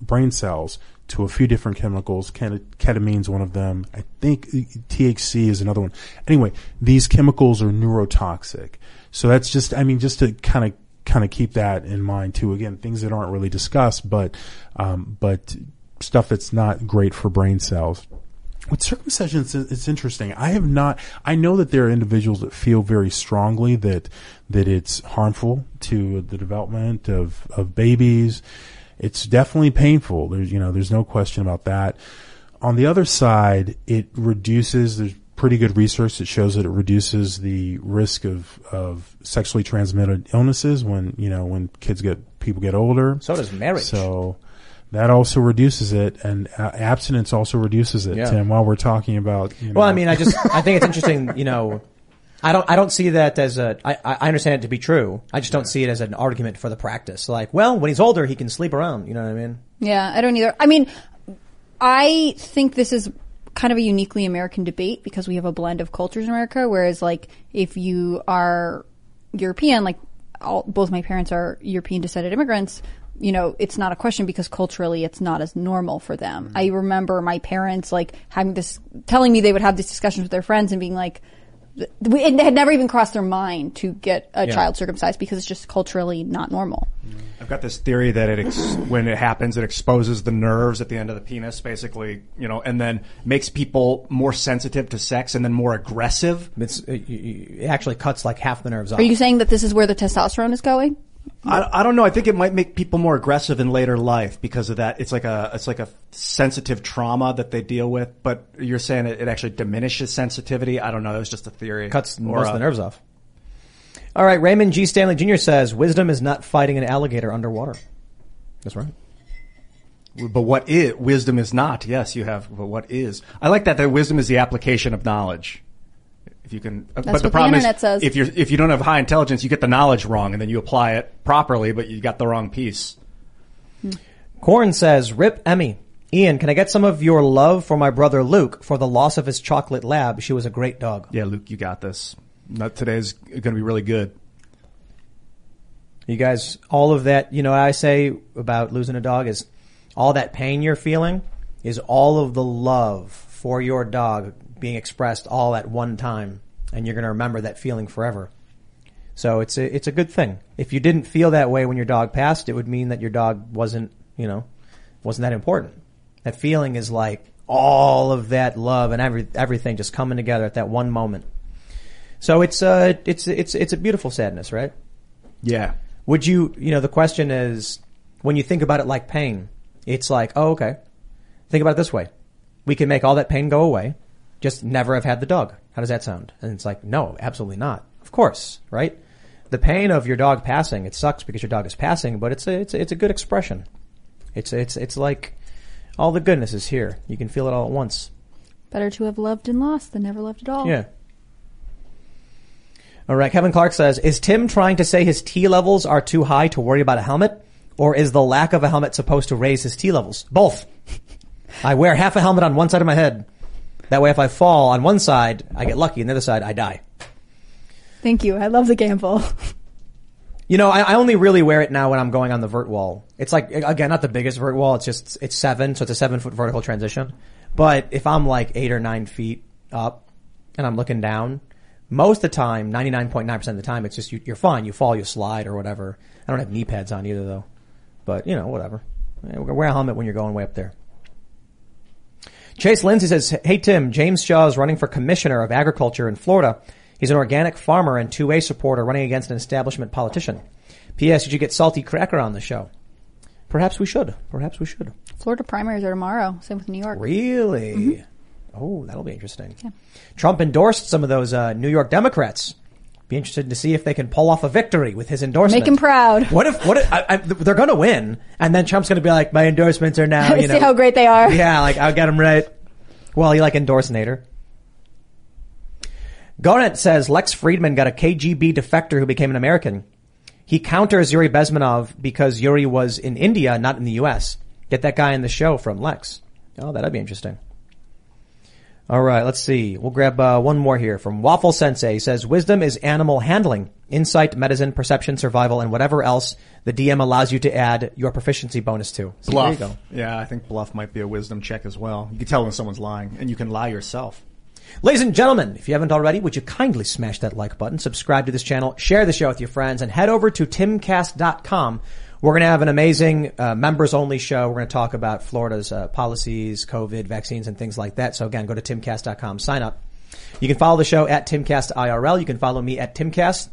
brain cells to a few different chemicals. Ket- Ketamine's one of them. I think THC is another one. Anyway, these chemicals are neurotoxic. So that's just, I mean, just to kind of, kind of keep that in mind too. Again, things that aren't really discussed, but, um, but stuff that's not great for brain cells. With circumcision, it's, it's interesting. I have not. I know that there are individuals that feel very strongly that that it's harmful to the development of of babies. It's definitely painful. There's you know there's no question about that. On the other side, it reduces. There's pretty good research that shows that it reduces the risk of of sexually transmitted illnesses when you know when kids get people get older. So does marriage. So that also reduces it, and uh, abstinence also reduces it. Yeah. Tim, while we're talking about, you Well, I mean, I just I think it's interesting. You know, I don't I don't see that as a. I I understand it to be true. I just don't see it as an argument for the practice. Like, well, when he's older, he can sleep around. You know what I mean? Yeah, I don't either. I mean, I think this is kind of a uniquely American debate because we have a blend of cultures in America. Whereas, like, if you are European, like, all, both my parents are European descended immigrants, you know, it's not a question because culturally it's not as normal for them. Mm-hmm. I remember my parents, like, having this, telling me they would have these discussions with their friends and being like, th- we, it had never even crossed their mind to get a Yeah. child circumcised because it's just culturally not normal. I've got this theory that it ex- when it happens, it exposes the nerves at the end of the penis, basically, you know, and then makes people more sensitive to sex and then more aggressive. It's, it, it actually cuts like half the nerves off. Are you saying that this is where the testosterone is going? I, I don't know. I think it might make people more aggressive in later life because of that. It's like a it's like a sensitive trauma that they deal with. But you're saying it, it actually diminishes sensitivity. I don't know. It was just a theory. cuts Or, most of the nerves off. All right, Raymond G. Stanley Jr. says wisdom is not fighting an alligator underwater. That's right. But what is wisdom is not. Yes, you have. But what is? I like that. That wisdom is the application of knowledge. If you can, uh, but the the problem internet is, says. if you're if you don't have high intelligence, you get the knowledge wrong, and then you apply it properly, but you got the wrong piece. Corn says, Rip Emmy. Ian, can I get some of your love for my brother Luke for the loss of his chocolate lab? She was a great dog. Yeah, Luke, you got this. Not today's going to be really good. You guys, all of that, you know, what I say about losing a dog is all that pain you're feeling is all of the love for your dog being expressed all at one time. And you're going to remember that feeling forever. So it's a, it's a good thing. If you didn't feel that way when your dog passed, it would mean that your dog wasn't, you know, wasn't that important. That feeling is like all of that love and every, everything just coming together at that one moment. So it's uh it's it's it's a beautiful sadness, right? Yeah. Would you, you know, the question is, when you think about it like pain, it's like, oh, okay. Think about it this way. We can make all that pain go away, just never have had the dog. How does that sound? And it's like, no, absolutely not. Of course, right? The pain of your dog passing, it sucks because your dog is passing, but it's a, it's a, it's a good expression. It's, it's, it's like all the goodness is here. You can feel it all at once. Better to have loved and lost than never loved at all. Yeah. All right. Kevin Clark says, is Tim trying to say his T levels are too high to worry about a helmet? Or is the lack of a helmet supposed to raise his T levels? Both. [laughs] I wear half a helmet on one side of my head. That way if I fall on one side, I get lucky. and the other side, I die. Thank you. I love the gamble. You know, I, I only really wear it now when I'm going on the vert wall. It's like, again, not the biggest vert wall. It's just, it's seven, so it's a seven foot vertical transition. But if I'm like eight or nine feet up and I'm looking down, most of the time, 99.9% of the time, it's just you, you're fine. You fall, you slide or whatever. I don't have knee pads on either though. But, you know, whatever. Wear a helmet when you're going way up there. Chase Lindsay says, Hey Tim, James Shaw is running for commissioner of agriculture in Florida. He's an organic farmer and 2A supporter running against an establishment politician. P.S. Did you get Salty Cracker on the show? Perhaps we should. Perhaps we should. Florida primaries are tomorrow. Same with New York. Really? Oh, that'll be interesting. Trump endorsed some of those uh, New York Democrats. Be interested to see if they can pull off a victory with his endorsement. Make him proud. What if? What if? I, I, they're going to win, and then Trump's going to be like, "My endorsements are now." [laughs] You See know, how great they are. Yeah, like I'll get him right. Well, you like endorse Nader. Garnett says Lex Fridman got a KGB defector who became an American. He counters Yuri Bezmenov because Yuri was in India, not in the U.S. Get that guy in the show from Lex. Oh, that'd be interesting. All right, let's see. We'll grab uh, one more here from Waffle Sensei. He says wisdom is animal handling, insight, medicine, perception, survival, and whatever else the DM allows you to add your proficiency bonus to. Bluff. There you go. Yeah, I think bluff might be a wisdom check as well. You can tell when someone's lying, and you can lie yourself. Ladies and gentlemen, if you haven't already, would you kindly smash that like button, subscribe to this channel, share the show with your friends, and head over to timcast.com. We're going to have an amazing uh, members only show. We're going to talk about Florida's uh, policies, COVID, vaccines, and things like that. So again, go to timcast.com, sign up. You can follow the show at timcastirl. You can follow me at timcast.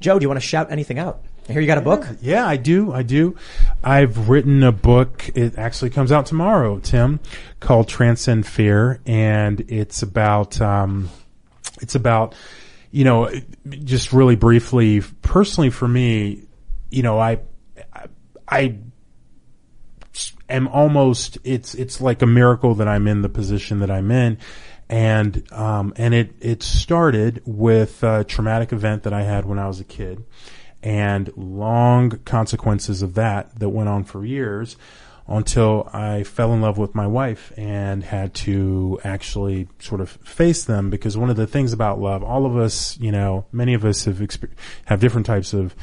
Joe, do you want to shout anything out? I hear you got a book. Yeah, I do. I do. I've written a book. It actually comes out tomorrow, Tim, called Transcend Fear, and it's about um, it's about, you know, just really briefly, personally for me, you know, I, I, am almost, it's, it's like a miracle that I'm in the position that I'm in. And, um, and it, it started with a traumatic event that I had when I was a kid and long consequences of that that went on for years until I fell in love with my wife and had to actually sort of face them because one of the things about love, all of us, you know, many of us have exper- have different types of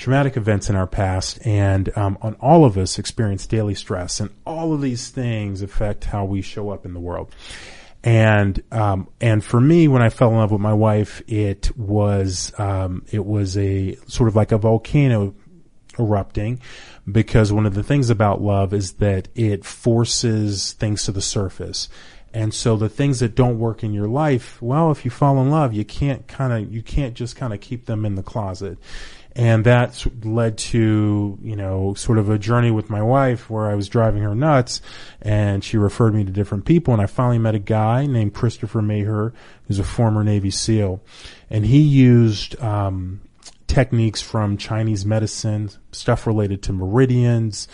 traumatic events in our past and um, on all of us experience daily stress and all of these things affect how we show up in the world. And um, and for me, when I fell in love with my wife, it was um, it was a sort of like a volcano erupting because one of the things about love is that it forces things to the surface. And so the things that don't work in your life, well, if you fall in love, you can't kind of, you can't just kind of keep them in the closet. And that led to, you know, sort of a journey with my wife where I was driving her nuts and she referred me to different people. And I finally met a guy named Christopher Maher, who's a former Navy SEAL. And he used, um, techniques from Chinese medicine, stuff related to meridians,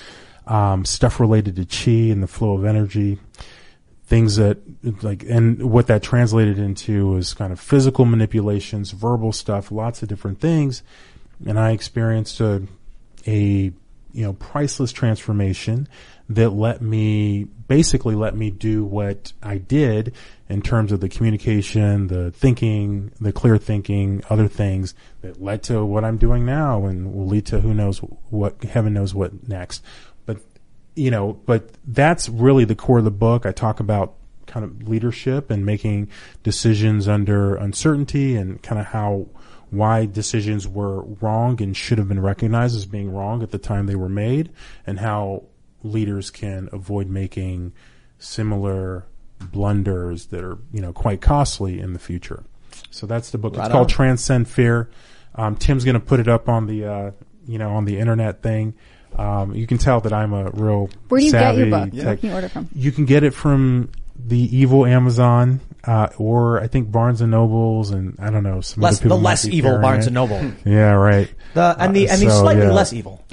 um, stuff related to chi and the flow of energy, things that like, and what that translated into was kind of physical manipulations, verbal stuff, lots of different things. And I experienced a, a, you know, priceless transformation that let me basically let me do what I did in terms of the communication, the thinking, the clear thinking, other things that led to what I'm doing now and will lead to who knows what, heaven knows what next. But, you know, but that's really the core of the book. I talk about kind of leadership and making decisions under uncertainty and kind of how, why decisions were wrong and should have been recognized as being wrong at the time they were made and how leaders can avoid making similar blunders that are, you know, quite costly in the future. So that's the book. Right it's called on. Transcend Fear. Um, Tim's going to put it up on the, uh, you know, on the internet thing. Um, you can tell that I'm a real Where do you get your savvy book? Where can you order from? You can get it from the evil Amazon, uh, or I think Barnes and Nobles, and I don't know some Less- other people the less evil Barnes it. and Noble. [laughs] Yeah, right. The- and the- Uh, and the so, slightly yeah. less evil [laughs]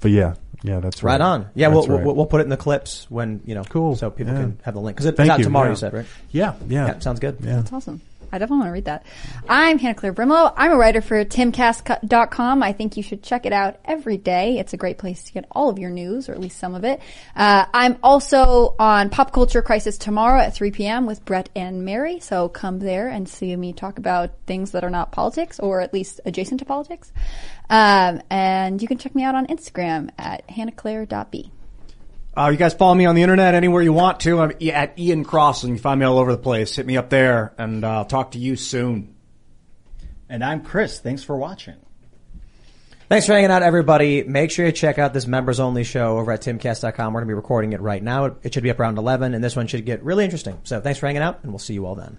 but yeah, yeah, that's right. Right on. Yeah, we'll, right. we'll we'll put it in the clips when you know. Cool. So people Yeah. can have the link because it's Thank out you, tomorrow. yeah. You said right? Yeah, yeah. sounds good. Yeah. That's awesome. I definitely want to read that. I'm Hannah Claire Brimelow. I'm a writer for timcast.com. I think you should check it out every day. It's a great place to get all of your news, or at least some of it. Uh, I'm also on Pop Culture Crisis tomorrow at 3 p.m. with Brett and Mary. So come there and see me talk about things that are not politics, or at least adjacent to politics. Um, and you can check me out on Instagram at hannahclaire.b. Uh, you guys follow me on the internet anywhere you want to. I'm at Ian Cross, and You find me all over the place. Hit me up there, and uh, I'll talk to you soon. And I'm Chris. Thanks for watching. Thanks for hanging out, everybody. Make sure you check out this members only show over at timcast.com. We're going to be recording it right now. It- It should be up around 11, and this one should get really interesting. So thanks for hanging out, and we'll see you all then.